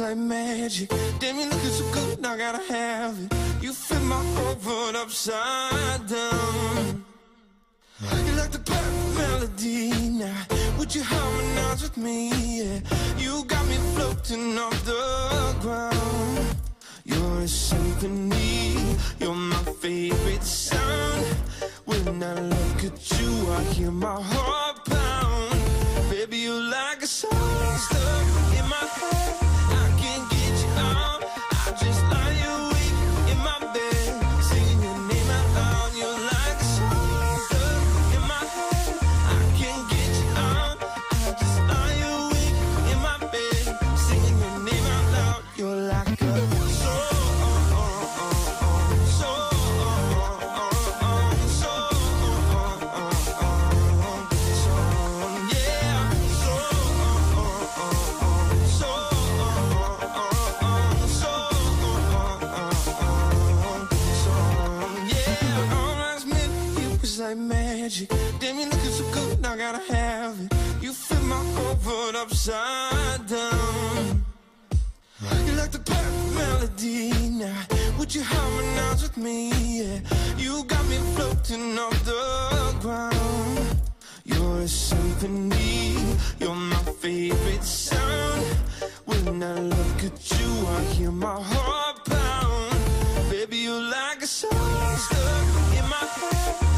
like magic. Damn, you looking so good, I gotta have it. You flip my world upside down. You like the perfect melody now. Would you harmonize with me? Yeah. You got me floating off the ground. You're a symphony. You're my favorite sound. When I look at you, I hear my heart pound. Baby, you like a song stuck in my head. Upside down. You like the perfect melody now. Would you harmonize with me? Yeah. You got me floating off the ground. You're a symphony. You're my favorite sound. When I look at you, I hear my heart pound. Baby, you're like a song stuck in my head.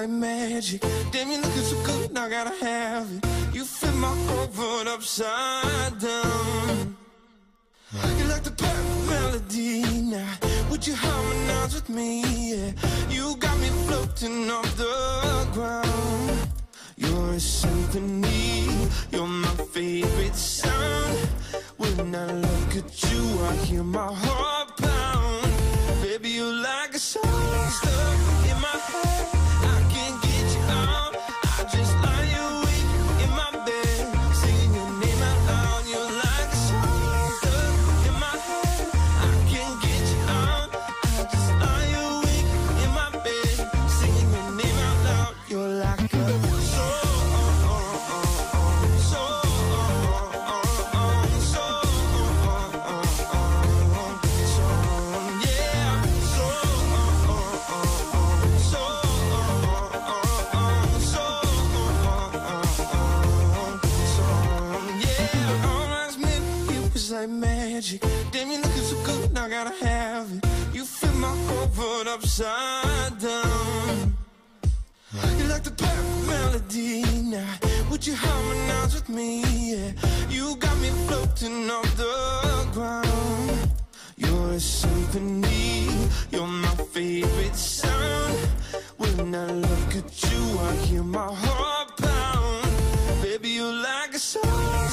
Like magic. Damn, you looking so good, I gotta have it. You flip my world upside down. You like the perfect melody now. Would you harmonize with me? Yeah. You got me floating off the ground. You're a symphony. You're my favorite sound. When I look at you, I hear my heart I gotta have it. You flip my whole world upside down. You like the perfect melody now. Would you harmonize with me? Yeah. You got me floating off the ground. You're a symphony. You're my favorite sound. When I look at you, I hear my heart pound. Baby, you're like a song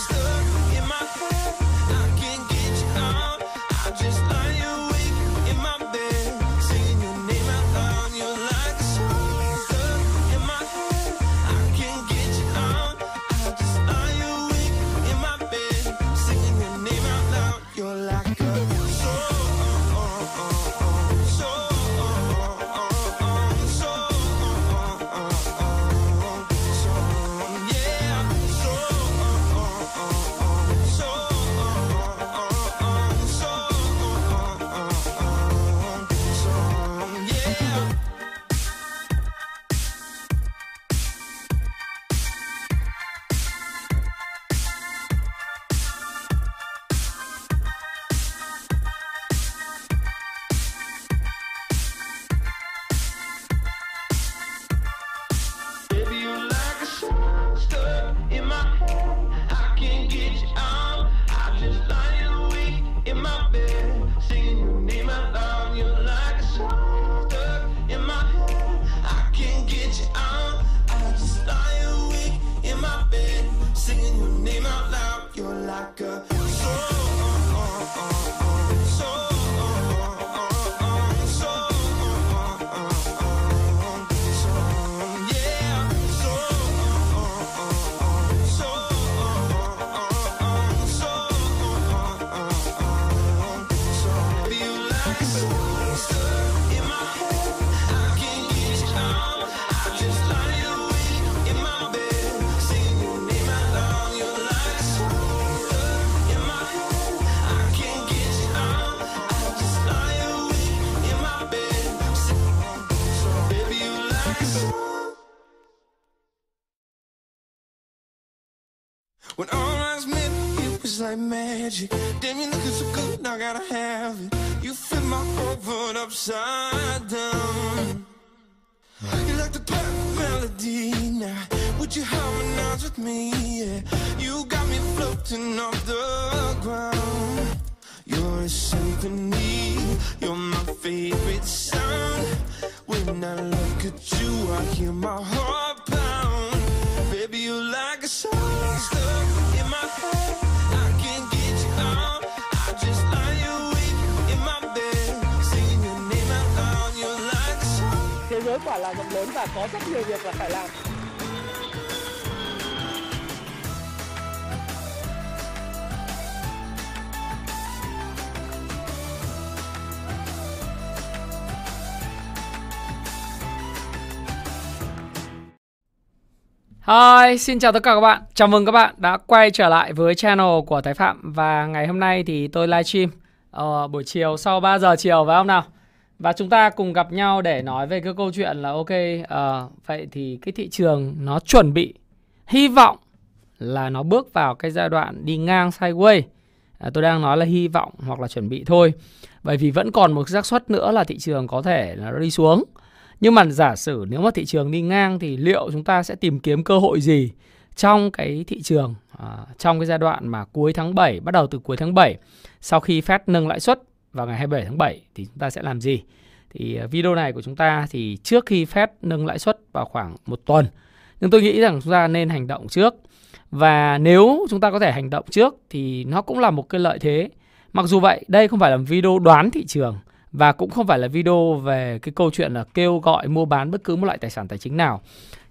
like magic. Damn, you looking so good, I gotta have it. You flip my whole world upside down. You like the perfect melody now. Would you harmonize with me? Yeah. You got me floating off the ground. You're a symphony. You're my favorite sound. When I look at you, I hear my heart quả là rộng lớn và có rất nhiều việc là phải làm Hi, xin chào tất cả các bạn. Chào mừng các bạn đã quay trở lại với channel của Thái Phạm và ngày hôm nay thì tôi livestream ờ, buổi chiều sau 3 giờ chiều phải không nào? Và chúng ta cùng gặp nhau để nói về cái câu chuyện là ok, uh, vậy thì cái thị trường nó chuẩn bị hy vọng là nó bước vào cái giai đoạn đi ngang sideways. À, tôi đang nói là hy vọng hoặc là chuẩn bị thôi. Bởi vì vẫn còn một xác suất nữa là thị trường có thể là nó đi xuống. Nhưng mà giả sử nếu mà thị trường đi ngang thì liệu chúng ta sẽ tìm kiếm cơ hội gì trong cái thị trường à, trong cái giai đoạn mà cuối tháng 7 bắt đầu từ cuối tháng 7 sau khi Fed nâng lãi suất vào ngày 27 tháng 7 thì chúng ta sẽ làm gì? Thì à, video này của chúng ta thì trước khi Fed nâng lãi suất vào khoảng một tuần nhưng tôi nghĩ rằng chúng ta nên hành động trước và nếu chúng ta có thể hành động trước thì nó cũng là một cái lợi thế. Mặc dù vậy, đây không phải là video đoán thị trường và cũng không phải là video về cái câu chuyện là kêu gọi mua bán bất cứ một loại tài sản tài chính nào.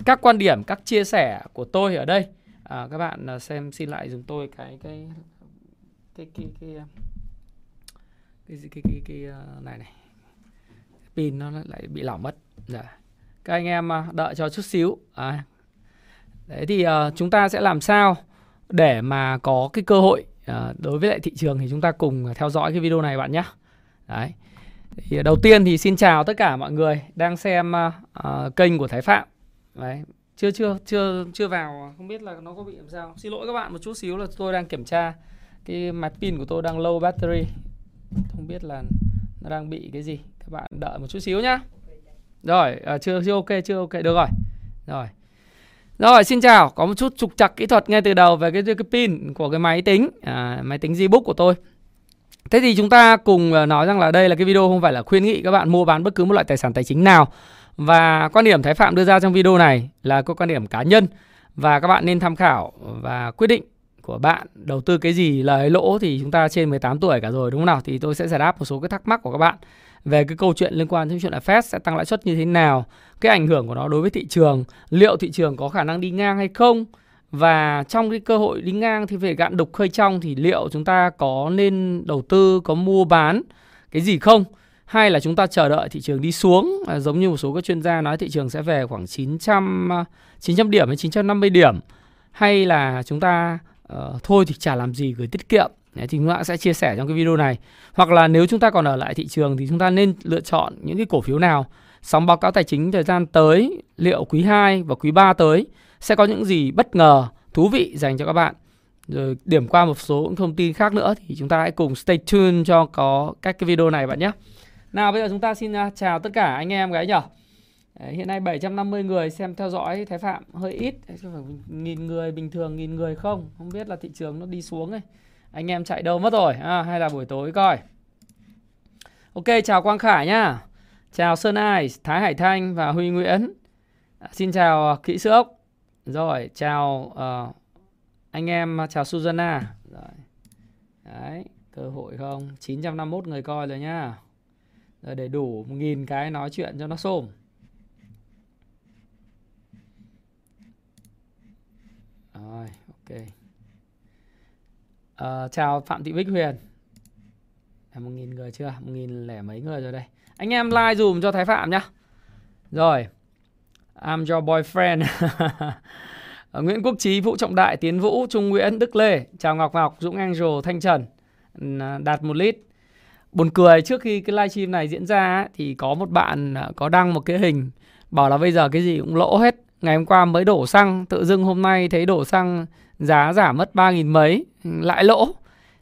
Các quan điểm, các chia sẻ của tôi ở đây à, các bạn à, xem xin lại dùng tôi cái cái cái cái cái cái cái cái, cái, cái, này này pin nó lại bị lỏng mất. Dạ. Các anh em ờ, đợi cho chút xíu. À, Đấy thì uh, chúng ta sẽ làm sao để mà có cái cơ hội uh, đối với lại thị trường thì chúng ta cùng theo dõi cái video này bạn nhé. Đấy. Thì đầu tiên thì xin chào tất cả mọi người đang xem uh, kênh của Thái Phạm. Đấy. Chưa chưa chưa chưa vào không biết là nó có bị làm sao. Xin lỗi các bạn một chút xíu là tôi đang kiểm tra cái máy pin của tôi đang low battery. Không biết là nó đang bị cái gì. Các bạn đợi một chút xíu nhá. Rồi, à, chưa chưa ok chưa ok được rồi. Rồi. Rồi xin chào, có một chút trục trặc kỹ thuật ngay từ đầu về cái, cái pin của cái máy tính, à, máy tính ZBook của tôi. Thế thì chúng ta cùng à, nói rằng là đây là cái video không phải là khuyên nghị các bạn mua bán bất cứ một loại tài sản tài chính nào. Và quan điểm Thái Phạm đưa ra trong video này là có quan điểm cá nhân và các bạn nên tham khảo và quyết định của bạn. Đầu tư cái gì lời lỗ thì chúng ta trên 18 tuổi cả rồi đúng không nào? Thì tôi sẽ giải đáp một số cái thắc mắc của các bạn. Về cái câu chuyện liên quan đến chuyện là Fed sẽ tăng lãi suất như thế nào, cái ảnh hưởng của nó đối với thị trường, liệu thị trường có khả năng đi ngang hay không? Và trong cái cơ hội đi ngang thì về gạn đục khơi trong thì liệu chúng ta có nên đầu tư có mua bán cái gì không? Hay là chúng ta chờ đợi thị trường đi xuống? À, giống như một số các chuyên gia nói thị trường sẽ về khoảng 900 900 à, điểm hay 950 điểm. Hay là chúng ta uh, thôi thì chả làm gì gửi tiết kiệm Đấy, thì chúng ta sẽ chia sẻ trong cái video này hoặc là nếu chúng ta còn ở lại thị trường thì chúng ta nên lựa chọn những cái cổ phiếu nào sóng báo cáo tài chính thời gian tới liệu quý 2 và quý 3 tới sẽ có những gì bất ngờ thú vị dành cho các bạn rồi điểm qua một số những thông tin khác nữa thì chúng ta hãy cùng stay tuned cho có các cái video này bạn nhé. Nào bây giờ chúng ta xin à, chào tất cả anh em gái nhở. Hiện nay 750 người xem theo dõi Thái Phạm hơi ít, chứ phải nghìn người bình thường nghìn người không, không biết là thị trường nó đi xuống ấy. Anh em chạy đâu mất rồi à, hay là buổi tối coi. Ok chào Quang Khải nhá. Chào Sơn Ai, Thái Hải Thanh và Huy Nguyễn. À, xin chào à, Kỹ Sư Ốc. Rồi, chào uh, anh em, à, chào Suzana. Rồi. Đấy, cơ hội không? 951 người coi rồi nhá. Rồi để đủ 1.000 cái nói chuyện cho nó xôm. Rồi, ok. Uh, chào Phạm Thị Bích Huyền. À, 1.000 người chưa? 1.000 lẻ mấy người rồi đây. Anh em like dùm cho Thái Phạm nhá. Rồi. I'm your boyfriend. Nguyễn Quốc Trí, Vũ Trọng Đại, Tiến Vũ, Trung Nguyễn, Đức Lê. Chào Ngọc Ngọc, Dũng Angel, Thanh Trần. Đạt một lít. Buồn cười trước khi cái livestream này diễn ra thì có một bạn à, có đăng một cái hình bảo là bây giờ cái gì cũng lỗ hết. Ngày hôm qua mới đổ xăng, tự dưng hôm nay thấy đổ xăng giá giảm mất 3.000 mấy, lại lỗ.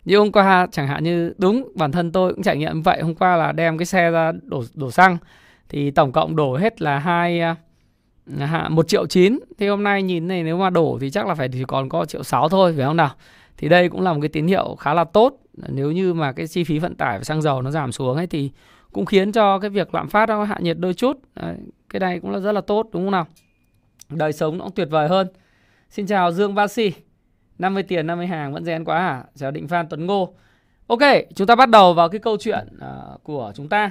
Như hôm qua chẳng hạn như đúng bản thân tôi cũng trải nghiệm vậy. Hôm qua là đem cái xe ra đổ đổ xăng. Thì tổng cộng đổ hết là hai à, một triệu chín. Thì hôm nay nhìn này nếu mà đổ thì chắc là phải chỉ còn có triệu sáu thôi phải không nào? Thì đây cũng là một cái tín hiệu khá là tốt. Nếu như mà cái chi phí vận tải và xăng dầu nó giảm xuống ấy thì cũng khiến cho cái việc lạm phát nó hạ nhiệt đôi chút. Đấy, cái này cũng là rất là tốt đúng không nào? Đời sống nó cũng tuyệt vời hơn. Xin chào Dương Ba Si 50 tiền 50 hàng vẫn rén quá à chào Định Phan Tuấn Ngô. Ok chúng ta bắt đầu vào cái câu chuyện uh, của chúng ta.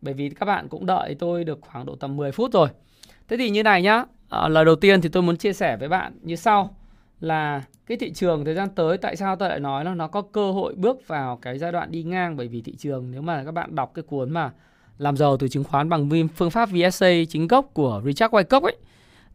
Bởi vì các bạn cũng đợi tôi được khoảng độ tầm 10 phút rồi. Thế thì như này nhá, Uh, lời đầu tiên thì tôi muốn chia sẻ với bạn như sau. Là cái thị trường thời gian tới tại sao tôi lại nói là nó có cơ hội bước vào cái giai đoạn đi ngang? Bởi vì thị trường nếu mà các bạn đọc cái cuốn mà làm giàu từ chứng khoán bằng phương pháp VSA chính gốc của Richard Wyckoff ấy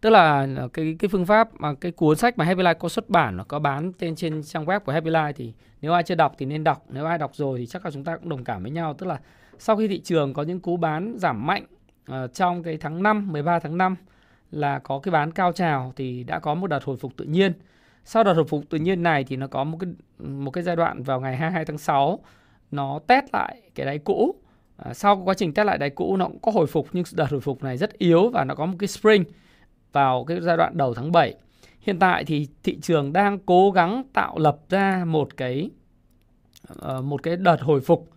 tức là cái cái phương pháp mà cái cuốn sách mà Happy Life có xuất bản nó có bán tên trên trang web của Happy Life thì nếu ai chưa đọc thì nên đọc nếu ai đọc rồi thì chắc là chúng ta cũng đồng cảm với nhau tức là sau khi thị trường có những cú bán giảm mạnh uh, trong cái tháng 5, 13 tháng 5 là có cái bán cao trào thì đã có một đợt hồi phục tự nhiên. Sau đợt hồi phục tự nhiên này thì nó có một cái một cái giai đoạn vào ngày 22 tháng 6 nó test lại cái đáy cũ. uh, sau quá trình test lại đáy cũ nó cũng có hồi phục nhưng đợt hồi phục này rất yếu và nó có một cái spring vào cái giai đoạn đầu tháng 7. Hiện tại thì thị trường đang cố gắng tạo lập ra một cái ờ, một cái đợt hồi phục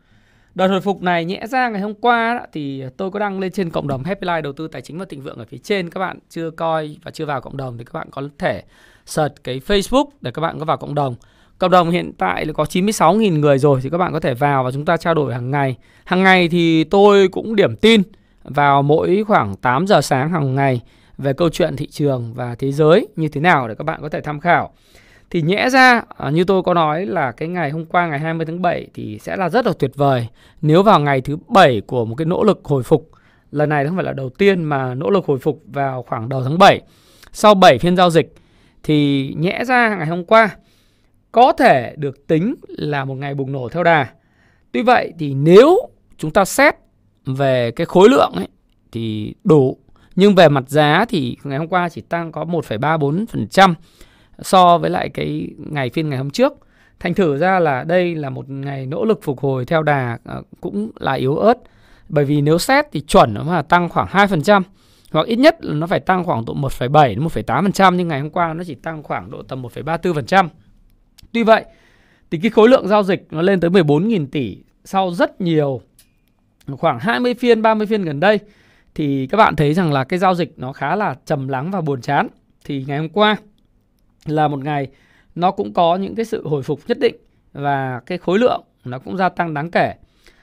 Đợt hồi phục này nhẽ ra ngày hôm qua thì tôi có đăng lên trên cộng đồng Happy Life đầu tư tài chính và thịnh vượng ở phía trên. Các bạn chưa coi và chưa vào cộng đồng thì các bạn có thể search cái Facebook để các bạn có vào cộng đồng. Cộng đồng hiện tại là có 96.000 người rồi thì các bạn có thể vào và chúng ta trao đổi hàng ngày. Hàng ngày thì tôi cũng điểm tin vào mỗi khoảng 8 giờ sáng hàng ngày về câu chuyện thị trường và thế giới như thế nào để các bạn có thể tham khảo. Thì nhẽ ra à, như tôi có nói là cái ngày hôm qua ngày 20 tháng 7 thì sẽ là rất là tuyệt vời nếu vào ngày thứ 7 của một cái nỗ lực hồi phục. Lần này không phải là đầu tiên mà nỗ lực hồi phục vào khoảng đầu tháng 7. Sau 7 phiên giao dịch thì nhẽ ra ngày hôm qua có thể được tính là một ngày bùng nổ theo đà. Tuy vậy thì nếu chúng ta xét về cái khối lượng ấy thì đủ nhưng về mặt giá thì ngày hôm qua chỉ tăng có 1,34% so với lại cái ngày phiên ngày hôm trước. Thành thử ra là đây là một ngày nỗ lực phục hồi theo đà ờ, cũng là yếu ớt. Bởi vì nếu xét thì chuẩn nó mà tăng khoảng 2% hoặc ít nhất là nó phải tăng khoảng độ 1,7 đến 1,8% nhưng ngày hôm qua nó chỉ tăng khoảng độ tầm 1,34%. Tuy vậy thì cái khối lượng giao dịch nó lên tới 14.000 tỷ sau rất nhiều khoảng 20 phiên 30 phiên gần đây thì các bạn thấy rằng là cái giao dịch nó khá là trầm lắng và buồn chán. Thì ngày hôm qua là một ngày nó cũng có những cái sự hồi phục nhất định và cái khối lượng nó cũng gia tăng đáng kể.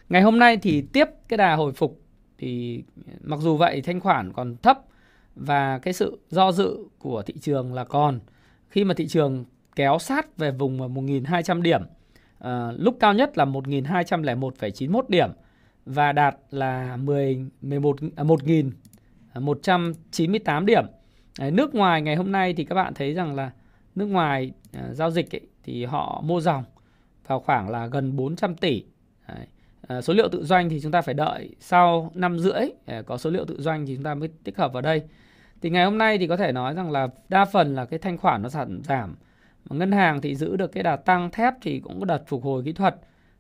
Ngày hôm nay thì tiếp cái đà hồi phục thì mặc dù vậy thanh khoản còn thấp và cái sự do dự của thị trường là còn. Khi mà thị trường kéo sát về vùng 1.200 điểm à, lúc cao nhất là 1.201,91 điểm và đạt là 10 11 à, 1.198 à, điểm. Đấy, nước ngoài ngày hôm nay thì các bạn thấy rằng là nước ngoài à, giao dịch ấy, thì họ mua dòng vào khoảng là gần 400 tỷ. Đấy. À, số liệu tự doanh thì chúng ta phải đợi sau năm rưỡi à, có số liệu tự doanh thì chúng ta mới tích hợp vào đây. Thì ngày hôm nay thì có thể nói rằng là đa phần là cái thanh khoản nó giảm giảm. Ngân hàng thì giữ được cái đà tăng thép thì cũng có đợt phục hồi kỹ thuật.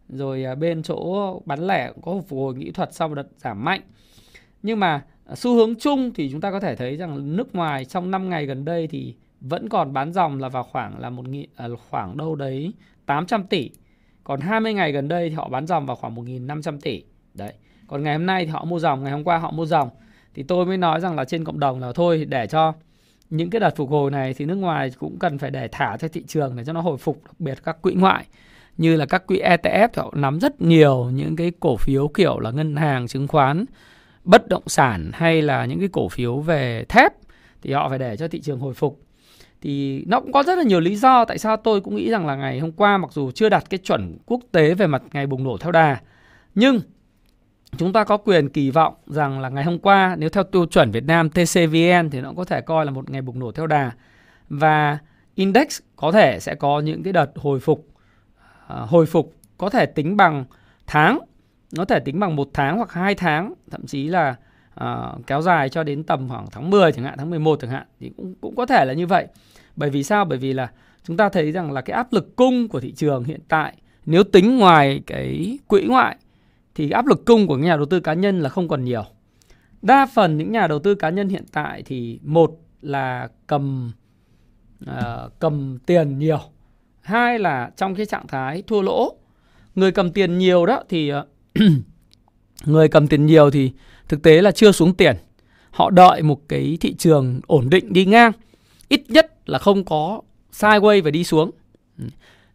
Rồi à, bên chỗ bán lẻ cũng có phục hồi kỹ thuật sau đợt giảm mạnh. Nhưng mà à, xu hướng chung thì chúng ta có thể thấy rằng nước ngoài trong 5 ngày gần đây thì vẫn còn bán dòng là vào khoảng là một nghìn, à, khoảng đâu đấy 800 tỷ. Còn 20 ngày gần đây thì họ bán dòng vào khoảng 1.500 tỷ. Đấy. Còn ngày hôm nay thì họ mua dòng, ngày hôm qua họ mua dòng. Thì tôi mới nói rằng là trên cộng đồng là thôi để cho những cái đợt phục hồi này thì nước ngoài cũng cần phải để thả cho thị trường để cho nó hồi phục, đặc biệt các quỹ ngoại như là các quỹ ETF thì họ nắm rất nhiều những cái cổ phiếu kiểu là ngân hàng, chứng khoán, bất động sản hay là những cái cổ phiếu về thép thì họ phải để cho thị trường hồi phục. Thì nó cũng có rất là nhiều lý do tại sao tôi cũng nghĩ rằng là ngày hôm qua mặc dù chưa đạt cái chuẩn quốc tế về mặt ngày bùng nổ theo đà nhưng chúng ta có quyền kỳ vọng rằng là ngày hôm qua nếu theo tiêu chuẩn Việt Nam TCVN thì nó có thể coi là một ngày bùng nổ theo đà. Và index có thể sẽ có những cái đợt hồi phục À, hồi phục có thể tính bằng tháng nó thể tính bằng một tháng hoặc hai tháng thậm chí là uh, kéo dài cho đến tầm khoảng tháng 10 chẳng hạn tháng 11 chẳng hạn thì cũng cũng có thể là như vậy. Bởi vì sao? Bởi vì là chúng ta thấy rằng là cái áp lực cung của thị trường hiện tại nếu tính ngoài cái quỹ ngoại thì áp lực cung của nhà đầu tư cá nhân là không còn nhiều. Đa phần những nhà đầu tư cá nhân hiện tại thì một là cầm uh, cầm tiền nhiều hai là trong cái trạng thái thua lỗ. Người cầm tiền nhiều đó thì ờ, người cầm tiền nhiều thì thực tế là chưa xuống tiền. Họ đợi một cái thị trường ổn định đi ngang, ít nhất là không có sideways và đi xuống.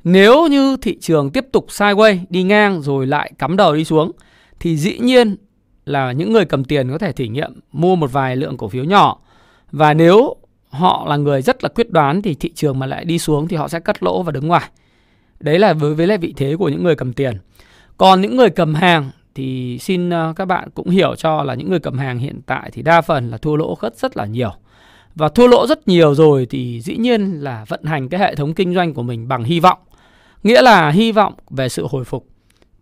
Nếu như thị trường tiếp tục sideways, đi ngang rồi lại cắm đầu đi xuống, thì dĩ nhiên là những người cầm tiền có thể thử nghiệm mua một vài lượng cổ phiếu nhỏ. Và nếu họ là người rất là quyết đoán thì thị trường mà lại đi xuống thì họ sẽ cắt lỗ và đứng ngoài. Đấy là với với lại vị thế của những người cầm tiền. Còn những người cầm hàng thì xin ờ, các bạn cũng hiểu cho là những người cầm hàng hiện tại thì đa phần là thua lỗ rất rất là nhiều. Và thua lỗ rất nhiều rồi thì dĩ nhiên là vận hành cái hệ thống kinh doanh của mình bằng hy vọng. Nghĩa là hy vọng về sự hồi phục,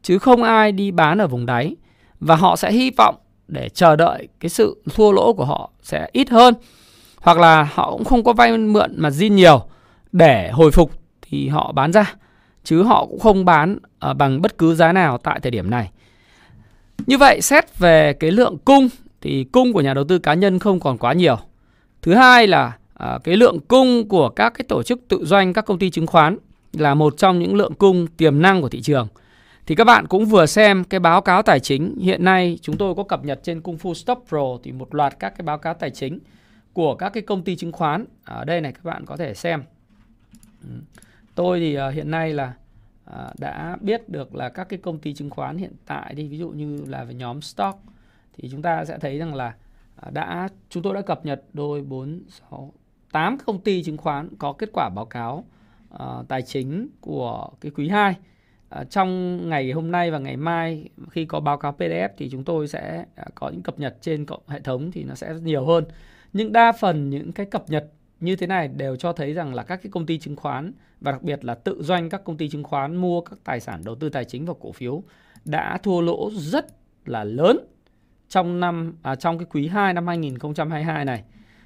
chứ không ai đi bán ở vùng đáy và họ sẽ hy vọng để chờ đợi cái sự thua lỗ của họ sẽ ít hơn hoặc là họ cũng không có vay mượn mà zin nhiều để hồi phục thì họ bán ra chứ họ cũng không bán ờ, bằng bất cứ giá nào tại thời điểm này. Như vậy xét về cái lượng cung thì cung của nhà đầu tư cá nhân không còn quá nhiều. Thứ hai là à, cái lượng cung của các cái tổ chức tự doanh, các công ty chứng khoán là một trong những lượng cung tiềm năng của thị trường. Thì các bạn cũng vừa xem cái báo cáo tài chính hiện nay chúng tôi có cập nhật trên Kung Fu Stop Pro thì một loạt các cái báo cáo tài chính của các cái công ty chứng khoán ở đây này các bạn có thể xem. Ừ. Tôi thì à, hiện nay là à, đã biết được là các cái công ty chứng khoán hiện tại đi ví dụ như là về nhóm stock thì chúng ta sẽ thấy rằng là à, đã chúng tôi đã cập nhật đôi 4 6 8 công ty chứng khoán có kết quả báo cáo uh, tài chính của cái quý 2 Uh, trong ngày hôm nay và ngày mai khi có báo cáo PDF thì chúng tôi sẽ có những cập nhật trên hệ thống thì nó sẽ nhiều hơn. Nhưng đa phần những cái cập nhật như thế này đều cho thấy rằng là các cái công ty chứng khoán và đặc biệt là tự doanh các công ty chứng khoán mua các tài sản đầu tư tài chính và cổ phiếu đã thua lỗ rất là lớn trong năm à, trong cái quý 2 năm 2022 này.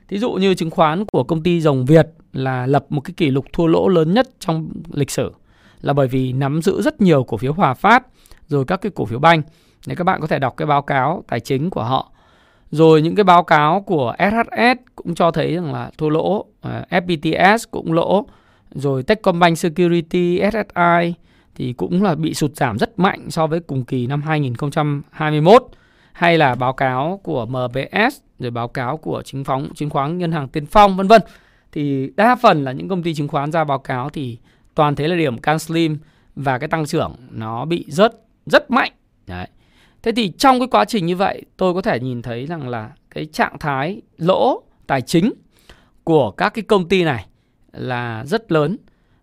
Thí dụ như chứng khoán của công ty Rồng Việt là lập một cái kỷ lục thua lỗ lớn nhất trong lịch sử là bởi vì nắm giữ rất nhiều cổ phiếu Hòa Phát rồi các cái cổ phiếu banh. Nếu các bạn có thể đọc cái báo cáo tài chính của họ. Rồi những cái báo cáo của SHS cũng cho thấy rằng là thua lỗ, à, FPTS cũng lỗ, rồi Techcombank Security, SSI, thì cũng là bị sụt giảm rất mạnh so với cùng kỳ năm 2021 hay là báo cáo của MBS rồi báo cáo của chứng phóng chứng khoán ngân hàng Tiên Phong vân vân. Thì đa phần là những công ty chứng khoán ra báo cáo thì toàn thế là điểm can slim và cái tăng trưởng nó bị rất rất mạnh. Đấy thế thì trong cái quá trình như vậy, tôi có thể nhìn thấy rằng là cái trạng thái lỗ tài chính của các cái công ty này là rất lớn.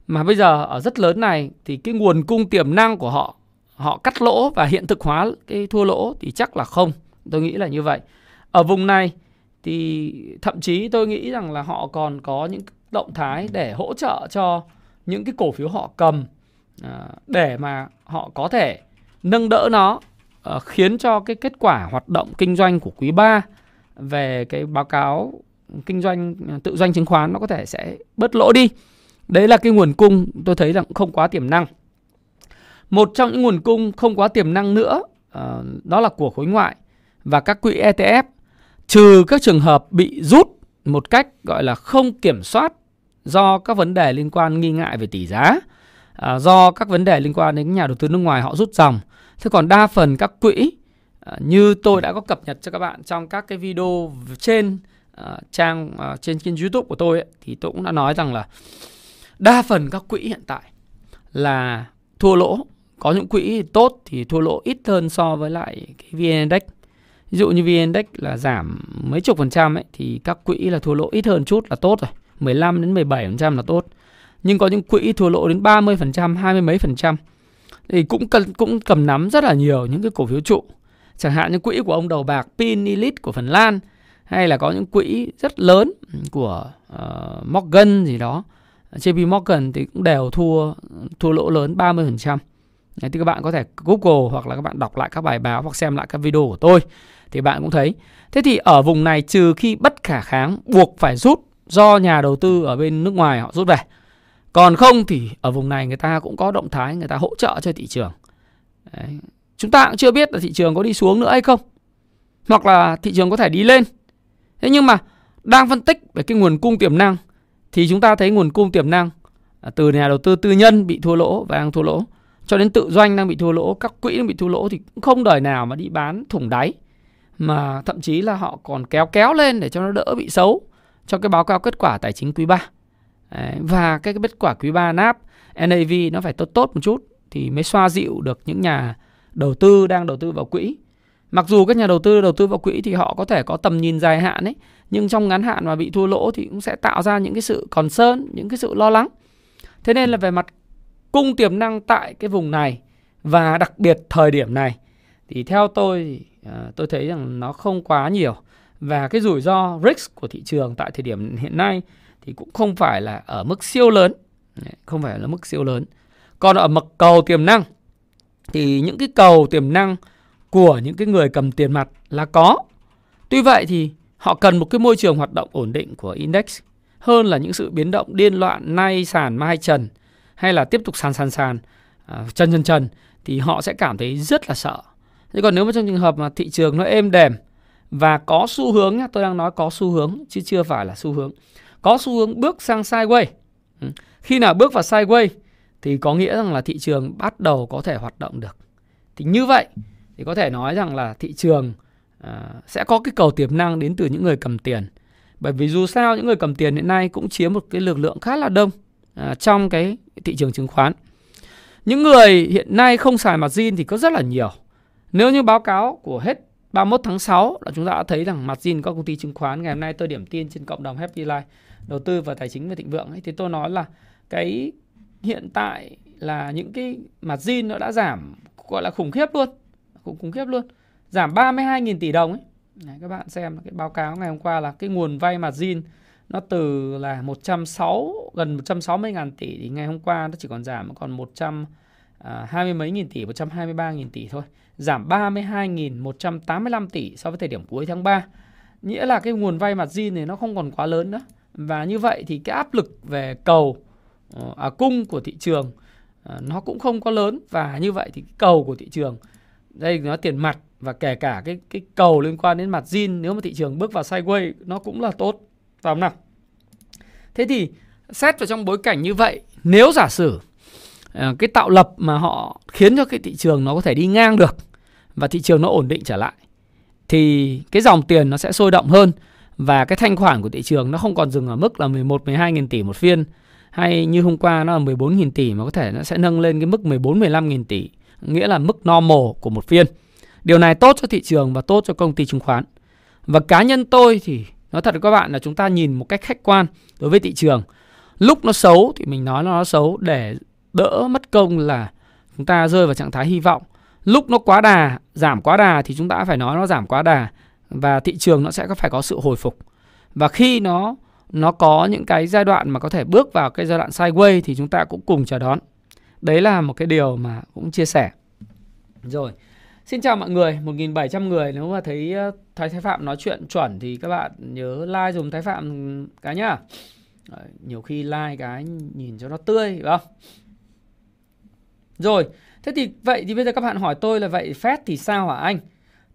Mà bây giờ ở rất lớn này thì cái nguồn cung tiềm năng của họ họ cắt lỗ và hiện thực hóa cái thua lỗ thì chắc là không. Tôi nghĩ là như vậy. Ở vùng này thì thậm chí tôi nghĩ rằng là họ còn có những động thái để hỗ trợ cho những cái cổ phiếu họ cầm à, để mà họ có thể nâng đỡ nó. Ờ, khiến cho cái kết quả hoạt động kinh doanh của quý 3 về cái báo cáo kinh doanh ờ, tự doanh chứng khoán nó có thể sẽ bớt lỗ đi. Đấy là cái nguồn cung tôi thấy rằng không quá tiềm năng. Một trong những nguồn cung không quá tiềm năng nữa uh, đó là của khối ngoại và các quỹ ETF trừ các trường hợp bị rút một cách gọi là không kiểm soát do các vấn đề liên quan nghi ngại về tỷ giá, do các vấn đề liên quan đến nhà đầu tư nước ngoài họ rút dòng. Thế còn đa phần các quỹ ờ, như tôi đã có cập nhật cho các bạn trong các cái video trên ờ, trang ờ, trên kênh YouTube của tôi ấy, thì tôi cũng đã nói rằng là đa phần các quỹ hiện tại là thua lỗ. Có những quỹ tốt thì thua lỗ ít hơn so với lại cái VN Index. Ví dụ như VN Index là giảm mấy chục phần trăm ấy thì các quỹ là thua lỗ ít hơn chút là tốt rồi. 15 đến 17% là tốt. Nhưng có những quỹ thua lỗ đến 30%, 20 mấy phần trăm. Thì cũng cần cũng cầm nắm rất là nhiều những cái cổ phiếu trụ. Chẳng hạn như quỹ của ông đầu bạc Pin Elite của Phần Lan hay là có những quỹ rất lớn của uh, Morgan gì đó. JP Morgan thì cũng đều thua thua lỗ lớn 30%. Đấy, thì các bạn có thể Google hoặc là các bạn đọc lại các bài báo hoặc xem lại các video của tôi thì bạn cũng thấy. Thế thì ở vùng này trừ khi bất khả kháng buộc phải rút do nhà đầu tư ở bên nước ngoài họ rút về. Còn không thì ở vùng này người ta cũng có động thái người ta hỗ trợ cho thị trường. Đấy. Chúng ta cũng chưa biết là thị trường có đi xuống nữa hay không. Hoặc là thị trường có thể đi lên. Thế nhưng mà đang phân tích về cái nguồn cung tiềm năng thì chúng ta thấy nguồn cung tiềm năng à, từ nhà đầu tư tư nhân bị thua lỗ và đang thua lỗ cho đến tự doanh đang bị thua lỗ, các quỹ đang bị thua lỗ thì cũng không đời nào mà đi bán thủng đáy mà thậm chí là họ còn kéo kéo lên để cho nó đỡ bị xấu cho cái báo cáo kết quả tài chính quý 3. Đấy, và cái kết quả quý 3 NAP, NAV nó phải tốt tốt một chút thì mới xoa dịu được những nhà đầu tư đang đầu tư vào quỹ. Mặc dù các nhà đầu tư đầu tư vào quỹ thì họ có thể có tầm nhìn dài hạn ấy, nhưng trong ngắn hạn mà bị thua lỗ thì cũng sẽ tạo ra những cái sự còn sơn, những cái sự lo lắng. Thế nên là về mặt cung tiềm năng tại cái vùng này và đặc biệt thời điểm này thì theo tôi thì ờ, tôi thấy rằng nó không quá nhiều và cái rủi ro risk của thị trường tại thời điểm hiện nay thì cũng không phải là ở mức siêu lớn. Không phải là mức siêu lớn. Còn ở mực cầu tiềm năng thì những cái cầu tiềm năng của những cái người cầm tiền mặt là có. Tuy vậy thì họ cần một cái môi trường hoạt động ổn định của index hơn là những sự biến động điên loạn nay sàn mai trần hay là tiếp tục sàn sàn sàn à, chân chân chân thì họ sẽ cảm thấy rất là sợ. Thế còn nếu mà trong trường hợp mà thị trường nó êm đềm và có xu hướng nhá, tôi đang nói có xu hướng chứ chưa phải là xu hướng. Có xu hướng bước sang sideways. Ừ. Khi nào bước vào sideways thì có nghĩa rằng là thị trường bắt đầu có thể hoạt động được. Thì như vậy thì có thể nói rằng là thị trường à, sẽ có cái cầu tiềm năng đến từ những người cầm tiền. Bởi vì dù sao những người cầm tiền hiện nay cũng chiếm một cái lực lượng khá là đông à, trong cái thị trường chứng khoán. Những người hiện nay không xài margin thì có rất là nhiều. Nếu như báo cáo của hết 31 tháng 6 là chúng ta đã thấy rằng margin các công ty chứng khoán ngày hôm nay tôi điểm tin trên cộng đồng Happy Life đầu tư và tài chính và thịnh vượng ấy thì tôi nói là cái hiện tại là những cái margin nó đã giảm gọi là khủng khiếp luôn khủng khủng khiếp luôn giảm 32.000 tỷ đồng ấy Đấy, các bạn xem cái báo cáo ngày hôm qua là cái nguồn vay margin nó từ là 160 gần 160 ngàn tỷ thì ngày hôm qua nó chỉ còn giảm còn 100 à, 20 mấy nghìn tỷ 123 nghìn tỷ thôi giảm 32.185 tỷ so với thời điểm cuối tháng 3. Nghĩa là cái nguồn vay mặt zin này nó không còn quá lớn nữa. Và như vậy thì cái áp lực về cầu ờ, à, cung của thị trường à, nó cũng không có lớn. Và như vậy thì cái cầu của thị trường đây nó tiền mặt và kể cả cái cái cầu liên quan đến mặt zin nếu mà thị trường bước vào sideways nó cũng là tốt. Phải không nào? Thế thì xét vào trong bối cảnh như vậy nếu giả sử à, cái tạo lập mà họ khiến cho cái thị trường nó có thể đi ngang được và thị trường nó ổn định trở lại thì cái dòng tiền nó sẽ sôi động hơn và cái thanh khoản của thị trường nó không còn dừng ở mức là 11 12 nghìn tỷ một phiên hay như hôm qua nó là 14 nghìn tỷ mà có thể nó sẽ nâng lên cái mức 14 15 nghìn tỷ nghĩa là mức normal của một phiên. Điều này tốt cho thị trường và tốt cho công ty chứng khoán. Và cá nhân tôi thì nói thật với các bạn là chúng ta nhìn một cách khách quan đối với thị trường. Lúc nó xấu thì mình nói nó xấu để đỡ mất công là chúng ta rơi vào trạng thái hy vọng. Lúc nó quá đà, giảm quá đà thì chúng ta phải nói nó giảm quá đà và thị trường nó sẽ phải có sự hồi phục. Và khi nó nó có những cái giai đoạn mà có thể bước vào cái giai đoạn sideways thì chúng ta cũng cùng chờ đón. Đấy là một cái điều mà cũng chia sẻ. Rồi. Xin chào mọi người, 1.700 người Nếu mà thấy Thái Thái Phạm nói chuyện chuẩn Thì các bạn nhớ like dùm Thái Phạm cái nhá Đấy, Nhiều khi like cái nhìn cho nó tươi phải không Rồi Thế thì vậy thì bây giờ các bạn hỏi tôi là Vậy Fed thì sao hả anh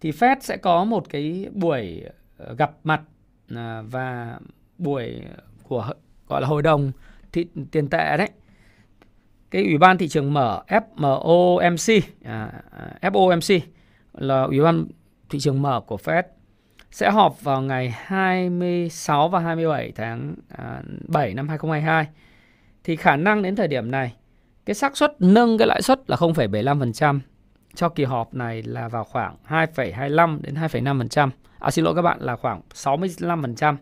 thì Fed sẽ có một cái buổi ờ, gặp mặt à, Và buổi của gọi là hội đồng thị, tiền tệ đấy. Cái ủy ban thị trường mở FOMC à, à FOMC là ủy ban thị trường mở của Fed sẽ họp vào ngày 26 và 27 tháng à, 7 năm 2022 thì khả năng đến thời điểm này cái xác suất nâng cái lãi suất là 0,75% cho kỳ họp này là vào khoảng 2,25 đến 2,5%. À xin lỗi các bạn là khoảng 65%.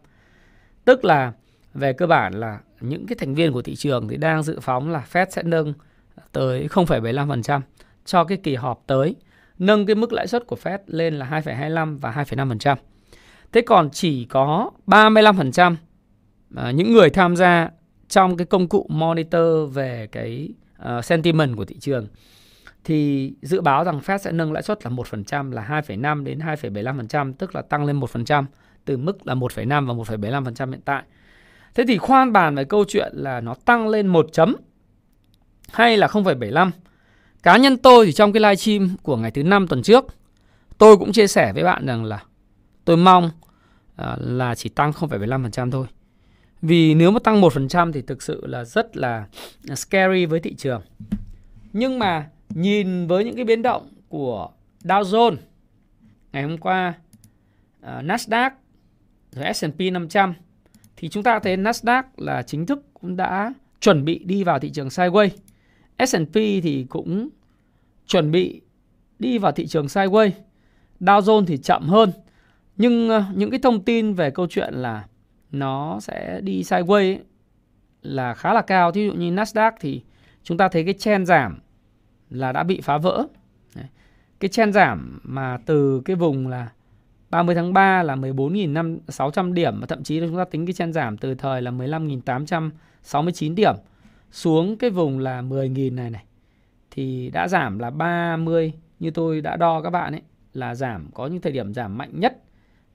Tức là về cơ bản là những cái thành viên của thị trường thì đang dự phóng là Fed sẽ nâng tới 0,75% cho cái kỳ họp tới, nâng cái mức lãi suất của Fed lên là 2,25 và 2,5%. Thế còn chỉ có 35% à, những người tham gia trong cái công cụ monitor về cái ờ, sentiment của thị trường thì dự báo rằng Fed sẽ nâng lãi suất là 1% là 2,5 đến 2,75%, tức là tăng lên 1% từ mức là 1,5 và 1,75% hiện tại. Thế thì khoan bàn về câu chuyện là nó tăng lên 1 chấm hay là 0,75. Cá nhân tôi thì trong cái live stream của ngày thứ năm tuần trước, tôi cũng chia sẻ với bạn rằng là tôi mong à, là chỉ tăng 0,75% thôi. Vì nếu mà tăng 1% thì thực sự là rất là scary với thị trường. Nhưng mà nhìn với những cái biến động của Dow Jones ngày hôm qua, uh, Nasdaq, rồi S&P 500 thì chúng ta thấy Nasdaq là chính thức cũng đã chuẩn bị đi vào thị trường sideways. S&P thì cũng chuẩn bị đi vào thị trường sideways. Dow Jones thì chậm hơn. Nhưng uh, những cái thông tin về câu chuyện là nó sẽ đi sideways là khá là cao. Thí dụ như Nasdaq thì chúng ta thấy cái chen giảm là đã bị phá vỡ. Cái chen giảm mà từ cái vùng là 30 tháng 3 là 14.600 điểm, và thậm chí là chúng ta tính cái chen giảm từ thời là 15.869 điểm xuống cái vùng là 10.000 này này, thì đã giảm là 30 như tôi đã đo các bạn ấy, là giảm, có những thời điểm giảm mạnh nhất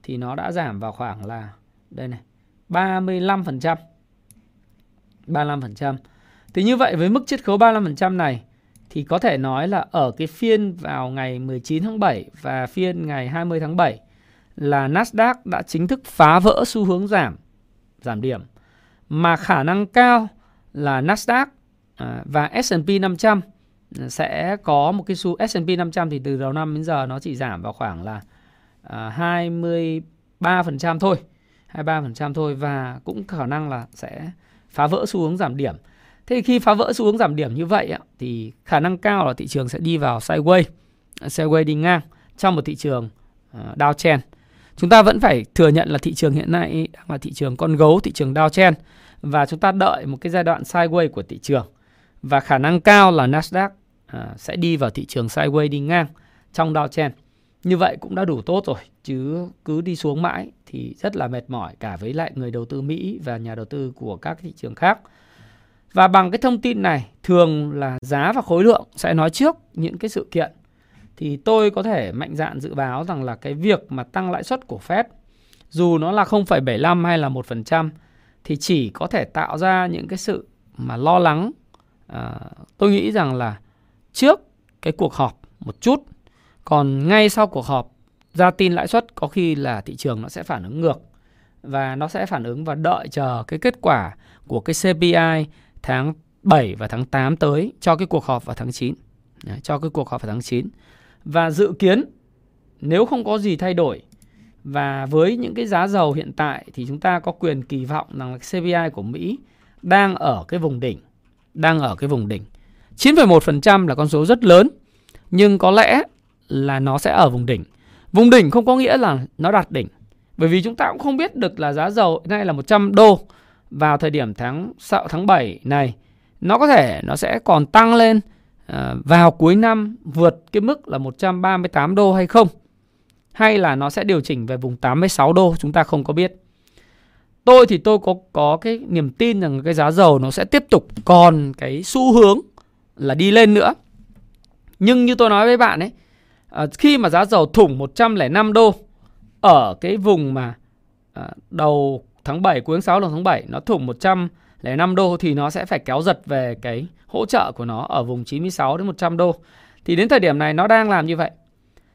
thì nó đã giảm vào khoảng là đây này 35%. 35%. Thì như vậy với mức chiết khấu 35% này thì có thể nói là ở cái phiên vào ngày 19 tháng 7 và phiên ngày 20 tháng 7 là Nasdaq đã chính thức phá vỡ xu hướng giảm giảm điểm mà khả năng cao là Nasdaq à, và S&P 500 à, sẽ có một cái xu S&P 500 thì từ đầu năm đến giờ nó chỉ giảm vào khoảng là à, 23% thôi. 23% thôi và cũng khả năng là sẽ phá vỡ xu hướng giảm điểm. Thế thì khi phá vỡ xu hướng giảm điểm như vậy thì khả năng cao là thị trường sẽ đi vào sideways, sideways đi ngang trong một thị trường ờ, downtrend. Chúng ta vẫn phải thừa nhận là thị trường hiện nay đang là thị trường con gấu, thị trường downtrend và chúng ta đợi một cái giai đoạn sideways của thị trường và khả năng cao là Nasdaq ờ, sẽ đi vào thị trường sideways đi ngang trong downtrend. Như vậy cũng đã đủ tốt rồi chứ cứ đi xuống mãi thì rất là mệt mỏi cả với lại người đầu tư Mỹ và nhà đầu tư của các thị trường khác. Và bằng cái thông tin này thường là giá và khối lượng sẽ nói trước những cái sự kiện thì tôi có thể mạnh dạn dự báo rằng là cái việc mà tăng lãi suất của Fed dù nó là 0,75 hay là 1% thì chỉ có thể tạo ra những cái sự mà lo lắng. À, tôi nghĩ rằng là trước cái cuộc họp một chút, còn ngay sau cuộc họp ra tin lãi suất có khi là thị trường nó sẽ phản ứng ngược và nó sẽ phản ứng và đợi chờ cái kết quả của cái CPI tháng 7 và tháng 8 tới cho cái cuộc họp vào tháng 9. Đấy, cho cái cuộc họp vào tháng 9. Và dự kiến nếu không có gì thay đổi và với những cái giá dầu hiện tại thì chúng ta có quyền kỳ vọng rằng CPI của Mỹ đang ở cái vùng đỉnh, đang ở cái vùng đỉnh. 9,1% là con số rất lớn, nhưng có lẽ là nó sẽ ở vùng đỉnh. Vùng đỉnh không có nghĩa là nó đạt đỉnh. Bởi vì chúng ta cũng không biết được là giá dầu hiện nay là 100 đô vào thời điểm tháng tháng 7 này. Nó có thể nó sẽ còn tăng lên ờ, vào cuối năm vượt cái mức là 138 đô hay không. Hay là nó sẽ điều chỉnh về vùng 86 đô, chúng ta không có biết. Tôi thì tôi có có cái niềm tin rằng cái giá dầu nó sẽ tiếp tục còn cái xu hướng là đi lên nữa. Nhưng như tôi nói với bạn ấy, ờ, khi mà giá dầu thủng 105 đô ở cái vùng mà ờ, đầu tháng 7 cuối tháng 6 đầu tháng 7 nó thủng 105 đô thì nó sẽ phải kéo giật về cái hỗ trợ của nó ở vùng 96 đến 100 đô. Thì đến thời điểm này nó đang làm như vậy.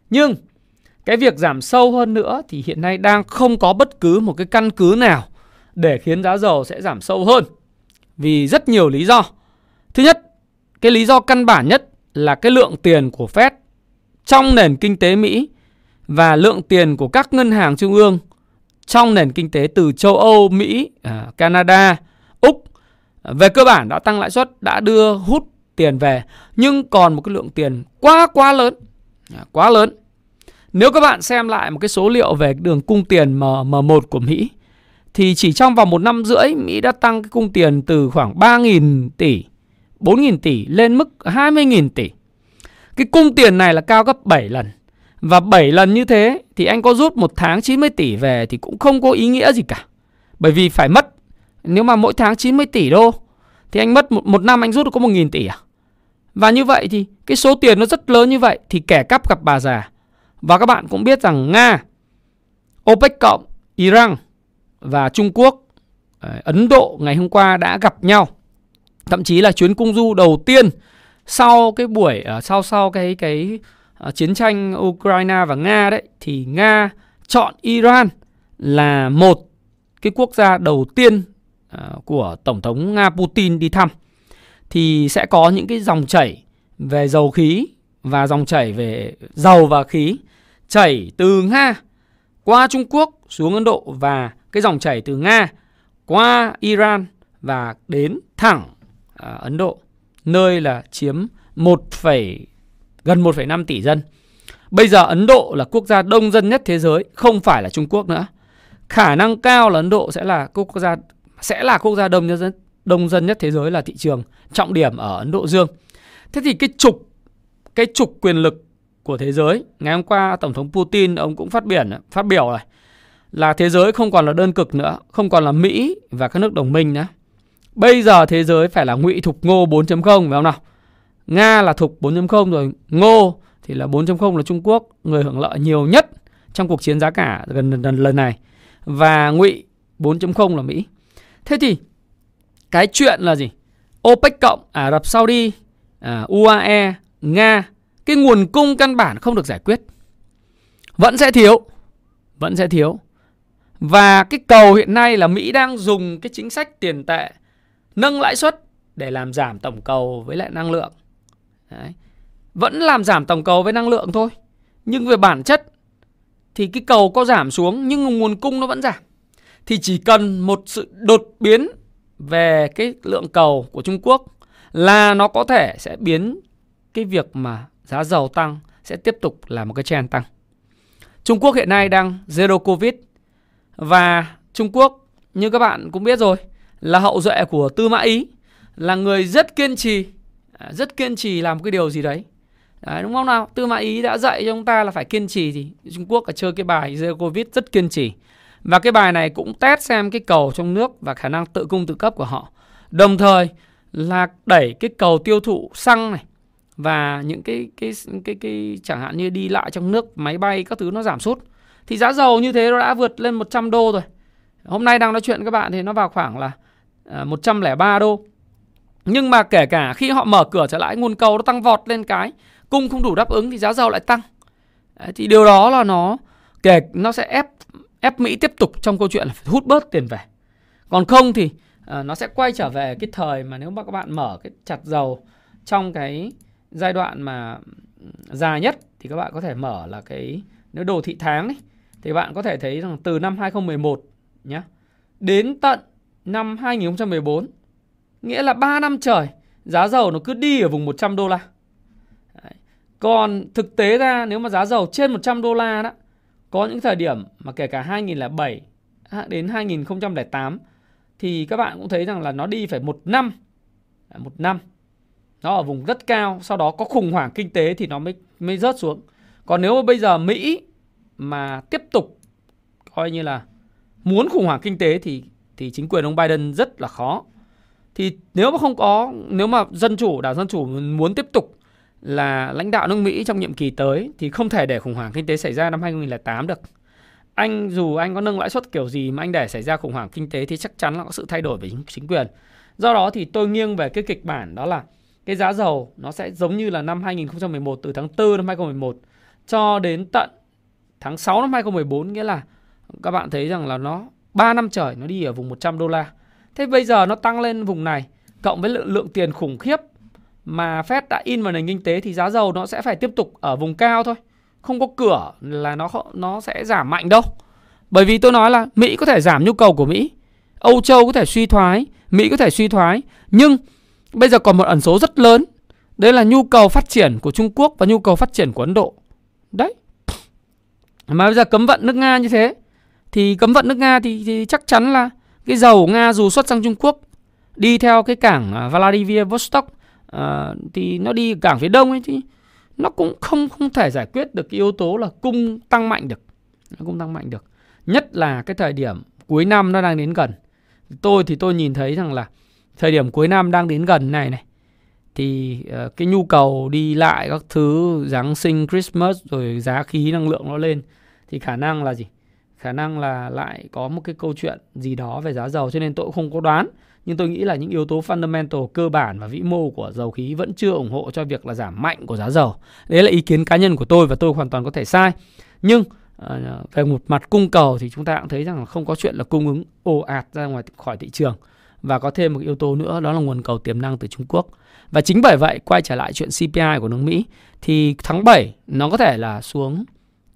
Nhưng cái việc giảm sâu hơn nữa thì hiện nay đang không có bất cứ một cái căn cứ nào để khiến giá dầu sẽ giảm sâu hơn. Vì rất nhiều lý do. Thứ nhất, cái lý do căn bản nhất là cái lượng tiền của Fed trong nền kinh tế Mỹ và lượng tiền của các ngân hàng trung ương trong nền kinh tế từ châu Âu, Mỹ, à, Canada, Úc về cơ bản đã tăng lãi suất, đã đưa hút tiền về nhưng còn một cái lượng tiền quá quá lớn, à, quá lớn. Nếu các bạn xem lại một cái số liệu về đường cung tiền M1 của Mỹ thì chỉ trong vòng một năm rưỡi Mỹ đã tăng cái cung tiền từ khoảng 3.000 tỷ, 4.000 tỷ lên mức 20.000 tỷ. Cái cung tiền này là cao gấp 7 lần. Và 7 lần như thế thì anh có rút một tháng 90 tỷ về thì cũng không có ý nghĩa gì cả. Bởi vì phải mất, nếu mà mỗi tháng 90 tỷ đô thì anh mất một, một năm anh rút được có 1.000 tỷ à? Và như vậy thì cái số tiền nó rất lớn như vậy thì kẻ cắp gặp bà già. Và các bạn cũng biết rằng Nga, OPEC cộng, Iran và Trung Quốc, ờ, Ấn Độ ngày hôm qua đã gặp nhau. Thậm chí là chuyến cung du đầu tiên sau cái buổi ờ, sau sau cái cái Ờ, chiến tranh Ukraine và Nga đấy thì Nga chọn Iran là một cái quốc gia đầu tiên ờ, của tổng thống Nga Putin đi thăm. Thì sẽ có những cái dòng chảy về dầu khí và dòng chảy về dầu và khí chảy từ Nga qua Trung Quốc xuống Ấn Độ và cái dòng chảy từ Nga qua Iran và đến thẳng à, Ấn Độ nơi là chiếm 1, gần 1,5 tỷ dân. Bây giờ Ấn Độ là quốc gia đông dân nhất thế giới, không phải là Trung Quốc nữa. Khả năng cao là Ấn Độ sẽ là quốc gia sẽ là quốc gia đông dân đông dân nhất thế giới là thị trường trọng điểm ở Ấn Độ Dương. Thế thì cái trục cái trục quyền lực của thế giới, ngày hôm qua tổng thống Putin ông cũng phát biển phát biểu rồi là thế giới không còn là đơn cực nữa, không còn là Mỹ và các nước đồng minh nữa. Bây giờ thế giới phải là ngụy thục ngô 4.0 phải không nào? Nga là thuộc 4.0 rồi, ngô thì là 4.0 là Trung Quốc, người hưởng lợi nhiều nhất trong cuộc chiến giá cả gần lần, lần này. Và ngụy 4.0 là Mỹ. Thế thì cái chuyện là gì? OPEC cộng, Ả Rập Saudi, à, UAE, Nga, cái nguồn cung căn bản không được giải quyết. Vẫn sẽ thiếu. Vẫn sẽ thiếu. Và cái cầu hiện nay là Mỹ đang dùng cái chính sách tiền tệ nâng lãi suất để làm giảm tổng cầu với lại năng lượng. Đấy. Vẫn làm giảm tổng cầu với năng lượng thôi. Nhưng về bản chất thì cái cầu có giảm xuống nhưng nguồn cung nó vẫn giảm. Thì chỉ cần một sự đột biến về cái lượng cầu của Trung Quốc là nó có thể sẽ biến cái việc mà giá dầu tăng sẽ tiếp tục là một cái trend tăng. Trung Quốc hiện nay đang zero covid và Trung Quốc, như các bạn cũng biết rồi, là hậu duệ của Tư Mã Ý, là người rất kiên trì rất kiên trì làm một cái điều gì đấy. Đấy, đúng không nào? Tư Mã Ý đã dạy cho chúng ta là phải kiên trì thì Trung Quốc là chơi cái bài Zero Covid rất kiên trì. Và cái bài này cũng test xem cái cầu trong nước và khả năng tự cung tự cấp của họ. Đồng thời là đẩy cái cầu tiêu thụ xăng này và những cái cái cái cái, cái chẳng hạn như đi lại trong nước máy bay các thứ nó giảm sút. Thì giá dầu như thế nó đã vượt lên 100 đô rồi. Hôm nay đang nói chuyện với các bạn thì nó vào khoảng là à, 103 đô. Nhưng mà kể cả khi họ mở cửa trở lại nguồn cầu nó tăng vọt lên cái cung không đủ đáp ứng thì giá dầu lại tăng. Đấy, thì điều đó là nó kể nó sẽ ép ép Mỹ tiếp tục trong câu chuyện là phải hút bớt tiền về. Còn không thì à, nó sẽ quay trở về cái thời mà nếu mà các bạn mở cái chặt dầu trong cái giai đoạn mà ừ, dài nhất thì các bạn có thể mở là cái nếu đồ thị tháng ấy, thì bạn có thể thấy rằng từ năm 2011 nhé đến tận năm 2014 nghĩa là 3 năm trời, giá dầu nó cứ đi ở vùng 100 đô la. Đấy. Còn thực tế ra, nếu mà giá dầu trên 100 đô la đó, có những thời điểm mà kể cả 2007 đến 2008 thì các bạn cũng thấy rằng là nó đi phải một năm một năm nó ở vùng rất cao, sau đó có khủng hoảng kinh tế thì nó mới mới rớt xuống còn nếu mà bây giờ Mỹ mà tiếp tục coi như là muốn khủng hoảng kinh tế thì thì chính quyền ông Biden rất là khó thì nếu mà không có nếu mà dân chủ đảng dân chủ muốn tiếp tục là lãnh đạo nước Mỹ trong nhiệm kỳ tới thì không thể để khủng hoảng kinh tế xảy ra năm 2008 được. Anh dù anh có nâng lãi suất kiểu gì mà anh để xảy ra khủng hoảng kinh tế thì chắc chắn là có sự thay đổi về chính, chính quyền. Do đó thì tôi nghiêng về cái kịch bản đó là cái giá dầu nó sẽ giống như là năm 2011 từ tháng 4 năm 2011 cho đến tận tháng 6 năm 2014 nghĩa là các bạn thấy rằng là nó 3 năm trời nó đi ở vùng 100 đô la. Thế bây giờ nó tăng lên vùng này cộng với lượng, lượng tiền khủng khiếp mà Fed đã in vào nền kinh tế thì giá dầu nó sẽ phải tiếp tục ở vùng cao thôi. Không có cửa là nó nó sẽ giảm mạnh đâu. Bởi vì tôi nói là Mỹ có thể giảm nhu cầu của Mỹ, Âu Châu có thể suy thoái, Mỹ có thể suy thoái, nhưng bây giờ còn một ẩn số rất lớn, đấy là nhu cầu phát triển của Trung Quốc và nhu cầu phát triển của Ấn Độ. Đấy. Mà bây giờ cấm vận nước Nga như thế thì cấm vận nước Nga thì, thì chắc chắn là cái dầu Nga dù xuất sang Trung Quốc đi theo cái cảng à, Vladivostok à, thì nó đi cảng phía đông ấy thì nó cũng không không thể giải quyết được cái yếu tố là cung tăng mạnh được. Nó cung tăng mạnh được. Nhất là cái thời điểm cuối năm nó đang đến gần. Tôi thì tôi nhìn thấy rằng là thời điểm cuối năm đang đến gần này này thì uh, cái nhu cầu đi lại các thứ Giáng sinh Christmas rồi giá khí năng lượng nó lên thì khả năng là gì? Khả năng là lại có một cái câu chuyện gì đó về giá dầu cho nên tôi cũng không có đoán nhưng tôi nghĩ là những yếu tố fundamental cơ bản và vĩ mô của dầu khí vẫn chưa ủng hộ cho việc là giảm mạnh của giá dầu. Đấy là ý kiến cá nhân của tôi và tôi hoàn toàn có thể sai. Nhưng uh, về một mặt cung cầu thì chúng ta cũng thấy rằng là không có chuyện là cung ứng ồ ạt ra ngoài khỏi thị trường và có thêm một yếu tố nữa đó là nguồn cầu tiềm năng từ Trung Quốc. Và chính bởi vậy quay trở lại chuyện CPI của nước Mỹ thì tháng 7 nó có thể là xuống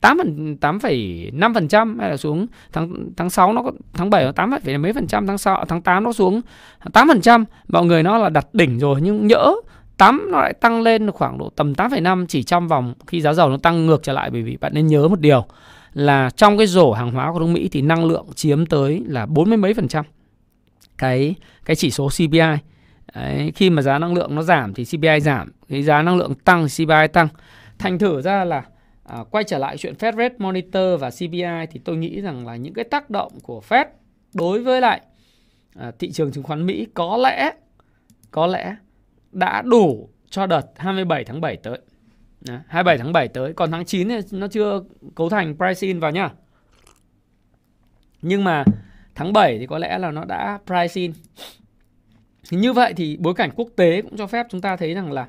8 8,5% hay là xuống tháng tháng 6 nó có tháng 7 nó 8 phải mấy phần trăm tháng 6 tháng 8 nó xuống 8%, mọi người nó là đặt đỉnh rồi nhưng nhỡ 8 nó lại tăng lên khoảng độ tầm 8,5 chỉ trong vòng khi giá dầu nó tăng ngược trở lại bởi vì bạn nên nhớ một điều là trong cái rổ hàng hóa của nước Mỹ thì năng lượng chiếm tới là 40 mấy phần trăm cái cái chỉ số CPI. Đấy, khi mà giá năng lượng nó giảm thì CPI giảm, cái giá năng lượng tăng thì CPI tăng. Thành thử ra là à, quay trở lại chuyện Fed Rate Monitor và CPI thì tôi nghĩ rằng là những cái tác động của Fed đối với lại à, thị trường chứng khoán Mỹ có lẽ có lẽ đã đủ cho đợt 27 tháng 7 tới. Đó, 27 tháng 7 tới, còn tháng 9 thì nó chưa cấu thành price in vào nhá. Nhưng mà tháng 7 thì có lẽ là nó đã price in. Thì như vậy thì bối cảnh quốc tế cũng cho phép chúng ta thấy rằng là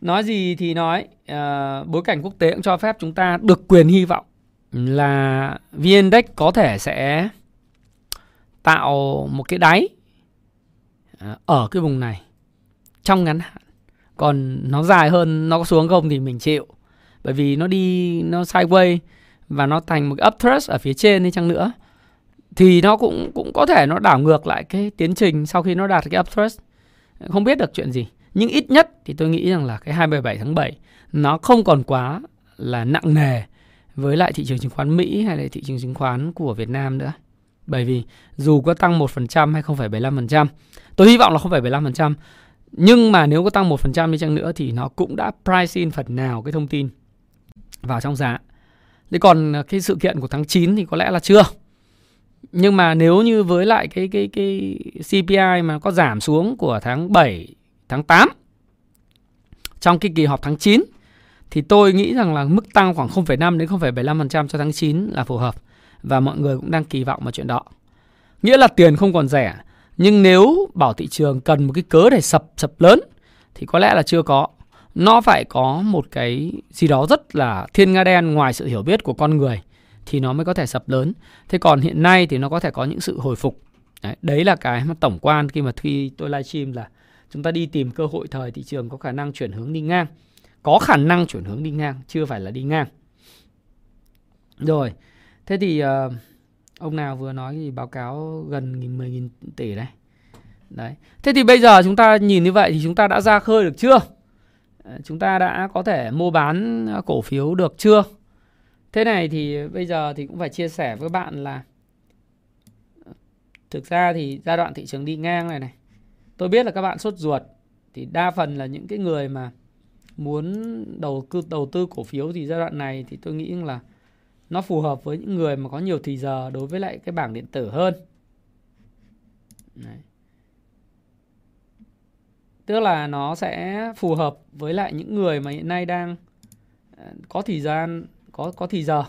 nói gì thì nói uh, bối cảnh quốc tế cũng cho phép chúng ta được quyền hy vọng là VN-Index có thể sẽ tạo một cái đáy ờ, ở cái vùng này trong ngắn hạn. Còn nó dài hơn nó có xuống không thì mình chịu. Bởi vì nó đi nó sideways và nó thành một cái upthrust ở phía trên đi chăng nữa thì nó cũng cũng có thể nó đảo ngược lại cái tiến trình sau khi nó đạt cái upthrust không biết được chuyện gì nhưng ít nhất thì tôi nghĩ rằng là cái 27 tháng 7 nó không còn quá là nặng nề với lại thị trường chứng khoán Mỹ hay là thị trường chứng khoán của Việt Nam nữa. Bởi vì dù có tăng 1% hay 0,75%, tôi hy vọng là 0,75%, nhưng mà nếu có tăng 1% đi chăng nữa thì nó cũng đã price in phần nào cái thông tin vào trong giá. Thế còn cái sự kiện của tháng 9 thì có lẽ là chưa. Nhưng mà nếu như với lại cái cái cái CPI mà có giảm xuống của tháng 7 tháng 8 trong cái kỳ họp tháng 9 thì tôi nghĩ rằng là mức tăng khoảng 0,5 đến 0,75% cho tháng 9 là phù hợp và mọi người cũng đang kỳ vọng vào chuyện đó. Nghĩa là tiền không còn rẻ, nhưng nếu bảo thị trường cần một cái cớ để sập sập lớn thì có lẽ là chưa có. Nó phải có một cái gì đó rất là thiên nga đen ngoài sự hiểu biết của con người thì nó mới có thể sập lớn. Thế còn hiện nay thì nó có thể có những sự hồi phục Đấy, đấy là cái mà tổng quan khi mà khi tôi livestream là chúng ta đi tìm cơ hội thời thị trường có khả năng chuyển hướng đi ngang. Có khả năng chuyển hướng đi ngang, chưa phải là đi ngang. Rồi, thế thì uh, ông nào vừa nói gì báo cáo gần nghìn mười nghìn tỷ đấy. Đấy. Thế thì bây giờ chúng ta nhìn như vậy thì chúng ta đã ra khơi được chưa? Ờ, chúng ta đã có thể mua bán ờ, cổ phiếu được chưa? Thế này thì bây giờ thì cũng phải chia sẻ với bạn là thực ra thì giai đoạn thị trường đi ngang này này tôi biết là các bạn sốt ruột, thì đa phần là những cái người mà muốn đầu tư đầu tư cổ phiếu thì giai đoạn này thì tôi nghĩ là nó phù hợp với những người mà có nhiều thì giờ đối với lại cái bảng điện tử hơn Đấy. tức là nó sẽ phù hợp với lại những người mà hiện nay đang ờ, có thời gian, có có thì giờ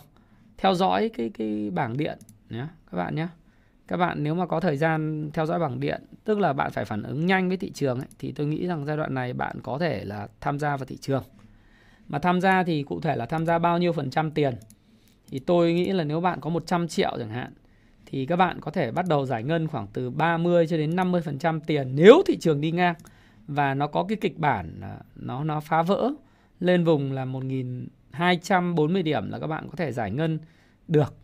theo dõi cái cái bảng điện nhé các bạn nhé các bạn nếu mà có thời gian theo dõi bảng điện tức là bạn phải phản ứng nhanh với thị trường ấy, thì tôi nghĩ rằng giai đoạn này bạn có thể là tham gia vào thị trường. Mà tham gia thì cụ thể là tham gia bao nhiêu phần trăm tiền? Thì tôi nghĩ là nếu bạn có 100 triệu chẳng hạn thì các bạn có thể bắt đầu giải ngân khoảng từ 30 cho đến 50 phần trăm tiền nếu thị trường đi ngang. Và nó có cái kịch bản nó nó phá vỡ lên vùng là 1.240 điểm là các bạn có thể giải ngân được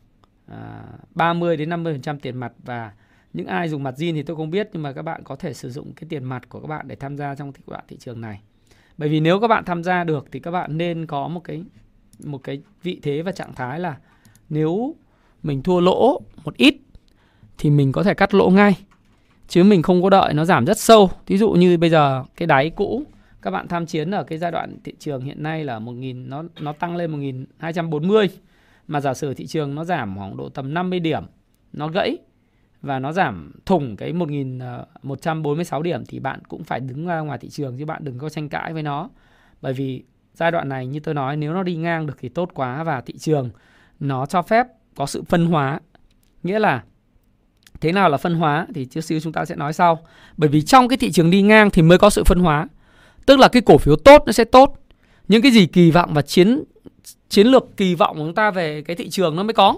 à, 30 đến 50% tiền mặt và những ai dùng mặt zin thì tôi không biết nhưng mà các bạn có thể sử dụng cái tiền mặt của các bạn để tham gia trong thị đoạn thị trường này. Bởi vì nếu các bạn tham gia được thì các bạn nên có một cái một cái vị thế và trạng thái là nếu mình thua lỗ một ít thì mình có thể cắt lỗ ngay chứ mình không có đợi nó giảm rất sâu. Ví dụ như bây giờ cái đáy cũ các bạn tham chiến ở cái giai đoạn thị trường hiện nay là 1000 nó nó tăng lên 1240 mà giả sử thị trường nó giảm khoảng độ tầm 50 điểm, nó gãy và nó giảm thủng cái 1146 ờ, điểm thì bạn cũng phải đứng ra ngoài thị trường chứ bạn đừng có tranh cãi với nó. Bởi vì giai đoạn này như tôi nói, nếu nó đi ngang được thì tốt quá và thị trường nó cho phép có sự phân hóa. Nghĩa là thế nào là phân hóa thì chút xíu chúng ta sẽ nói sau. Bởi vì trong cái thị trường đi ngang thì mới có sự phân hóa. Tức là cái cổ phiếu tốt nó sẽ tốt. Những cái gì kỳ vọng và chiến chiến lược kỳ vọng của chúng ta về cái thị trường nó mới có.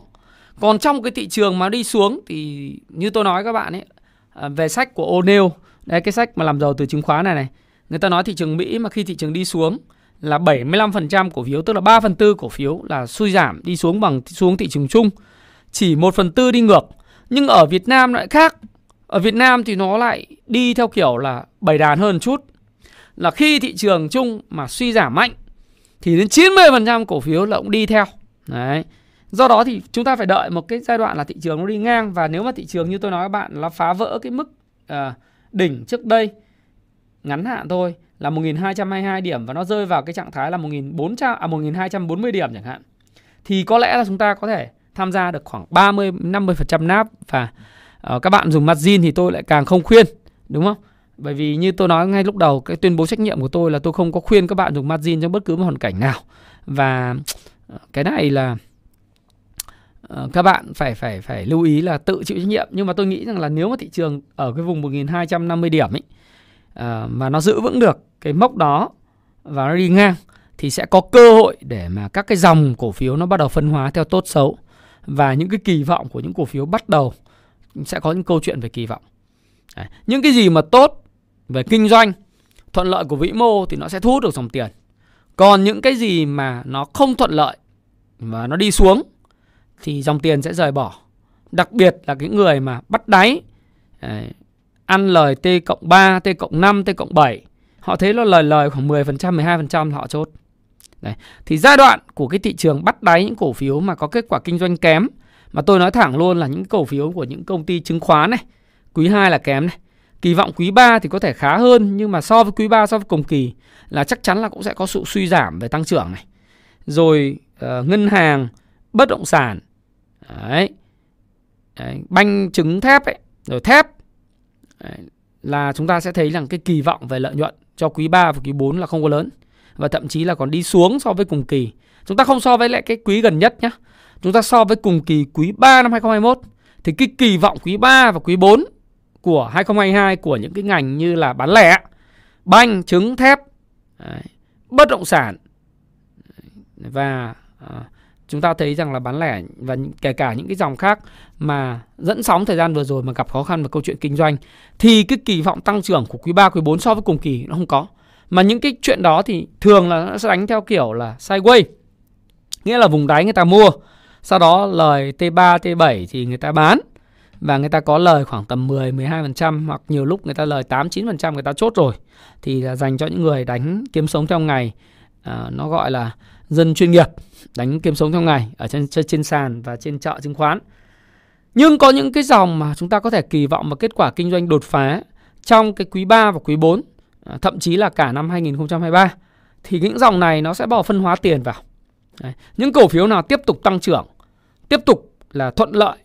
Còn trong cái thị trường mà đi xuống thì như tôi nói các bạn ấy à, về sách của O'Neill, đấy, cái sách mà làm giàu từ chứng khoán này này, người ta nói thị trường Mỹ mà khi thị trường đi xuống là 75% cổ phiếu, tức là 3 phần tư cổ phiếu là suy giảm, đi xuống bằng, xuống thị trường chung, chỉ 1 phần tư đi ngược. Nhưng ở Việt Nam lại khác. Ở Việt Nam thì nó lại đi theo kiểu là bầy đàn hơn chút. Là khi thị trường chung mà suy giảm mạnh thì đến 90% cổ phiếu là cũng đi theo. Đấy. Do đó thì chúng ta phải đợi một cái giai đoạn là thị trường nó đi ngang và nếu mà thị trường như tôi nói các bạn là phá vỡ cái mức uh, đỉnh trước đây ngắn hạn thôi là 1222 điểm và nó rơi vào cái trạng thái là 1400 à 1240 điểm chẳng hạn. Thì có lẽ là chúng ta có thể tham gia được khoảng 30 50% náp và uh, các bạn dùng margin thì tôi lại càng không khuyên, đúng không? Bởi vì như tôi nói ngay lúc đầu, cái tuyên bố trách nhiệm của tôi là tôi không có khuyên các bạn dùng margin trong bất cứ một hoàn cảnh nào. Và ờ, cái này là ờ, các bạn phải phải phải lưu ý là tự chịu trách nhiệm nhưng mà tôi nghĩ rằng là nếu mà thị trường ở cái vùng 1250 điểm ấy ờ, mà nó giữ vững được cái mốc đó và nó đi ngang, thì sẽ có cơ hội để mà các cái dòng cổ phiếu nó bắt đầu phân hóa theo tốt xấu và những cái kỳ vọng của những cổ phiếu bắt đầu sẽ có những câu chuyện về kỳ vọng. Đấy. Những cái gì mà tốt về kinh doanh thuận lợi của vĩ mô thì nó sẽ thu hút được dòng tiền. Còn những cái gì mà nó không thuận lợi và nó đi xuống thì dòng tiền sẽ rời bỏ. Đặc biệt là cái người mà bắt đáy à, ăn lời T cộng 3, T cộng 5, T cộng 7 họ thấy nó lời lời khoảng 10%, 12% họ chốt. Đấy. Thì giai đoạn của cái thị trường bắt đáy những cổ phiếu mà có kết quả kinh doanh kém mà tôi nói thẳng luôn là những cổ phiếu của những công ty chứng khoán này quý 2 là kém này Kỳ vọng quý 3 thì có thể khá hơn nhưng mà so với quý 3 so với cùng kỳ là chắc chắn là cũng sẽ có sự suy giảm về tăng trưởng này. Rồi uh, ngân hàng, bất động sản, đấy, đấy, banh trứng thép ấy, rồi thép đấy, là chúng ta sẽ thấy rằng cái kỳ vọng về lợi nhuận cho quý 3 và quý 4 là không có lớn và thậm chí là còn đi xuống so với cùng kỳ. Chúng ta không so với lại cái quý gần nhất nhé. Chúng ta so với cùng kỳ quý 3 năm 2021 thì cái kỳ vọng quý 3 và quý 4 của 2022 của những cái ngành như là bán lẻ, banh, trứng, thép, bất động sản và à, chúng ta thấy rằng là bán lẻ và kể cả những cái dòng khác mà dẫn sóng thời gian vừa rồi mà gặp khó khăn về câu chuyện kinh doanh thì cái kỳ vọng tăng trưởng của quý 3 quý 4 so với cùng kỳ nó không có. Mà những cái chuyện đó thì thường là nó sẽ đánh theo kiểu là sideways. Nghĩa là vùng đáy người ta mua, sau đó lời T3, T7 thì người ta bán và người ta có lời khoảng tầm 10 12% hoặc nhiều lúc người ta lời 8 9% người ta chốt rồi thì là dành cho những người đánh kiếm sống theo ngày à, nó gọi là dân chuyên nghiệp đánh kiếm sống theo ngày ở trên trên sàn và trên chợ chứng khoán. Nhưng có những cái dòng mà chúng ta có thể kỳ vọng vào kết quả kinh doanh đột phá trong cái quý 3 và quý 4, à, thậm chí là cả năm 2023 thì những dòng này nó sẽ bỏ phân hóa tiền vào. Đấy. Những cổ phiếu nào tiếp tục tăng trưởng, tiếp tục là thuận lợi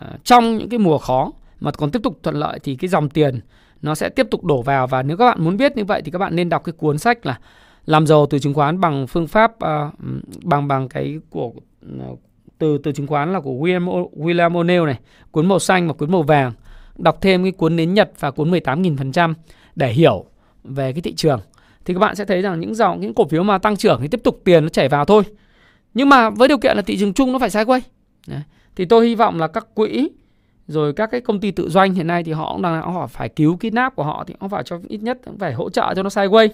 Ờ, trong những cái mùa khó mà còn tiếp tục thuận lợi thì cái dòng tiền nó sẽ tiếp tục đổ vào và nếu các bạn muốn biết như vậy thì các bạn nên đọc cái cuốn sách là làm giàu từ chứng khoán bằng phương pháp uh, bằng bằng cái của uh, từ từ chứng khoán là của William William O'Neill này, cuốn màu xanh và cuốn màu vàng. Đọc thêm cái cuốn nến Nhật và cuốn 18.000% để hiểu về cái thị trường. Thì các bạn sẽ thấy rằng những dòng những cổ phiếu mà tăng trưởng thì tiếp tục tiền nó chảy vào thôi. Nhưng mà với điều kiện là thị trường chung nó phải sideways. Đấy. Thì tôi hy vọng là các quỹ rồi các cái công ty tự doanh hiện nay thì họ cũng đang họ phải cứu cái nắp của họ thì họ phải cho ít nhất phải hỗ trợ cho nó sideways.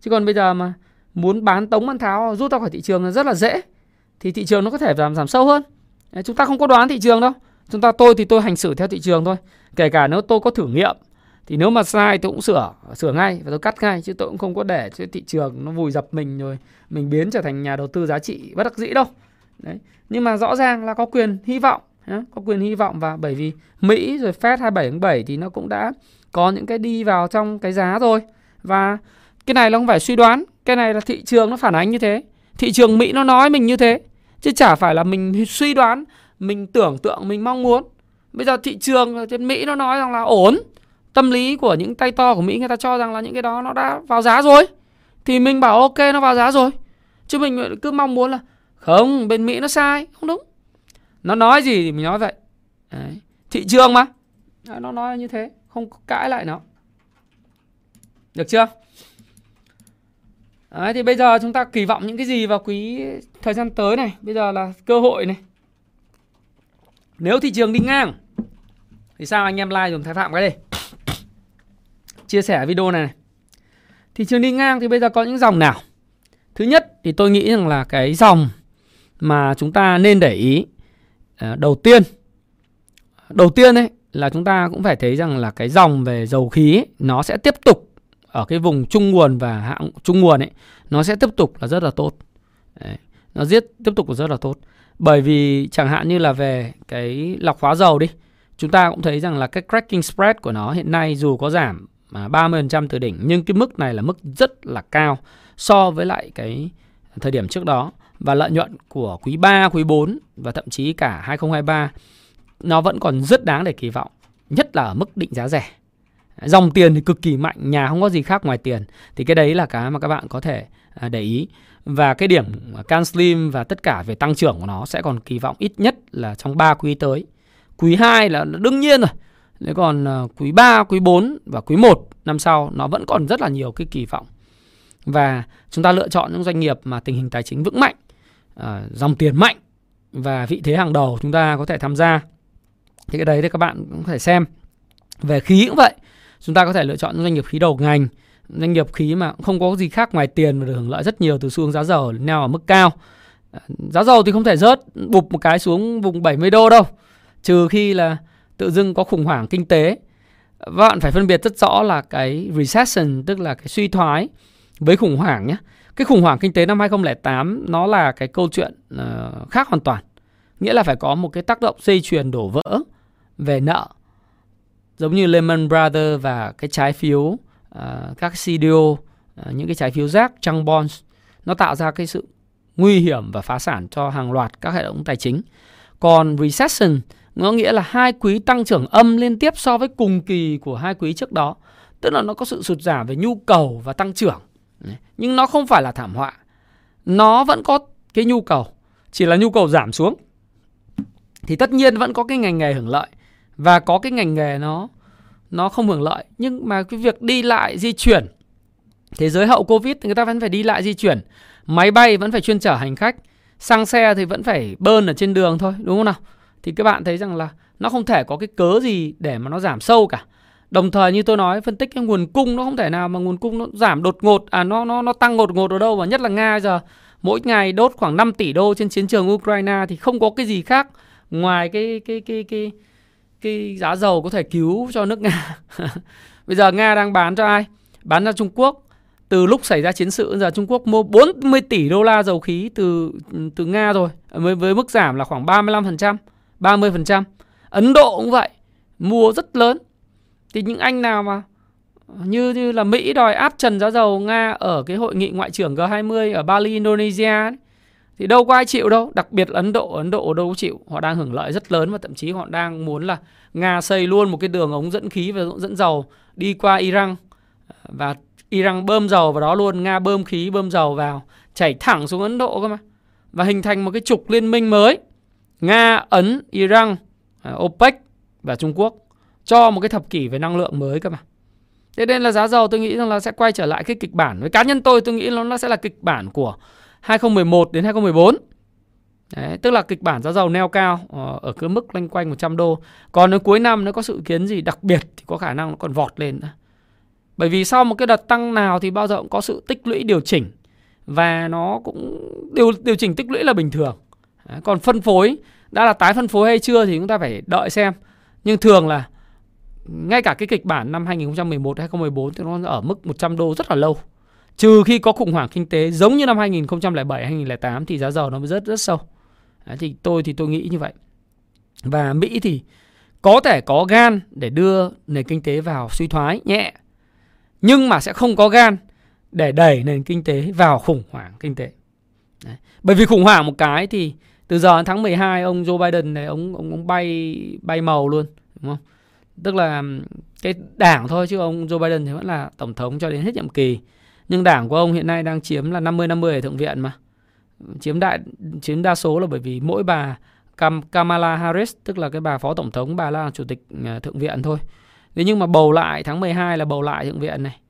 Chứ còn bây giờ mà muốn bán tống bán tháo rút ra khỏi thị trường là rất là dễ. Thì thị trường nó có thể giảm giảm sâu hơn. Đấy, chúng ta không có đoán thị trường đâu. Chúng ta tôi thì tôi hành xử theo thị trường thôi. Kể cả nếu tôi có thử nghiệm thì nếu mà sai tôi cũng sửa sửa ngay và tôi cắt ngay chứ tôi cũng không có để cho thị trường nó vùi dập mình rồi mình biến trở thành nhà đầu tư giá trị bất đắc dĩ đâu đấy. Nhưng mà rõ ràng là có quyền hy vọng có quyền hy vọng và bởi vì Mỹ rồi Fed 27 tháng 7 thì nó cũng đã có những cái đi vào trong cái giá rồi. Và cái này nó không phải suy đoán Cái này là thị trường nó phản ánh như thế. Thị trường Mỹ nó nói mình như thế Chứ chả phải là mình suy đoán Mình tưởng tượng, mình mong muốn. Bây giờ thị trường trên Mỹ nó nói rằng là ổn. Tâm lý của những tay to của Mỹ Người ta cho rằng là những cái đó nó đã vào giá rồi. Thì mình bảo ok nó vào giá rồi. Chứ mình cứ mong muốn là không, bên Mỹ nó sai Không đúng. Nó nói gì thì mình nói vậy. Đấy. Thị trường mà. Nó nói như thế Không cãi lại nó. Được chưa? Đấy, thì bây giờ chúng ta kỳ vọng những cái gì vào quý thời gian tới này? Bây giờ là cơ hội này. Nếu thị trường đi ngang Thì sao anh em like dùm thái phạm cái đi. Chia sẻ video này, này. Thị trường đi ngang thì bây giờ có những dòng nào? Thứ nhất thì tôi nghĩ rằng là cái dòng mà chúng ta nên để ý à, Đầu tiên Đầu tiên ấy là chúng ta cũng phải thấy rằng là cái dòng về dầu khí ấy, nó sẽ tiếp tục ở cái vùng trung nguồn và hạng trung nguồn ấy nó sẽ tiếp tục là rất là tốt. Đấy. Nó giết tiếp tục là rất là tốt. Bởi vì chẳng hạn như là về cái lọc hóa dầu đi, chúng ta cũng thấy rằng là cái cracking spread của nó hiện nay dù có giảm mà 30% từ đỉnh nhưng cái mức này là mức rất là cao so với lại cái thời điểm trước đó và lợi nhuận của quý 3, quý 4 và thậm chí cả 2023 nó vẫn còn rất đáng để kỳ vọng, nhất là ở mức định giá rẻ. Dòng tiền thì cực kỳ mạnh, nhà không có gì khác ngoài tiền. Thì cái đấy là cái mà các bạn có thể à, để ý. Và cái điểm Can Slim và tất cả về tăng trưởng của nó sẽ còn kỳ vọng ít nhất là trong 3 quý tới. Quý 2 là đương nhiên rồi. Thế còn à, quý 3, quý 4 và quý 1 năm sau nó vẫn còn rất là nhiều cái kỳ vọng. Và chúng ta lựa chọn những doanh nghiệp mà tình hình tài chính vững mạnh, à, dòng tiền mạnh và vị thế hàng đầu chúng ta có thể tham gia. Thì cái đấy thì các bạn cũng có thể xem. Về khí cũng vậy chúng ta có thể lựa chọn doanh nghiệp khí đầu ngành doanh nghiệp khí mà không có gì khác ngoài tiền và được hưởng lợi rất nhiều từ xu hướng giá dầu neo ở mức cao à, giá dầu thì không thể rớt bụp một cái xuống vùng 70 đô đâu trừ khi là tự dưng có khủng hoảng kinh tế bạn phải phân biệt rất rõ là cái recession tức là cái suy thoái với khủng hoảng nhé cái khủng hoảng kinh tế năm 2008 nó là cái câu chuyện uh, khác hoàn toàn nghĩa là phải có một cái tác động dây chuyền đổ vỡ về nợ giống như Lehman Brothers và cái trái phiếu uh, các CDO uh, ờ, những cái trái phiếu rác trăng bonds nó tạo ra cái sự nguy hiểm và phá sản cho hàng loạt các hệ thống tài chính. Còn recession nó nghĩa là hai quý tăng trưởng âm liên tiếp so với cùng kỳ của hai quý trước đó. Tức là nó có sự sụt giảm về nhu cầu và tăng trưởng. Nhưng nó không phải là thảm họa. Nó vẫn có cái nhu cầu, chỉ là nhu cầu giảm xuống. Thì tất nhiên vẫn có cái ngành nghề hưởng lợi. Và có cái ngành nghề nó nó không hưởng lợi. Nhưng mà cái việc đi lại di chuyển thế giới hậu covid thì người ta vẫn phải đi lại di chuyển. Máy bay vẫn phải chuyên chở hành khách. Xăng xe thì vẫn phải bơn ở trên đường thôi đúng không nào? Thì các bạn thấy rằng là nó không thể có cái cớ gì để mà nó giảm sâu cả đồng thời như tôi nói phân tích cái nguồn cung nó không thể nào mà nguồn cung nó giảm đột ngột à nó nó nó tăng ngột ngột ở đâu và nhất là nga giờ mỗi ngày đốt khoảng 5 tỷ đô trên chiến trường Ukraine thì không có cái gì khác ngoài cái cái cái cái cái giá dầu có thể cứu cho nước Nga. Bây giờ Nga đang bán cho ai? Bán cho Trung Quốc. Từ lúc xảy ra chiến sự giờ Trung Quốc mua 40 tỷ đô la dầu khí từ từ Nga rồi, với với mức giảm là khoảng 35%, 30%. Ấn Độ cũng vậy, mua rất lớn. Thì những anh nào mà như như là Mỹ đòi áp trần giá dầu Nga ở cái hội nghị ngoại trưởng G20 ở Bali Indonesia ấy, thì đâu có ai chịu đâu, đặc biệt là Ấn Độ, Ấn Độ đâu có chịu, họ đang hưởng lợi rất lớn và thậm chí họ đang muốn là Nga xây luôn một cái đường ống dẫn khí và dẫn dầu đi qua Iran. Và Iran bơm dầu vào đó luôn, Nga bơm khí bơm dầu vào chảy thẳng xuống Ấn Độ cơ mà. Và hình thành một cái trục liên minh mới. Nga, Ấn, Iran, à, OPEC và Trung Quốc cho một cái thập kỷ về năng lượng mới cơ mà. Thế nên là giá dầu tôi nghĩ rằng là sẽ quay trở lại cái kịch bản. Với cá nhân tôi tôi nghĩ nó sẽ là kịch bản của 2011 đến 2014. Đấy, tức là kịch bản giá dầu neo cao ờ, ở cái mức loanh quanh 100 đô. Còn nếu cuối năm nó có sự kiến gì đặc biệt thì có khả năng nó còn vọt lên nữa. Bởi vì sau một cái đợt tăng nào thì bao giờ cũng có sự tích lũy điều chỉnh và nó cũng điều điều chỉnh tích lũy là bình thường. Đấy, còn phân phối đã là tái phân phối hay chưa thì chúng ta phải đợi xem. Nhưng thường là ngay cả cái kịch bản năm 2011 2014 thì nó ở mức 100 đô rất là lâu. Trừ khi có khủng hoảng kinh tế giống như năm 2007 2008 thì giá dầu nó mới rất rất sâu. Đấy, thì tôi thì tôi nghĩ như vậy. Và Mỹ thì có thể có gan để đưa nền kinh tế vào suy thoái nhẹ nhưng mà sẽ không có gan để đẩy nền kinh tế vào khủng hoảng kinh tế. Đấy. Bởi vì khủng hoảng một cái thì từ giờ đến tháng 12 ông Joe Biden này ông ông ông bay bay màu luôn, đúng không? Tức là cái đảng thôi chứ ông Joe Biden thì vẫn là tổng thống cho đến hết nhiệm kỳ. Nhưng đảng của ông hiện nay đang chiếm là 50 50 ở thượng viện mà. Chiếm đại chiếm đa số là bởi vì mỗi bà Cam, Kamala Harris tức là cái bà phó tổng thống bà là chủ tịch ờ, thượng viện thôi. Thế nhưng mà bầu lại tháng 12 là bầu lại thượng viện này.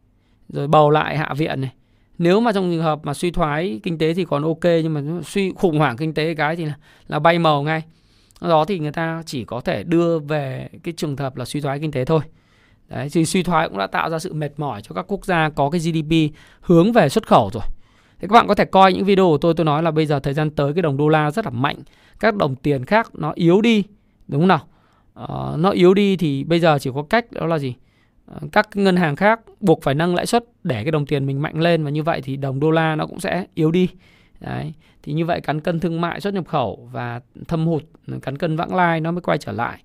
Rồi bầu lại hạ viện này. Nếu mà trong trường hợp mà suy thoái kinh tế thì còn ok nhưng mà suy khủng hoảng kinh tế cái thì là, là bay màu ngay. Đó thì người ta chỉ có thể đưa về cái trường hợp là suy thoái kinh tế thôi. Đấy, thì suy thoái cũng đã tạo ra sự mệt mỏi cho các quốc gia có cái GDP hướng về xuất khẩu rồi. thì các bạn có thể coi những video của tôi tôi nói là bây giờ thời gian tới cái đồng đô la rất là mạnh, các đồng tiền khác nó yếu đi, đúng không nào? Uh, nó yếu đi thì bây giờ chỉ có cách đó là gì? Uh, các ngân hàng khác buộc phải nâng lãi suất để cái đồng tiền mình mạnh lên và như vậy thì đồng đô la nó cũng sẽ yếu đi. Đấy. Thì như vậy cán cân thương mại xuất nhập khẩu và thâm hụt, cán cân vãng lai nó mới quay trở lại.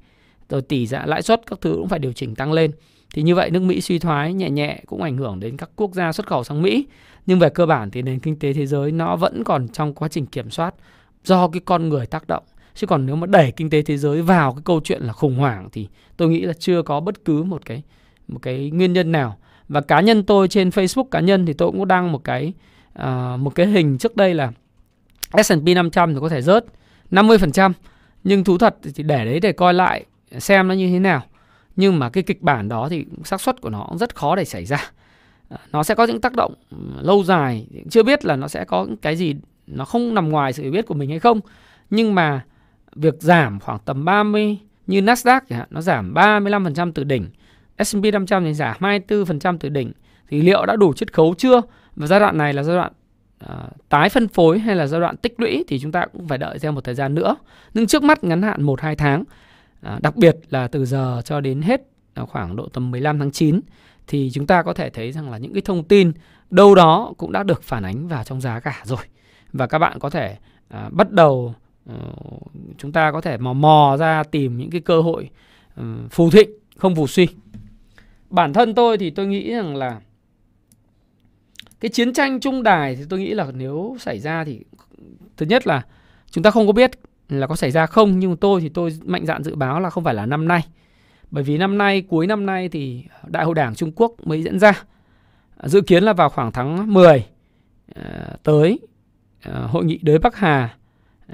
Rồi tỷ giá, lãi suất các thứ cũng phải điều chỉnh tăng lên. Thì như vậy nước Mỹ suy thoái nhẹ nhẹ cũng ảnh hưởng đến các quốc gia xuất khẩu sang Mỹ. Nhưng về cơ bản thì nền kinh tế thế giới nó vẫn còn trong quá trình kiểm soát do cái con người tác động. Chứ còn nếu mà đẩy kinh tế thế giới vào cái câu chuyện là khủng hoảng thì tôi nghĩ là chưa có bất cứ một cái một cái nguyên nhân nào. Và cá nhân tôi trên Facebook cá nhân thì tôi cũng đăng một cái uh, một cái hình trước đây là S&P 500 thì có thể rớt 50% nhưng thú thật thì để đấy để coi lại xem nó như thế nào. Nhưng mà cái kịch bản đó thì xác suất của nó cũng rất khó để xảy ra. Ờ, nó sẽ có những tác động lâu dài chưa biết là nó sẽ có cái gì nó không nằm ngoài sự hiểu biết của mình hay không. Nhưng mà việc giảm khoảng tầm 30 như Nasdaq chẳng hạn nó giảm 35% từ đỉnh. S&P 500 thì giảm 24% từ đỉnh. Thì liệu đã đủ chiết khấu chưa? Và giai đoạn này là giai đoạn uh, tái phân phối hay là giai đoạn tích lũy thì chúng ta cũng phải đợi thêm một thời gian nữa. Nhưng trước mắt ngắn hạn 1-2 tháng À, đặc biệt là từ giờ cho đến hết khoảng độ tầm 15 tháng 9 thì chúng ta có thể thấy rằng là những cái thông tin đâu đó cũng đã được phản ánh vào trong giá cả rồi. Và các bạn có thể à, bắt đầu uh, chúng ta có thể mò mò ra tìm những cái cơ hội uh, phù thịnh không phù suy. Bản thân tôi thì tôi nghĩ rằng là cái chiến tranh trung đài thì tôi nghĩ là nếu xảy ra thì thứ nhất là chúng ta không có biết là có xảy ra không nhưng tôi thì tôi mạnh dạn dự báo là không phải là năm nay. Bởi vì năm nay cuối năm nay thì đại hội đảng Trung Quốc mới diễn ra. Dự kiến là vào khoảng tháng 10 ờ, tới ờ, hội nghị đới Bắc Hà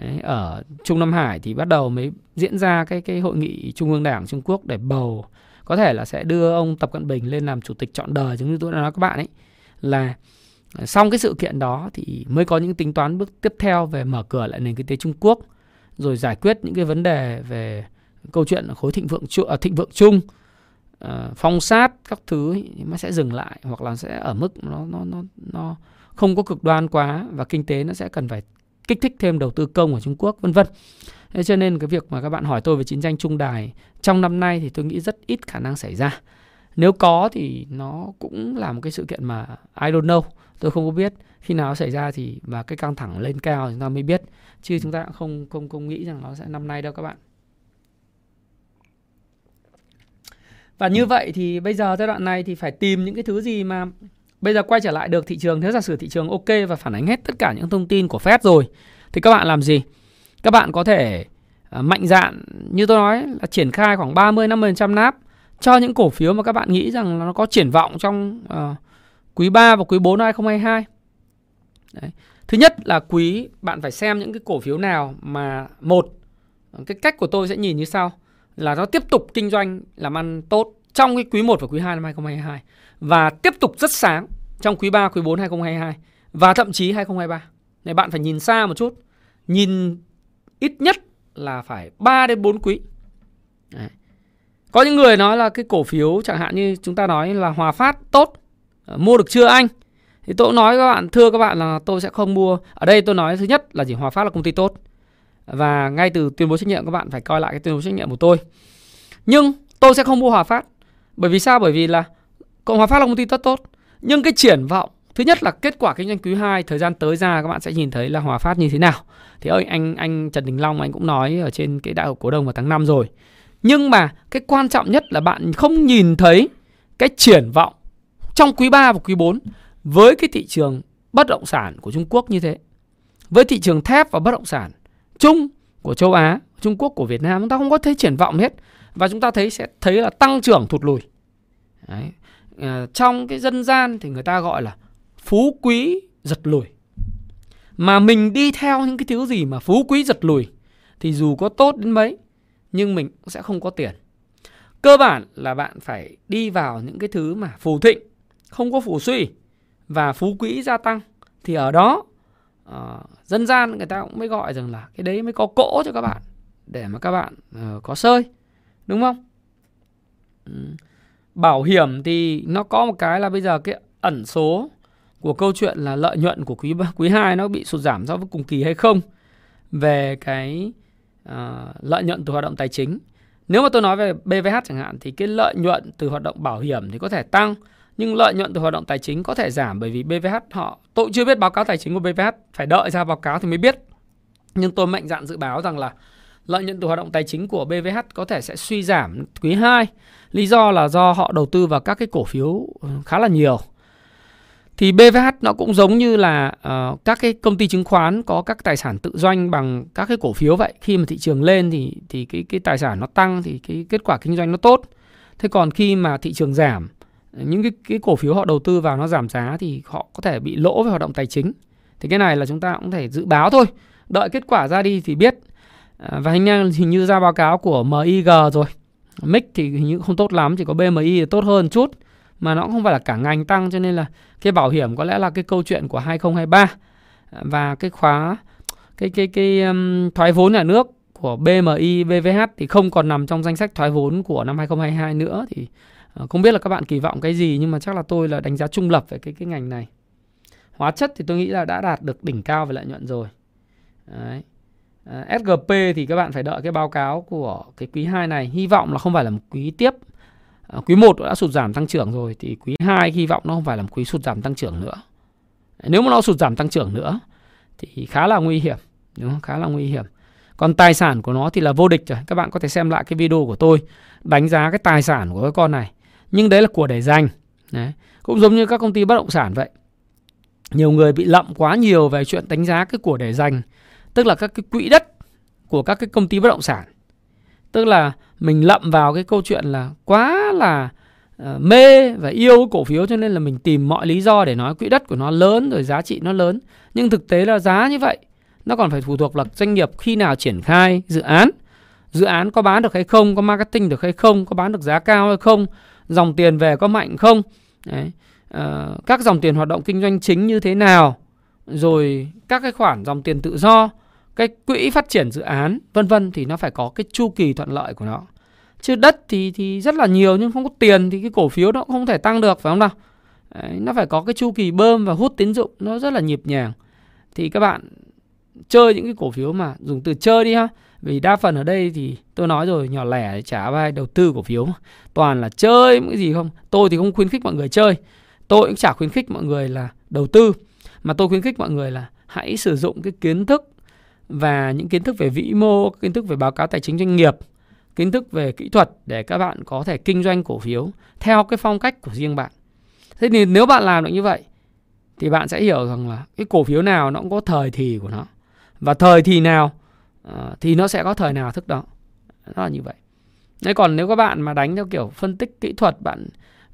Đấy, ở Trung Nam Hải thì bắt đầu mới diễn ra cái cái hội nghị Trung ương Đảng Trung Quốc để bầu. Có thể là sẽ đưa ông Tập Cận Bình lên làm chủ tịch trọn đời giống như tôi đã nói các bạn ấy là Xong cái sự kiện đó thì mới có những tính toán bước tiếp theo về mở cửa lại nền kinh tế Trung Quốc rồi giải quyết những cái vấn đề về câu chuyện khối thịnh vượng à, thịnh vượng chung uh, phong sát các thứ nó sẽ dừng lại hoặc là sẽ ở mức nó nó nó nó không có cực đoan quá và kinh tế nó sẽ cần phải kích thích thêm đầu tư công ở Trung Quốc vân vân. Thế cho nên cái việc mà các bạn hỏi tôi về chiến tranh Trung Đài trong năm nay thì tôi nghĩ rất ít khả năng xảy ra. Nếu có thì nó cũng là một cái sự kiện mà I don't know, tôi không có biết. Khi nào xảy ra thì và cái căng thẳng lên cao chúng ta mới biết. Chứ chúng ta cũng không không không nghĩ rằng nó sẽ năm nay đâu các bạn. Và như vậy thì bây giờ giai đoạn này thì phải tìm những cái thứ gì mà bây giờ quay trở lại được thị trường. Nếu giả sử thị trường ok và phản ánh hết tất cả những thông tin của Fed rồi thì các bạn làm gì? Các bạn có thể uh, mạnh dạn như tôi nói là triển khai khoảng 30 50% nắp cho những cổ phiếu mà các bạn nghĩ rằng nó có triển vọng trong uh, quý 3 và quý 4 năm 2022. Đấy. Thứ nhất là quý bạn phải xem những cái cổ phiếu nào mà một cái cách của tôi sẽ nhìn như sau là nó tiếp tục kinh doanh làm ăn tốt trong cái quý 1 và quý 2 năm 2022 và tiếp tục rất sáng trong quý 3, quý 4 2022 và thậm chí 2023. Này bạn phải nhìn xa một chút. Nhìn ít nhất là phải 3 đến 4 quý. Đấy. Có những người nói là cái cổ phiếu chẳng hạn như chúng ta nói là Hòa Phát tốt, ờ, mua được chưa anh? Thì tôi cũng nói các bạn, thưa các bạn là tôi sẽ không mua. Ở đây tôi nói thứ nhất là chỉ Hòa Phát là công ty tốt. Và ngay từ tuyên bố trách nhiệm các bạn phải coi lại cái tuyên bố trách nhiệm của tôi. Nhưng tôi sẽ không mua Hòa Phát. Bởi vì sao? Bởi vì là Cộng Hòa Phát là công ty rất tốt. Nhưng cái triển vọng Thứ nhất là kết quả kinh doanh quý 2 thời gian tới ra các bạn sẽ nhìn thấy là Hòa Phát như thế nào. Thì ơi anh anh Trần Đình Long anh cũng nói ở trên cái đại hội cổ đông vào tháng 5 rồi. Nhưng mà cái quan trọng nhất là bạn không nhìn thấy cái triển vọng trong quý 3 và quý 4 với cái thị trường bất động sản của Trung Quốc như thế. Với thị trường thép và bất động sản chung của châu Á, Trung Quốc của Việt Nam chúng ta không có thấy triển vọng hết và chúng ta thấy sẽ thấy là tăng trưởng thụt lùi. Đấy. À, trong cái dân gian thì người ta gọi là phú quý giật lùi. Mà mình đi theo những cái thứ gì mà phú quý giật lùi thì dù có tốt đến mấy nhưng mình cũng sẽ không có tiền. Cơ bản là bạn phải đi vào những cái thứ mà phù thịnh, không có phù suy và phú quý gia tăng thì ở đó uh, dân gian người ta cũng mới gọi rằng là cái đấy mới có cỗ cho các bạn để mà các bạn uh, có sơi đúng không ừ. bảo hiểm thì nó có một cái là bây giờ cái ẩn số của câu chuyện là lợi nhuận của quý quý 2 nó bị sụt giảm so với cùng kỳ hay không về cái uh, lợi nhuận từ hoạt động tài chính. Nếu mà tôi nói về BVH chẳng hạn thì cái lợi nhuận từ hoạt động bảo hiểm thì có thể tăng nhưng lợi nhuận từ hoạt động tài chính có thể giảm bởi vì BVH họ tôi chưa biết báo cáo tài chính của BVH phải đợi ra báo cáo thì mới biết. Nhưng tôi mạnh dạn dự báo rằng là lợi nhuận từ hoạt động tài chính của BVH có thể sẽ suy giảm quý 2. Lý do là do họ đầu tư vào các cái cổ phiếu ừ, khá là nhiều thì BVH nó cũng giống như là uh, các cái công ty chứng khoán có các tài sản tự doanh bằng các cái cổ phiếu vậy. Khi mà thị trường lên thì thì cái cái tài sản nó tăng thì cái kết quả kinh doanh nó tốt. Thế còn khi mà thị trường giảm những cái cái cổ phiếu họ đầu tư vào nó giảm giá thì họ có thể bị lỗ về hoạt động tài chính. Thì cái này là chúng ta cũng thể dự báo thôi. Đợi kết quả ra đi thì biết. À, và hình như, hình như ra báo cáo của MIG rồi. MIC thì hình như không tốt lắm chỉ có BMI tốt hơn chút mà nó cũng không phải là cả ngành tăng cho nên là cái bảo hiểm có lẽ là cái câu chuyện của 2023 và cái khóa cái cái cái um, thoái vốn nhà nước của BMI BVH thì không còn nằm trong danh sách thoái vốn của năm 2022 nữa thì ờ, không biết là các bạn kỳ vọng cái gì nhưng mà chắc là tôi là đánh giá trung lập về cái cái ngành này. Hóa chất thì tôi nghĩ là đã đạt được đỉnh cao về lợi nhuận rồi. Đấy. Ờ, à, SGP thì các bạn phải đợi cái báo cáo của cái quý 2 này, hy vọng là không phải là một quý tiếp À, quý 1 đã sụt giảm tăng trưởng rồi thì quý 2 hy vọng nó không phải là một quý sụt giảm tăng trưởng nữa. Nếu mà nó sụt giảm tăng trưởng nữa thì khá là nguy hiểm, đúng không? Khá là nguy hiểm. Còn tài sản của nó thì là vô địch rồi. Các bạn có thể xem lại cái video của tôi đánh giá cái tài sản của cái con này. Nhưng đấy là của để dành. Đấy. Cũng giống như các công ty bất động sản vậy. Nhiều người bị lậm quá nhiều về chuyện đánh giá cái của để dành. Tức là các cái quỹ đất của các cái công ty bất động sản. Tức là mình lậm vào cái câu chuyện là quá là uh, mê và yêu cổ phiếu cho nên là mình tìm mọi lý do để nói quỹ đất của nó lớn rồi giá trị nó lớn. Nhưng thực tế là giá như vậy nó còn phải phụ thuộc vào doanh nghiệp khi nào triển khai dự án. Dự án có bán được hay không có marketing được hay không có bán được giá cao hay không dòng tiền về có mạnh không? Đấy. uh, các dòng tiền hoạt động kinh doanh chính như thế nào? Rồi các cái khoản dòng tiền tự do cái quỹ phát triển dự án vân vân thì nó phải có cái chu kỳ thuận lợi của nó. Chứ đất thì thì rất là nhiều nhưng không có tiền thì cái cổ phiếu nó cũng không thể tăng được phải không nào? Đấy, nó phải có cái chu kỳ bơm và hút tín dụng nó rất là nhịp nhàng. Thì các bạn chơi những cái cổ phiếu mà dùng từ chơi đi ha. Vì đa phần ở đây thì tôi nói rồi nhỏ lẻ chả ai đầu tư cổ phiếu toàn là chơi những cái gì không? Tôi thì không khuyến khích mọi người chơi. Tôi cũng chả khuyến khích mọi người là đầu tư. Mà tôi khuyến khích mọi người là hãy sử dụng cái kiến thức và những kiến thức về vĩ mô kiến thức về báo cáo tài chính doanh nghiệp kiến thức về kỹ thuật để các bạn có thể kinh doanh cổ phiếu theo cái phong cách của riêng bạn. Thế thì nếu bạn làm được như vậy thì bạn sẽ hiểu rằng là cái cổ phiếu nào nó cũng có thời thì của nó. Và thời thì nào ờ, thì nó sẽ có thời nào thức đó. Nó là như vậy. Đấy còn nếu các bạn mà đánh theo kiểu phân tích kỹ thuật bạn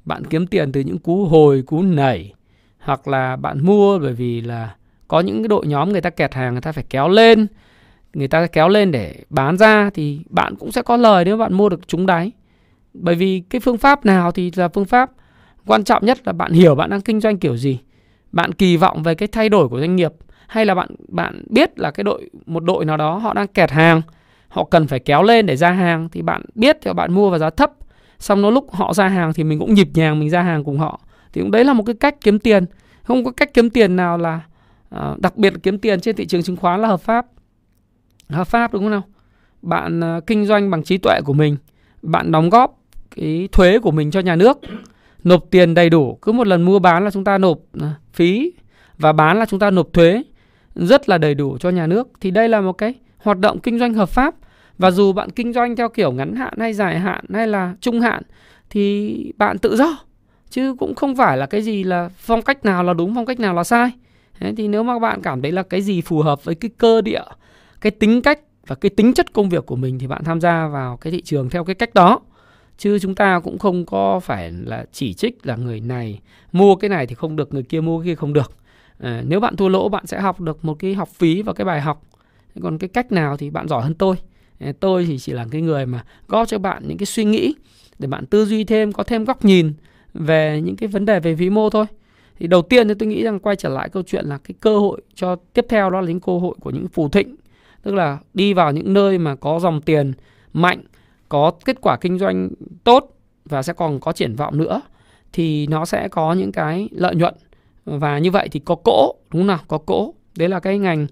bạn kiếm tiền từ những cú hồi, cú nảy hoặc là bạn mua bởi vì là có những cái đội nhóm người ta kẹt hàng người ta phải kéo lên, người ta kéo lên để bán ra thì bạn cũng sẽ có lời nếu bạn mua được trúng đáy. Bởi vì cái phương pháp nào thì là phương pháp quan trọng nhất là bạn hiểu bạn đang kinh doanh kiểu gì. Bạn kỳ vọng về cái thay đổi của doanh nghiệp hay là bạn bạn biết là cái đội một đội nào đó họ đang kẹt hàng họ cần phải kéo lên để ra hàng thì bạn biết thì bạn mua vào giá thấp xong nó lúc họ ra hàng thì mình cũng nhịp nhàng mình ra hàng cùng họ thì cũng đấy là một cái cách kiếm tiền không có cách kiếm tiền nào là Ờ, đặc biệt là kiếm tiền trên thị trường chứng khoán là hợp pháp. Hợp pháp đúng không nào? Bạn ờ, kinh doanh bằng trí tuệ của mình, bạn đóng góp cái thuế của mình cho nhà nước, nộp tiền đầy đủ. Cứ một lần mua bán là chúng ta nộp ờ, phí và bán là chúng ta nộp thuế rất là đầy đủ cho nhà nước. Thì đây là một cái hoạt động kinh doanh hợp pháp. Và dù bạn kinh doanh theo kiểu ngắn hạn hay dài hạn hay là trung hạn, thì bạn tự do. Chứ cũng không phải là cái gì là phong cách nào là đúng, phong cách nào là sai. Thế thì nếu mà bạn cảm thấy là cái gì phù hợp với cái cơ địa cái tính cách và cái tính chất công việc của mình thì bạn tham gia vào cái thị trường theo cái cách đó. Chứ chúng ta cũng không có phải là chỉ trích là người này mua cái này thì không được người kia mua cái kia không được. À, nếu bạn thua lỗ bạn sẽ học được một cái học phí và cái bài học. Còn cái cách nào thì bạn giỏi hơn tôi. Tôi thì chỉ là cái người mà góp cho bạn những cái suy nghĩ để bạn tư duy thêm có thêm góc nhìn về những cái vấn đề về vĩ mô thôi thì đầu tiên thì tôi nghĩ rằng quay trở lại câu chuyện là cái cơ hội cho tiếp theo đó là những cơ hội của những phù thịnh. Tức là đi vào những nơi mà có dòng tiền mạnh, có kết quả kinh doanh tốt và sẽ còn có triển vọng nữa, thì nó sẽ có những cái lợi nhuận. Và như vậy thì có cỗ, đúng không nào? Có cỗ. Đấy là cái ngành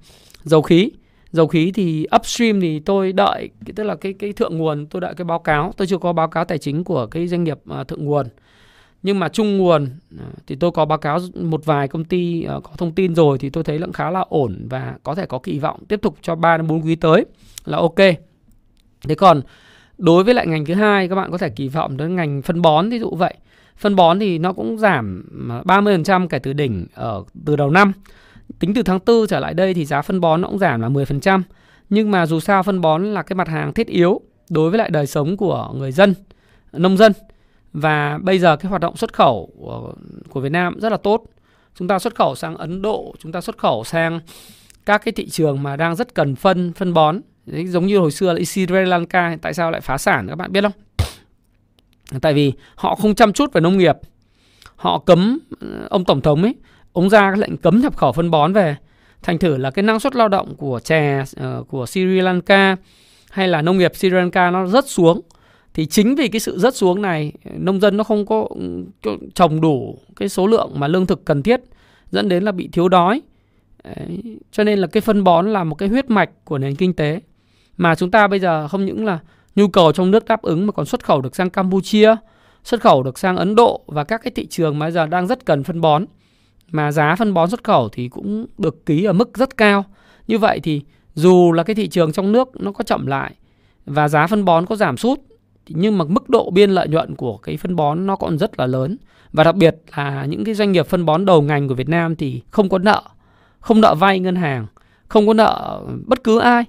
dầu khí. Dầu khí thì upstream thì tôi đợi, tức là cái cái thượng nguồn, tôi đợi cái báo cáo. Tôi chưa có báo cáo tài chính của cái doanh nghiệp à, thượng nguồn nhưng mà chung nguồn à, thì tôi có báo cáo một vài công ty à, có thông tin rồi thì tôi thấy lượng khá là ổn và có thể có kỳ vọng tiếp tục cho 3 đến 4 quý tới là ok. Thế còn đối với lại ngành thứ hai các bạn có thể kỳ vọng đến ngành phân bón ví dụ vậy. Phân bón thì nó cũng giảm à, 30% kể từ đỉnh ở từ đầu năm. Tính từ tháng 4 trở lại đây thì giá phân bón nó cũng giảm là 10%. Nhưng mà dù sao phân bón là cái mặt hàng thiết yếu đối với lại đời sống của người dân, nông dân. Và bây giờ cái hoạt động xuất khẩu ờ, của Việt Nam rất là tốt. Chúng ta xuất khẩu sang Ấn Độ, chúng ta xuất khẩu sang các cái thị trường mà đang rất cần phân phân bón. Giống như hồi xưa là Sri Lanka tại sao lại phá sản các bạn biết không? Tại vì họ không chăm chút về nông nghiệp. Họ cấm ờ, ông tổng thống ấy ông ra cái lệnh cấm nhập khẩu phân bón về thành thử là cái năng suất lao động của chè uh, của Sri Lanka hay là nông nghiệp Sri Lanka nó rất xuống thì chính vì cái sự rớt xuống này, nông dân nó không có trồng đủ cái số lượng mà lương thực cần thiết, dẫn đến là bị thiếu đói Đấy. cho nên là cái phân bón là một cái huyết mạch của nền kinh tế mà chúng ta bây giờ không những là nhu cầu trong nước đáp ứng mà còn xuất khẩu được sang Campuchia, xuất khẩu được sang Ấn Độ và các cái thị trường mà bây giờ đang rất cần phân bón mà giá phân bón xuất khẩu thì cũng được ký ở mức rất cao. Như vậy thì dù là cái thị trường trong nước nó có chậm lại và giá phân bón có giảm sút nhưng mà mức độ biên lợi nhuận của cái phân bón nó còn rất là lớn và đặc biệt là những cái doanh nghiệp phân bón đầu ngành của Việt Nam thì không có nợ, không nợ vay ngân hàng, không có nợ bất cứ ai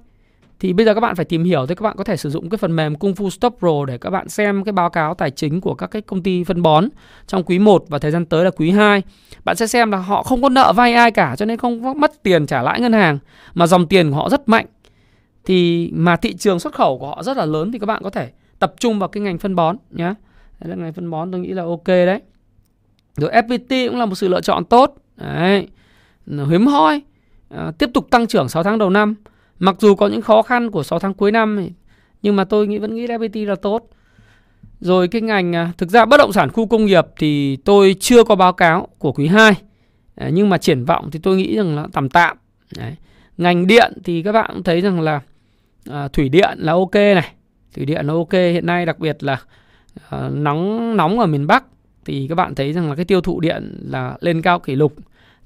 thì bây giờ các bạn phải tìm hiểu thì các bạn có thể sử dụng cái phần mềm Kung Fu Stop Pro để các bạn xem cái báo cáo tài chính của các cái công ty phân bón trong quý 1 và thời gian tới là quý 2. Bạn sẽ xem là họ không có nợ vay ai cả cho nên không có mất tiền trả lãi ngân hàng mà dòng tiền của họ rất mạnh. Thì mà thị trường xuất khẩu của họ rất là lớn thì các bạn có thể tập trung vào cái ngành phân bón nhé. Đấy là ngành phân bón tôi nghĩ là ok đấy. rồi FPT cũng là một sự lựa chọn tốt. Đấy. Hiếm hoi. À, tiếp tục tăng trưởng 6 tháng đầu năm. Mặc dù có những khó khăn của 6 tháng cuối năm nhưng mà tôi nghĩ vẫn nghĩ FPT là tốt. Rồi cái ngành à, thực ra bất động sản khu công nghiệp thì tôi chưa có báo cáo của quý 2 à, nhưng mà triển vọng thì tôi nghĩ rằng là tạm tạm. Đấy. ngành điện thì các bạn cũng thấy rằng là à, thủy điện là ok này thủy điện nó ok. Hiện nay đặc biệt là uh, nóng nóng ở miền Bắc thì các bạn thấy rằng là cái tiêu thụ điện là lên cao kỷ lục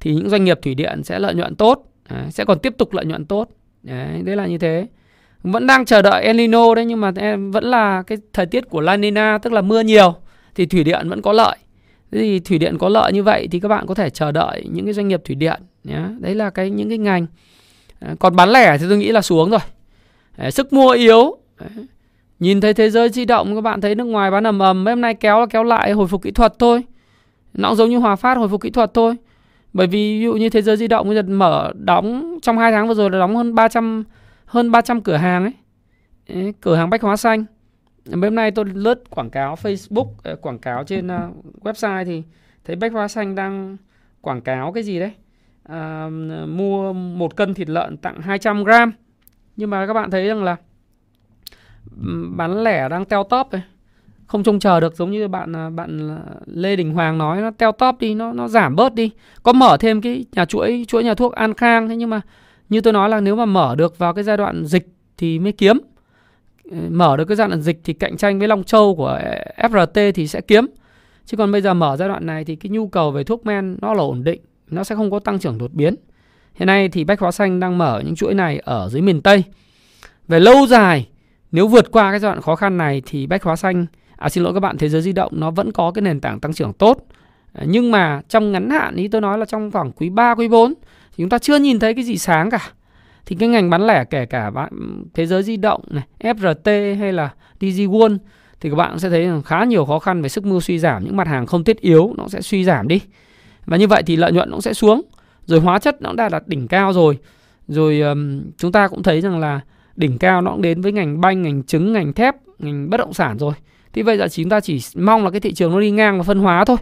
thì những doanh nghiệp thủy điện sẽ lợi nhuận tốt đấy, sẽ còn tiếp tục lợi nhuận tốt. Đấy, đấy là như thế. Vẫn đang chờ đợi El Nino đấy nhưng mà em vẫn là cái thời tiết của La Nina tức là mưa nhiều thì thủy điện vẫn có lợi. Thế thì thủy điện có lợi như vậy thì các bạn có thể chờ đợi những cái doanh nghiệp thủy điện nhé đấy là cái những cái ngành. Ờ, còn bán lẻ thì tôi nghĩ là xuống rồi. Đấy, sức mua yếu. Đấy nhìn thấy thế giới di động các bạn thấy nước ngoài bán ầm ầm hôm nay kéo là kéo lại hồi phục kỹ thuật thôi nó cũng giống như Hòa Phát hồi phục kỹ thuật thôi bởi vì ví dụ như thế giới di động bây giờ mở đóng trong 2 tháng vừa rồi là đóng hơn 300 hơn 300 cửa hàng ấy. Đấy, cửa hàng bách hóa xanh. Hôm nay tôi lướt quảng cáo Facebook, ờ, quảng cáo trên ờ, website thì thấy bách hóa xanh đang quảng cáo cái gì đấy? À, mua một cân thịt lợn tặng 200 gram. Nhưng mà các bạn thấy rằng là bán lẻ đang teo top ấy. Không trông chờ được giống như bạn à, bạn à, Lê Đình Hoàng nói nó teo top đi, nó nó giảm bớt đi. Có mở thêm cái nhà chuỗi chuỗi nhà thuốc An Khang thế nhưng mà như tôi nói là nếu mà mở được vào cái giai đoạn dịch thì mới kiếm ờ, mở được cái giai đoạn dịch thì cạnh tranh với Long Châu của à, FRT thì sẽ kiếm chứ còn bây giờ mở giai đoạn này thì cái nhu cầu về thuốc men nó là ổn định nó sẽ không có tăng trưởng đột biến hiện nay thì Bách Hóa Xanh đang mở những chuỗi này ở dưới miền Tây về lâu dài nếu vượt qua cái giai đoạn khó khăn này thì Bách Hóa Xanh à xin lỗi các bạn thế giới di động nó vẫn có cái nền tảng tăng trưởng tốt. Ờ, nhưng mà trong ngắn hạn ý tôi nói là trong khoảng quý 3, quý 4 thì chúng ta chưa nhìn thấy cái gì sáng cả. Thì cái ngành bán lẻ kể cả bạn ừ, thế giới di động này FRT hay là DG thì các bạn sẽ thấy khá nhiều khó khăn về sức mua suy giảm. Những mặt hàng không thiết yếu nó sẽ suy giảm đi. Và như vậy thì lợi nhuận nó sẽ xuống. Rồi hóa chất nó đã đạt đỉnh cao rồi. Rồi um, chúng ta cũng thấy rằng là đỉnh cao nó cũng đến với ngành banh, ngành trứng, ngành thép, ngành bất động sản rồi. Thì bây giờ chúng ta chỉ mong là cái thị trường nó đi ngang và phân hóa thôi.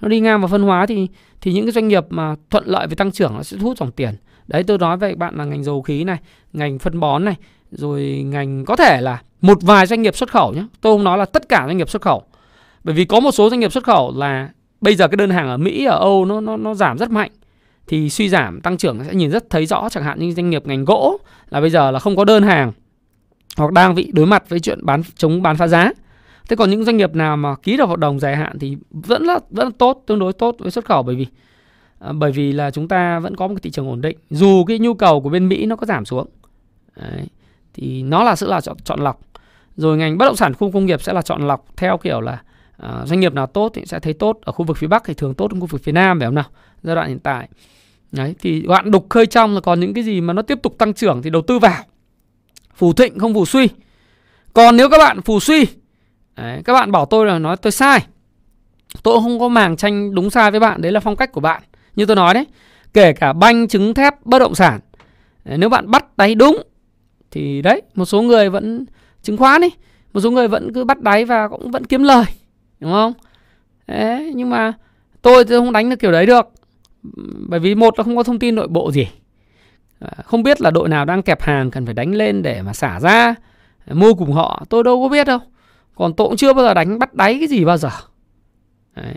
Nó đi ngang và phân hóa thì thì những cái doanh nghiệp mà thuận lợi về tăng trưởng nó sẽ thu hút dòng tiền. Đấy, tôi nói với bạn là ngành dầu khí này, ngành phân bón này, rồi ngành có thể là một vài doanh nghiệp xuất khẩu nhé tôi không nói là tất cả doanh nghiệp xuất khẩu. Bởi vì có một số doanh nghiệp xuất khẩu là bây giờ cái đơn hàng ở Mỹ, ở Âu nó nó nó giảm rất mạnh thì suy giảm tăng trưởng sẽ nhìn rất thấy rõ chẳng hạn như doanh nghiệp ngành gỗ là bây giờ là không có đơn hàng hoặc đang bị đối mặt với chuyện bán chống bán phá giá Thế còn những doanh nghiệp nào mà ký được hợp đồng dài hạn thì vẫn là vẫn là tốt, tương đối tốt với xuất khẩu bởi vì à, bởi vì là chúng ta vẫn có một cái thị trường ổn định. Dù cái nhu cầu của bên Mỹ nó có giảm xuống. Đấy, thì nó là sự là chọn, chọn lọc. Rồi ngành bất động sản khu công nghiệp sẽ là chọn lọc theo kiểu là à, doanh nghiệp nào tốt thì sẽ thấy tốt ở khu vực phía Bắc thì thường tốt hơn khu vực phía Nam phải không nào? Giai đoạn hiện tại. Đấy thì đoạn đục khơi trong là còn những cái gì mà nó tiếp tục tăng trưởng thì đầu tư vào. Phù thịnh không phù suy. Còn nếu các bạn phù suy Đấy, các bạn bảo tôi là nói tôi sai tôi không có màng tranh đúng sai với bạn đấy là phong cách của bạn như tôi nói đấy kể cả banh trứng thép bất động sản đấy, nếu bạn bắt đáy đúng thì đấy một số người vẫn chứng khoán đi một số người vẫn cứ bắt đáy và cũng vẫn kiếm lời đúng không đấy nhưng mà tôi tôi không đánh được kiểu đấy được bởi vì một là không có thông tin nội bộ gì. À, không biết là đội nào đang kẹp hàng cần phải đánh lên để mà xả ra. Mua cùng họ tôi đâu có biết đâu. Còn tôi cũng chưa bao giờ đánh bắt đáy cái gì bao giờ. Đấy.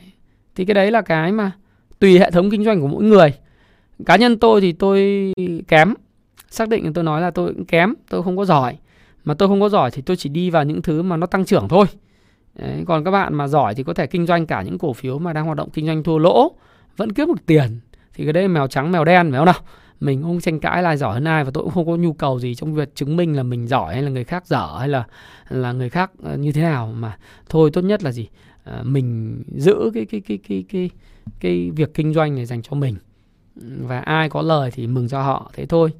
thì cái đấy là cái mà tùy hệ thống kinh doanh của mỗi người. Cá nhân tôi thì tôi kém. Xác định tôi nói là tôi cũng kém tôi không có giỏi. Mà tôi không có giỏi thì tôi chỉ đi vào những thứ mà nó tăng trưởng thôi. Đấy, còn các bạn mà giỏi thì có thể kinh doanh cả những cổ phiếu mà đang hoạt động kinh doanh thua lỗ vẫn kiếm được tiền. Thì cái đấy mèo trắng mèo đen phải không nào? Mình không tranh cãi là giỏi hơn ai và tôi cũng không có nhu cầu gì trong việc chứng minh là mình giỏi hay là người khác dở hay là là người khác ờ, như thế nào. Mà thôi tốt nhất là gì? À, mình giữ cái cái cái cái cái cái việc kinh doanh này dành cho mình. Và ai có lời thì mừng cho họ. Thế thôi.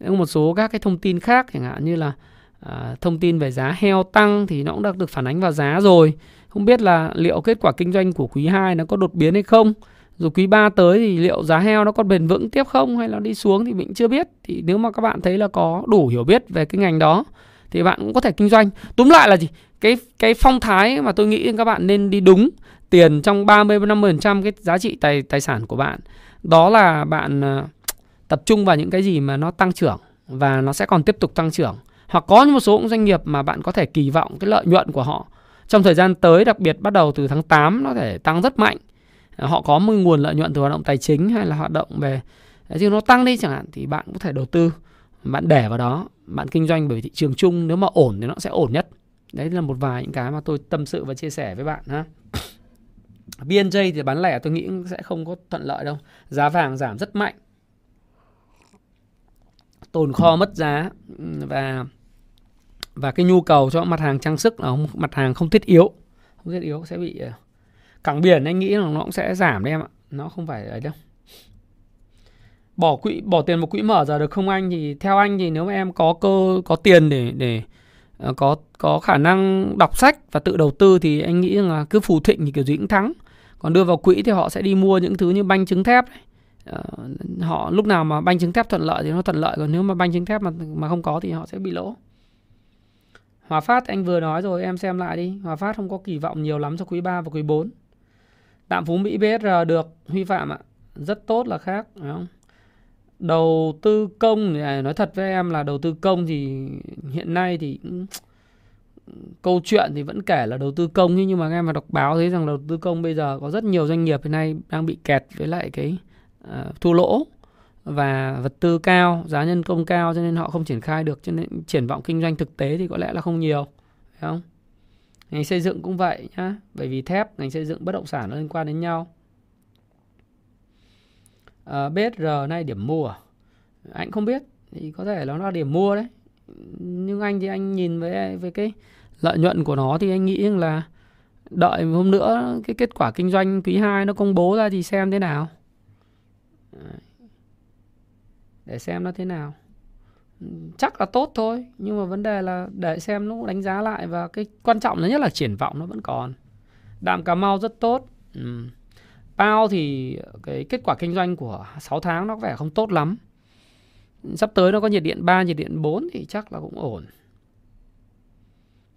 Một số các cái thông tin khác chẳng hạn như là à, thông tin về giá heo tăng thì nó cũng đã được phản ánh vào giá rồi. Không biết là liệu kết quả kinh doanh của quý 2 nó có đột biến hay không? Rồi quý 3 tới thì liệu giá heo nó còn bền vững tiếp không hay là đi xuống thì mình chưa biết. Thì nếu mà các bạn thấy là có đủ hiểu biết về cái ngành đó thì bạn cũng có thể kinh doanh. Túm lại là gì? Cái cái phong thái mà tôi nghĩ các bạn nên đi đúng tiền trong 30 50% cái giá trị tài tài sản của bạn. Đó là bạn ờ, tập trung vào những cái gì mà nó tăng trưởng và nó sẽ còn tiếp tục tăng trưởng. Hoặc có một số doanh nghiệp mà bạn có thể kỳ vọng cái lợi nhuận của họ trong thời gian tới, đặc biệt bắt đầu từ tháng 8 nó thể tăng rất mạnh. Họ có một nguồn lợi nhuận từ hoạt động tài chính hay là hoạt động về thì nó tăng đi chẳng hạn, thì bạn có thể đầu tư, bạn để vào đó, bạn kinh doanh bởi thị trường chung, nếu mà ổn thì nó sẽ ổn nhất. Đấy là một vài những cái mà tôi tâm sự và chia sẻ với bạn ha. BNJ thì bán lẻ tôi nghĩ sẽ không có thuận lợi đâu, giá vàng giảm rất mạnh. Tồn kho mất giá, và và cái nhu cầu cho mặt hàng trang sức là mặt hàng không thiết yếu, không thiết yếu, sẽ bị ờ, cảng biển anh nghĩ là nó cũng sẽ giảm đấy em ạ. Nó không phải ấy đâu. Bỏ quỹ bỏ tiền vào quỹ mở giờ được không anh? Thì theo anh thì nếu mà em có cơ có tiền để để uh, có có khả năng đọc sách và tự đầu tư thì anh nghĩ là cứ phù thịnh thì kiểu gì cũng thắng. Còn đưa vào quỹ thì họ sẽ đi mua những thứ như banh trứng thép Uh, họ lúc nào mà banh trứng thép thuận lợi thì nó thuận lợi còn nếu mà banh trứng thép mà mà không có thì họ sẽ bị lỗ. Hòa Phát anh vừa nói rồi em xem lại đi. Hòa Phát không có kỳ vọng nhiều lắm cho quý 3 và quý 4 Tạm Phú Mỹ BSR được Huy Phạm ạ rất tốt là khác đúng không đầu tư công thì à, nói thật với em là đầu tư công thì hiện nay thì câu chuyện thì vẫn kể là đầu tư công nhưng mà em mà đọc báo thấy rằng đầu tư công bây giờ có rất nhiều doanh nghiệp hiện nay đang bị kẹt với lại cái à, uh, thu lỗ và vật tư cao, giá nhân công cao cho nên họ không triển khai được cho nên triển vọng kinh doanh thực tế thì có lẽ là không nhiều, phải không? Ngành xây dựng cũng vậy nhá, bởi vì thép, ngành xây dựng bất động sản nó liên quan đến nhau. Ờ, à, BSR nay điểm mua. Anh không biết thì có thể nó là điểm mua đấy. Nhưng anh thì anh nhìn với với cái lợi nhuận của nó thì anh nghĩ là đợi hôm nữa cái kết quả kinh doanh quý 2 nó công bố ra thì xem thế nào. Để xem nó thế nào chắc là tốt thôi nhưng mà vấn đề là để xem nó đánh giá lại và cái quan trọng là nhất là triển vọng nó vẫn còn đạm cà mau rất tốt ừ. Bao thì cái kết quả kinh doanh của 6 tháng nó có vẻ không tốt lắm. Sắp tới nó có nhiệt điện 3, nhiệt điện 4 thì chắc là cũng ổn.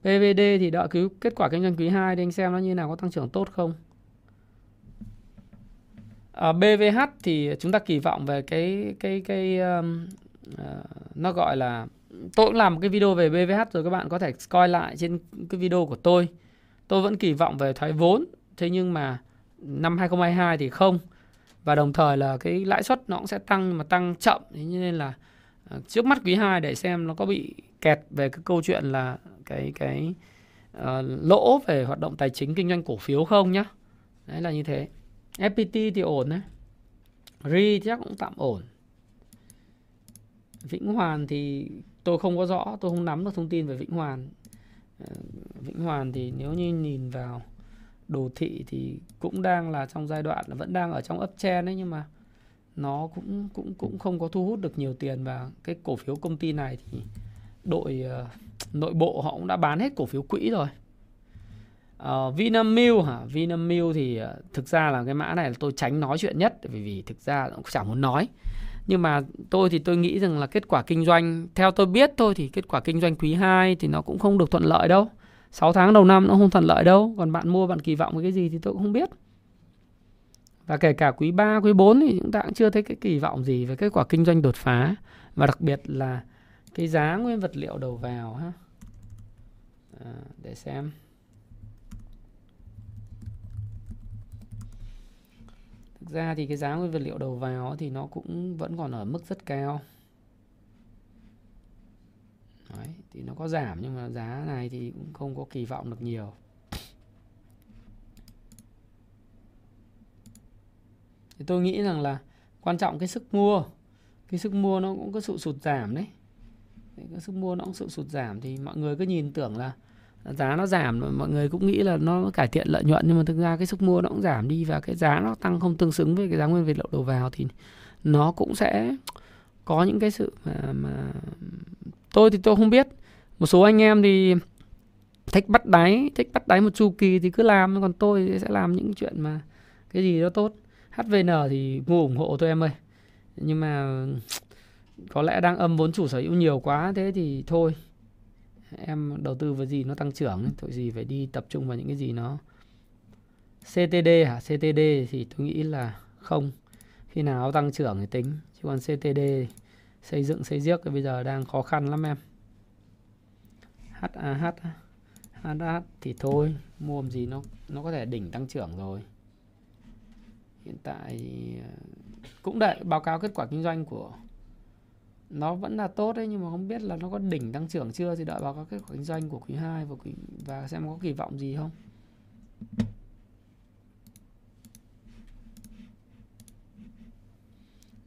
PVD thì đợi cứ kết quả kinh doanh quý 2 để anh xem nó như nào có tăng trưởng tốt không. À, BVH thì chúng ta kỳ vọng về cái cái cái um, Ờ, nó gọi là tôi cũng làm một cái video về BVH rồi các bạn có thể coi lại trên cái video của tôi. Tôi vẫn kỳ vọng về thoái vốn, thế nhưng mà năm 2022 thì không. Và đồng thời là cái lãi suất nó cũng sẽ tăng mà tăng chậm. Thế nên là ờ, trước mắt quý 2 để xem nó có bị kẹt về cái câu chuyện là cái cái uh, lỗ về hoạt động tài chính kinh doanh cổ phiếu không nhá. Đấy là như thế. FPT thì ổn đấy. RI chắc cũng tạm ổn. Vĩnh Hoàn thì tôi không có rõ tôi không nắm được thông tin về Vĩnh Hoàn ờ, Vĩnh Hoàn thì nếu như nhìn vào đồ thị thì cũng đang là trong giai đoạn là vẫn đang ở trong uptrend đấy nhưng mà nó cũng cũng cũng không có thu hút được nhiều tiền và cái cổ phiếu công ty này thì đội uh, nội bộ họ cũng đã bán hết cổ phiếu quỹ rồi. Uh, Vinamilk hả? Vinamilk thì uh, thực ra là cái mã này là tôi tránh nói chuyện nhất vì vì thực ra cũng chẳng muốn nói. Nhưng mà tôi thì tôi nghĩ rằng là kết quả kinh doanh theo tôi biết thôi thì kết quả kinh doanh quý 2 thì nó cũng không được thuận lợi đâu. 6 tháng đầu năm nó không thuận lợi đâu. Còn bạn mua bạn kỳ vọng cái gì thì tôi cũng không biết. Và kể cả quý 3, quý 4 thì chúng ta cũng chưa thấy cái kỳ vọng gì về kết quả kinh doanh đột phá. Và đặc biệt là cái giá nguyên vật liệu đầu vào ha. À, để xem. Ra thì cái giá nguyên vật liệu đầu vào thì nó cũng vẫn còn ở mức rất cao. Đấy, thì nó có giảm nhưng mà giá này thì cũng không có kỳ vọng được nhiều. Thì tôi nghĩ rằng là quan trọng cái sức mua cái sức mua nó cũng có sự sụt giảm đấy. Cái sức mua nó cũng sự sụt giảm thì mọi người cứ nhìn tưởng là giá nó giảm. Mọi người cũng nghĩ là nó cải thiện lợi nhuận nhưng mà thực ra cái sức mua nó cũng giảm đi và cái giá nó tăng không tương xứng với cái giá nguyên vật liệu đầu vào thì nó cũng sẽ có những cái sự mà, mà tôi thì tôi không biết. Một số anh em thì thích bắt đáy thích bắt đáy một chu kỳ thì cứ làm còn tôi thì sẽ làm những chuyện mà cái gì đó tốt. HVN thì mua ủng hộ tôi em ơi. Nhưng mà có lẽ đang âm vốn chủ sở hữu nhiều quá thế thì thôi em đầu tư vào gì nó tăng trưởng thôi gì phải đi tập trung vào những cái gì nó CTD hả? CTD thì tôi nghĩ là không. Khi nào nó tăng trưởng thì tính. Chứ còn CTD xây dựng xây giếc thì bây giờ đang khó khăn lắm em. HAH HAH thì thôi, mua gì nó nó có thể đỉnh tăng trưởng rồi. Hiện tại ờ, cũng đợi báo cáo kết quả kinh doanh của nó vẫn là tốt đấy, nhưng mà không biết là nó có đỉnh tăng trưởng chưa thì đợi báo cáo kết quả kinh doanh của quý 2 và quý và xem có kỳ vọng gì không.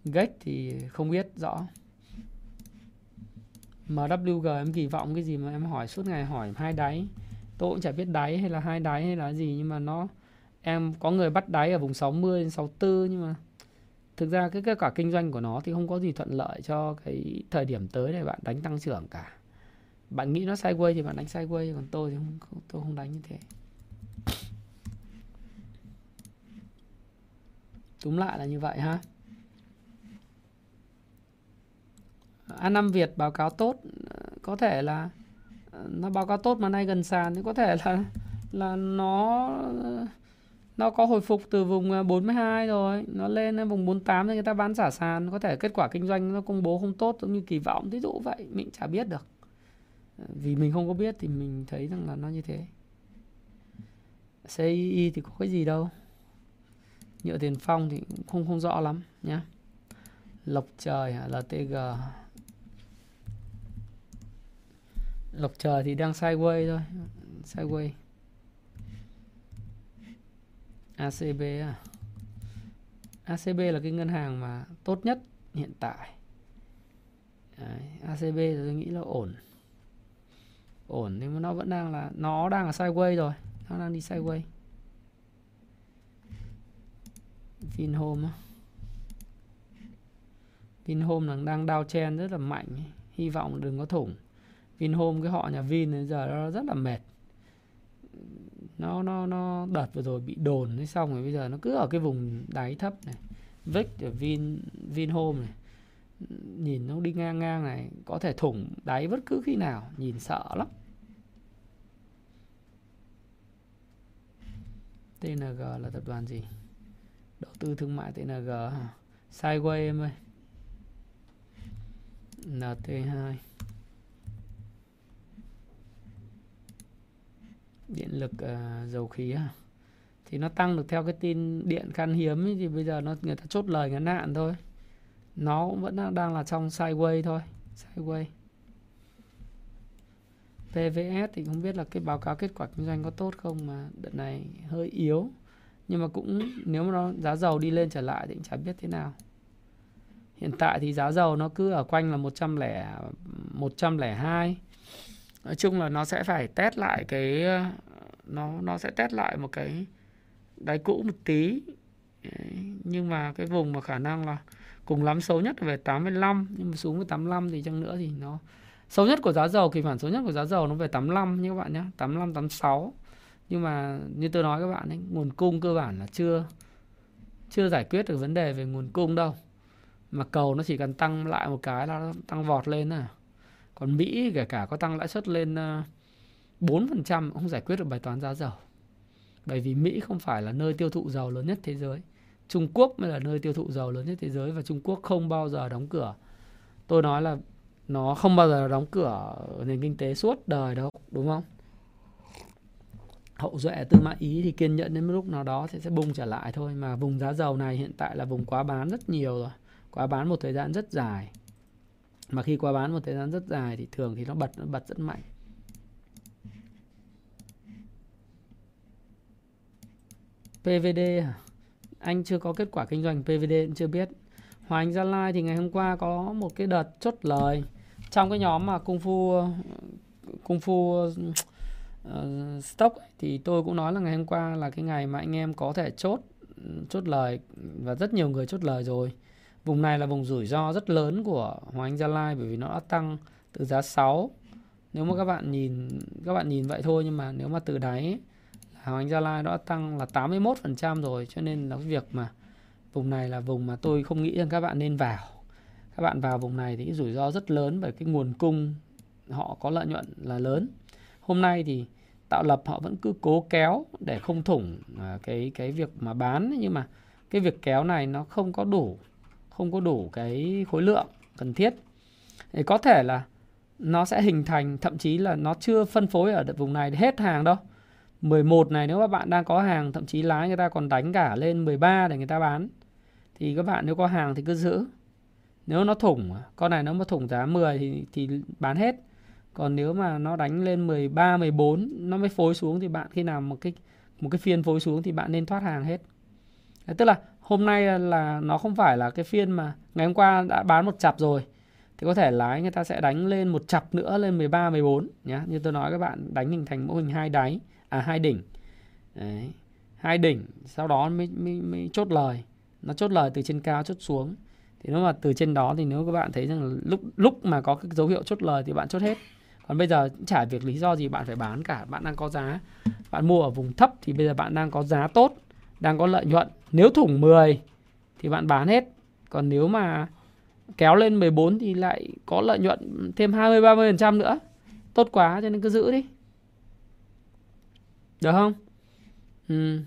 Gách thì không biết rõ. MWG em kỳ vọng cái gì mà em hỏi suốt ngày hỏi hai đáy. Tôi cũng chả biết đáy hay là hai đáy hay là gì, nhưng mà nó em có người bắt đáy ở vùng 60 đến 64 nhưng mà thực ra cái kết quả kinh doanh của nó thì không có gì thuận lợi cho cái thời điểm tới để bạn đánh tăng trưởng cả. Bạn nghĩ nó sideways thì bạn đánh sideways, còn tôi thì không tôi không đánh như thế. Túm lại là như vậy ha. A5 Việt báo cáo tốt ờ, có thể là ờ, nó báo cáo tốt mà nay gần sàn thì có thể là là nó nó có hồi phục từ vùng à, 42 rồi, nó lên vùng 48 thì người ta bán giả sàn, có thể kết quả kinh doanh nó công bố không tốt giống như kỳ vọng ví dụ vậy, mình chả biết được. Ờ, vì mình không có biết thì mình thấy rằng là nó như thế. CII thì có cái gì đâu. Nhựa tiền phong thì cũng không không rõ lắm nhá. Lộc trời LTG lộc trời thì đang sideways thôi. Sideways. ACB à ACB là cái ngân hàng mà tốt nhất hiện tại. Đấy, ACB tôi nghĩ là ổn. Ổn nhưng mà nó vẫn đang là nó đang là sideways rồi nó đang đi sideways. Vinhome Vinhome là đang downtrend rất là mạnh hy vọng đừng có thủng. Vinhome cái họ nhà Vin bây giờ nó rất là mệt nó nó nó đợt vừa rồi bị đồn thế xong rồi bây giờ nó cứ ở cái vùng đáy thấp này Vic ở Vin, Vinhome này. Nhìn nó đi ngang ngang này, có thể thủng đáy bất cứ khi nào, nhìn sợ lắm. TNG là tập đoàn gì? Đầu tư thương mại TNG hả? Sideway em ơi. NT2 điện lực uh, dầu khí à? thì nó tăng được theo cái tin điện khan hiếm ấy, thì bây giờ nó người ta chốt lời ngắn hạn thôi. Nó cũng vẫn đang là trong sideways thôi sideways PVS thì không biết là cái báo cáo kết quả kinh doanh có tốt không mà đợt này hơi yếu. Nhưng mà cũng nếu mà nó giá dầu đi lên trở lại thì cũng chả biết thế nào. Hiện tại thì giá dầu nó cứ ở quanh là 100 102 nói chung là nó sẽ phải test lại cái, nó nó sẽ test lại một cái đáy cũ một tí. Nhưng mà cái vùng mà khả năng là cùng lắm xấu nhất là về 85 nhưng mà xuống với 85 thì chăng nữa thì nó xấu nhất của giá dầu kỳ bản xấu nhất của giá dầu nó về 85 nhé các bạn nhé 85 86 nhưng mà như tôi nói các bạn ấy, nguồn cung cơ bản là chưa chưa giải quyết được vấn đề về nguồn cung đâu. Mà cầu nó chỉ cần tăng lại một cái là nó tăng vọt lên à còn Mỹ kể cả có tăng lãi suất lên 4% ờ, không giải quyết được bài toán giá dầu. Bởi vì Mỹ không phải là nơi tiêu thụ dầu lớn nhất thế giới. Trung Quốc mới là nơi tiêu thụ dầu lớn nhất thế giới và Trung Quốc không bao giờ đóng cửa. Tôi nói là nó không bao giờ đóng cửa nền kinh tế suốt đời đâu, đúng không? Hậu duệ tư mã Ý thì kiên nhẫn đến lúc nào đó thì sẽ bung trở lại thôi. Mà vùng giá dầu này hiện tại là vùng quá bán rất nhiều rồi. Quá bán một thời gian rất dài mà khi qua bán một thời gian rất dài thì thường thì nó bật nó bật rất mạnh. PVD à? anh chưa có kết quả kinh doanh PVD cũng chưa biết. Hòa Anh Gia Lai thì ngày hôm qua có một cái đợt chốt lời. Trong cái nhóm mà cung phu cung phu uh, ờ, stock thì tôi cũng nói là ngày hôm qua là cái ngày mà anh em có thể chốt chốt lời và rất nhiều người chốt lời rồi. Vùng này là vùng rủi ro rất lớn của Hoàng Anh Gia Lai bởi vì nó đã tăng từ giá 6. Nếu mà các bạn nhìn, các bạn nhìn vậy thôi nhưng mà nếu mà từ đáy Hoàng Anh Gia Lai đã tăng là 81% rồi, cho nên là cái việc mà vùng này là vùng mà tôi không nghĩ rằng các bạn nên vào. Các bạn vào vùng này thì cái rủi ro rất lớn bởi cái nguồn cung họ có lợi nhuận là lớn. Hôm nay thì tạo lập họ vẫn cứ cố kéo để không thủng à, cái cái việc mà bán nhưng mà cái việc kéo này nó không có đủ không có đủ cái khối lượng cần thiết. Thì có thể là nó sẽ hình thành thậm chí là nó chưa phân phối ở vùng này hết hàng đâu. 11 này nếu các bạn đang có hàng thậm chí lái người ta còn đánh cả lên 13 để người ta bán thì các bạn nếu có hàng thì cứ giữ. Nếu nó thủng con này nó mà thủng giá 10 thì thì bán hết. Còn nếu mà nó đánh lên 13 14 nó mới phối xuống thì bạn khi nào một cái một cái phiên phối xuống thì bạn nên thoát hàng hết. Đấy, tức là hôm nay là nó không phải là cái phiên mà ngày hôm qua đã bán một chặp rồi. Thì có thể lái người ta sẽ đánh lên một chặp nữa lên 13 14 nhá. Như tôi nói các bạn đánh hình thành mô hình hai đáy à hai đỉnh. Đấy. hai đỉnh sau đó mới, mới, mới chốt lời. Nó chốt lời từ trên cao chốt xuống. Thì nếu mà từ trên đó thì nếu các bạn thấy rằng là lúc lúc mà có cái dấu hiệu chốt lời thì bạn chốt hết. Còn bây giờ chả việc lý do gì bạn phải bán cả. Bạn đang có giá. Bạn mua ở vùng thấp thì bây giờ bạn đang có giá tốt đang có lợi nhuận nếu thủng 10 thì bạn bán hết còn nếu mà kéo lên 14 thì lại có lợi nhuận thêm 20 30% nữa tốt quá, cho nên cứ giữ đi được không ừ.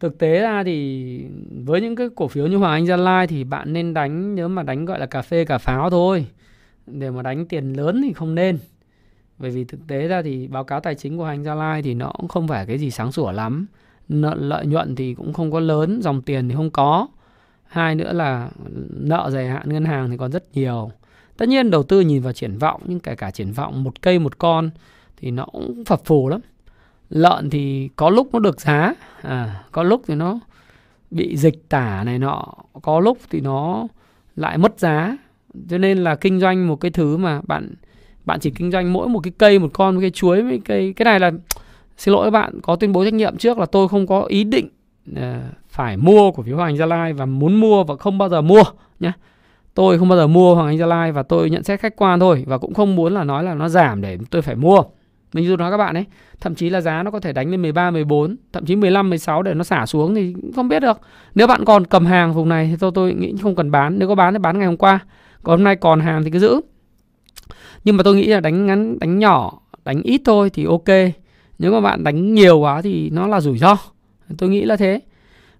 Thực tế ra thì với những cái cổ phiếu như Hoàng Anh Gia Lai thì bạn nên đánh, nếu mà đánh, gọi là cà phê cà pháo thôi. Để mà đánh tiền lớn thì không nên. Bởi vì thực tế ra thì báo cáo tài chính của hành Gia Lai thì nó cũng không phải cái gì sáng sủa lắm. Nợ, lợi nhuận thì cũng không có lớn, dòng tiền thì không có. Hai nữa là nợ dài hạn ngân hàng thì còn rất nhiều. Tất nhiên đầu tư nhìn vào triển vọng nhưng kể cả triển vọng một cây một con thì nó cũng phập phù lắm lợn thì có lúc nó được giá à, có lúc thì nó bị dịch tả này nọ có lúc thì nó lại mất giá cho nên là kinh doanh một cái thứ mà bạn bạn chỉ kinh doanh mỗi một cái cây một con một cái chuối với cây. Cái này là xin lỗi các bạn có tuyên bố trách nhiệm trước là tôi không có ý định uh, phải mua của phiếu Hoàng Anh Gia Lai và muốn mua và không bao giờ mua nhé tôi không bao giờ mua Hoàng Anh Gia Lai và tôi nhận xét khách quan thôi và cũng không muốn là nói là nó giảm để tôi phải mua. Mình dù nói các bạn ấy thậm chí là giá nó có thể đánh lên 13 14 thậm chí 15 16 để nó xả xuống thì không biết được. Nếu bạn còn cầm hàng vùng này thì tôi tôi nghĩ không cần bán. Nếu có bán thì bán ngày hôm qua. Còn hôm nay còn hàng thì cứ giữ nhưng mà tôi nghĩ là đánh ngắn đánh nhỏ đánh ít thôi thì ok. Nếu mà bạn đánh nhiều quá thì nó là rủi ro. Tôi nghĩ là thế.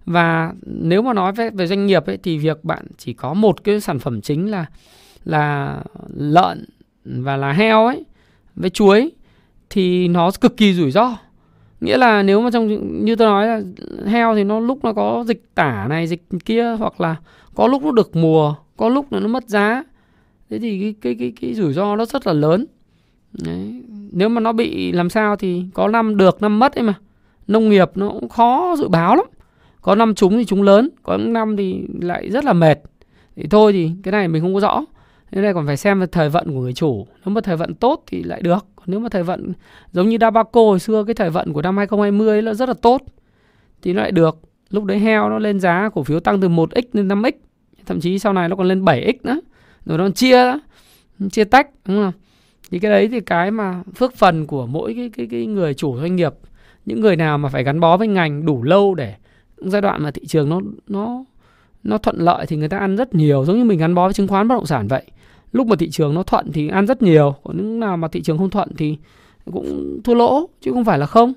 Và nếu mà nói về, về doanh nghiệp ấy thì việc bạn chỉ có một cái sản phẩm chính là là lợn và là heo ấy với chuối thì nó cực kỳ rủi ro. Nghĩa là nếu mà trong như tôi nói là heo thì nó lúc nó có dịch tả này dịch kia hoặc là có lúc nó được mùa có lúc nó mất giá thế thì cái cái cái cái rủi ro nó rất là lớn. Đấy. nếu mà nó bị làm sao thì có năm được, năm mất ấy mà. Nông nghiệp nó cũng khó, dự báo lắm. Có năm trúng thì trúng lớn, có năm thì lại rất là mệt. Thì thôi thì cái này mình không có rõ. Thế này còn phải xem về thời vận của người chủ. Nếu mà thời vận tốt thì lại được. Còn nếu mà thời vận giống như Dabaco hồi xưa, cái thời vận của năm 2020 nó rất là tốt, thì nó lại được. Lúc đấy heo nó lên giá cổ phiếu tăng từ 1x lên 5x thậm chí sau này nó còn lên 7x nữa rồi nó chia chia tách, đúng không? Thì cái đấy thì cái mà phước phần của mỗi cái cái cái người chủ doanh nghiệp, những người nào mà phải gắn bó với ngành đủ lâu để giai đoạn mà thị trường nó nó nó thuận lợi thì người ta ăn rất nhiều, giống như mình gắn bó với chứng khoán bất động sản vậy. Lúc mà thị trường nó thuận thì ăn rất nhiều, còn những nào mà thị trường không thuận thì cũng thua lỗ, chứ không phải là không.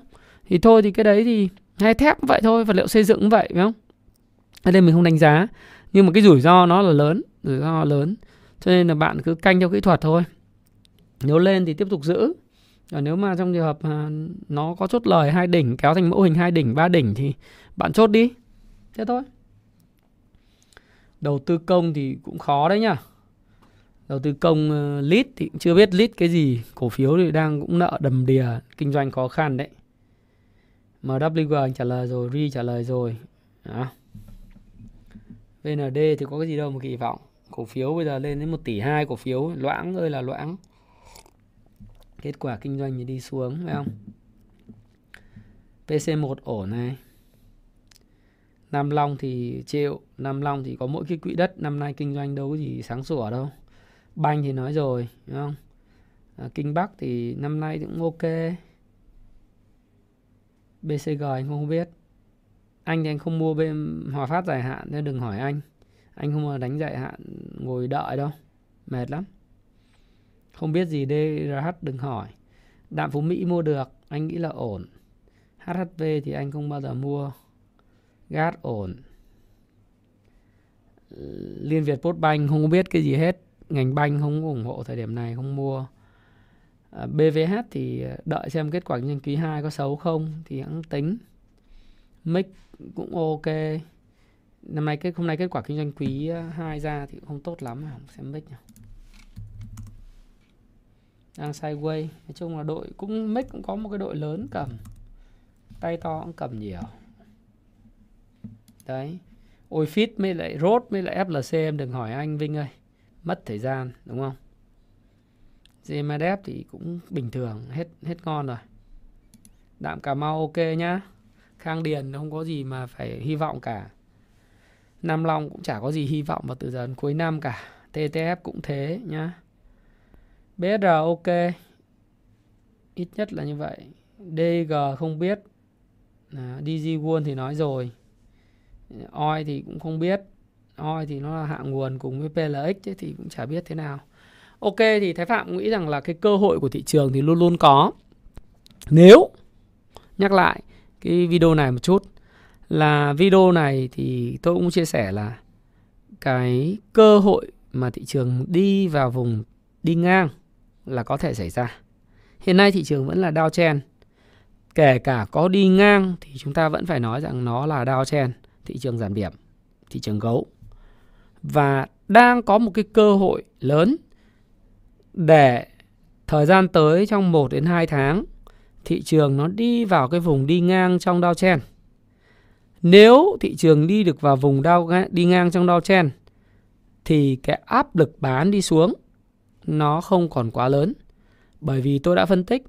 Thì thôi thì cái đấy thì hay thép cũng vậy thôi, vật liệu xây dựng cũng vậy, phải không? Ở đây mình không đánh giá, nhưng mà cái rủi ro nó là lớn, rủi ro lớn cho nên là bạn cứ canh theo kỹ thuật thôi. Nếu lên thì tiếp tục giữ. Và nếu mà trong trường hợp nó có chốt lời hai đỉnh, kéo thành mẫu hình hai đỉnh, ba đỉnh thì bạn chốt đi. Thế thôi. Đầu tư công thì cũng khó đấy nhá. Đầu tư công ờ, lít thì chưa biết lít cái gì. Cổ phiếu thì đang cũng nợ đầm đìa, kinh doanh khó khăn đấy. MWG anh trả lời rồi, Ri trả lời rồi. Đó. VND thì có cái gì đâu mà kỳ vọng cổ phiếu bây giờ lên đến 1 tỷ 2 cổ phiếu loãng ơi là loãng. Kết quả kinh doanh thì đi xuống phải không? PC1 ổn này. Nam Long thì chịu Nam Long thì có mỗi cái quỹ đất năm nay kinh doanh đâu có gì sáng sủa đâu. Banh thì nói rồi đúng không? À, kinh bắc thì năm nay cũng ok. Bcg anh không biết. Anh thì anh không mua bên hòa phát dài hạn nên đừng hỏi anh anh không mà đánh dạy hạn ngồi đợi đâu mệt lắm Không biết gì DRH đừng hỏi. Đạm Phú Mỹ mua được, anh nghĩ là ổn. HHV thì anh không bao giờ mua. Gas ổn. Liên Việt Postbank không biết cái gì hết. Ngành banh không ủng hộ thời điểm này, không mua. À, BVH thì à, đợi xem kết quả kinh doanh quý 2 có xấu không thì hãng tính. Mic cũng ok. Năm nay kết hôm nay kết quả kinh doanh quý ờ, 2 ra thì cũng không tốt lắm, không xem mic nhỉ? Đang sideways nói chung là đội cũng mic cũng có một cái đội lớn cầm. Tay to cũng cầm nhiều. Đấy. Ôi fit mới lại rốt mới lại flc em đừng hỏi anh vinh ơi. Mất thời gian đúng không? Gmdf thì cũng bình thường hết hết ngon rồi. Đạm cà mau ok nhá. Khang điền không có gì mà phải hy vọng cả nam long cũng chả có gì hy vọng vào từ giờ đến cuối năm cả. Ttf cũng thế nhá. BR ok. Ít nhất là như vậy. DG không biết. À, DG World thì nói rồi. OI thì cũng không biết. OI thì nó là hạ nguồn cùng với PLX ấy, thì cũng chả biết thế nào. Ok thì Thái Phạm nghĩ rằng là cái cơ hội của thị trường thì luôn luôn có. Nếu Nhắc lại cái video này một chút là video này thì tôi cũng chia sẻ là Cái cơ hội mà thị trường đi vào vùng đi ngang là có thể xảy ra. Hiện nay thị trường vẫn là downtrend. Kể cả có đi ngang thì chúng ta vẫn phải nói rằng nó là downtrend, thị trường giảm điểm, thị trường gấu. Và đang có một cái cơ hội lớn để thời gian tới trong 1 đến 2 tháng thị trường nó đi vào cái vùng đi ngang trong downtrend. Nếu thị trường đi được vào vùng đau đi ngang trong downtrend thì cái áp lực bán đi xuống nó không còn quá lớn. Bởi vì tôi đã phân tích,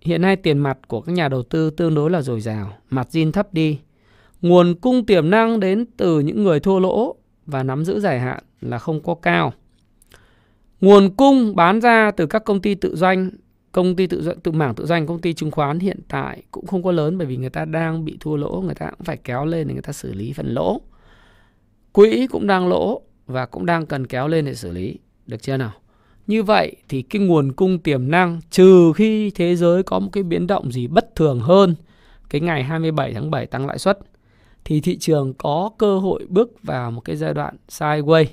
hiện nay tiền mặt của các nhà đầu tư tương đối là dồi dào, mặt zin thấp đi. Nguồn cung tiềm năng đến từ những người thua lỗ và nắm giữ dài hạn là không có cao. Nguồn cung bán ra từ các công ty tự doanh, công ty tự tự mảng tự doanh, công ty chứng khoán hiện tại cũng không có lớn bởi vì người ta đang bị thua lỗ, người ta cũng phải kéo lên để người ta xử lý phần lỗ. Quỹ cũng đang lỗ và cũng đang cần kéo lên để xử lý, được chưa nào? Như vậy thì cái nguồn cung tiềm năng trừ khi thế giới có một cái biến động gì bất thường hơn cái ngày 27 tháng 7 tăng lãi suất thì thị trường có cơ hội bước vào một cái giai đoạn sideways.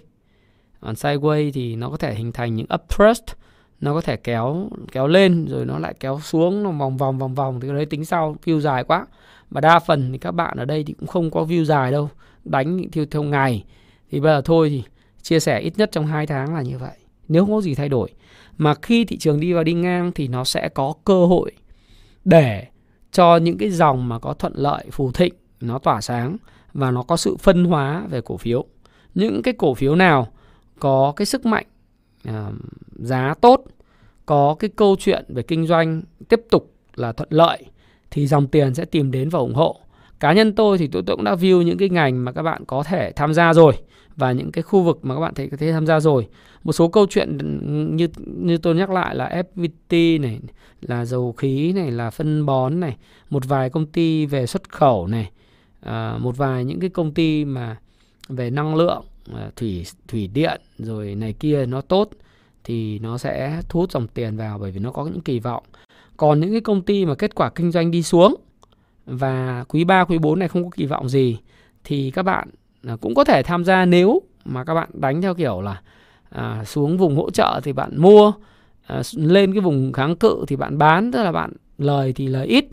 Còn sideways thì nó có thể hình thành những uptrust nó có thể kéo kéo lên rồi nó lại kéo xuống nó vòng vòng vòng vòng thì cái đấy tính sau view dài quá. Mà đa phần thì các bạn ở đây thì cũng không có view dài đâu, đánh theo theo ngày. Thì bây giờ thôi thì chia sẻ ít nhất trong 2 tháng là như vậy nếu không có gì thay đổi mà khi thị trường đi vào đi ngang thì nó sẽ có cơ hội để cho những cái dòng mà có thuận lợi phù thịnh nó tỏa sáng và nó có sự phân hóa về cổ phiếu những cái cổ phiếu nào có cái sức mạnh à, giá tốt có cái câu chuyện về kinh doanh tiếp tục là thuận lợi thì dòng tiền sẽ tìm đến và ủng hộ. Cá nhân tôi thì tôi, tôi cũng đã view những cái ngành mà các bạn có thể tham gia rồi và những cái khu vực mà các bạn thấy có thể tham gia rồi. Một số câu chuyện như như tôi nhắc lại là FPT này là dầu khí này là phân bón này một vài công ty về xuất khẩu này à, một vài những cái công ty mà về năng lượng à, thủy thủy điện rồi này kia nó tốt thì nó sẽ thu hút dòng tiền vào bởi vì nó có những kỳ vọng. Còn những cái công ty mà kết quả kinh doanh đi xuống và quý 3, quý 4 này không có kỳ vọng gì thì các bạn à, cũng có thể tham gia nếu mà các bạn đánh theo kiểu là à, xuống vùng hỗ trợ thì bạn mua à, lên cái vùng kháng cự thì bạn bán tức là bạn lời thì lời ít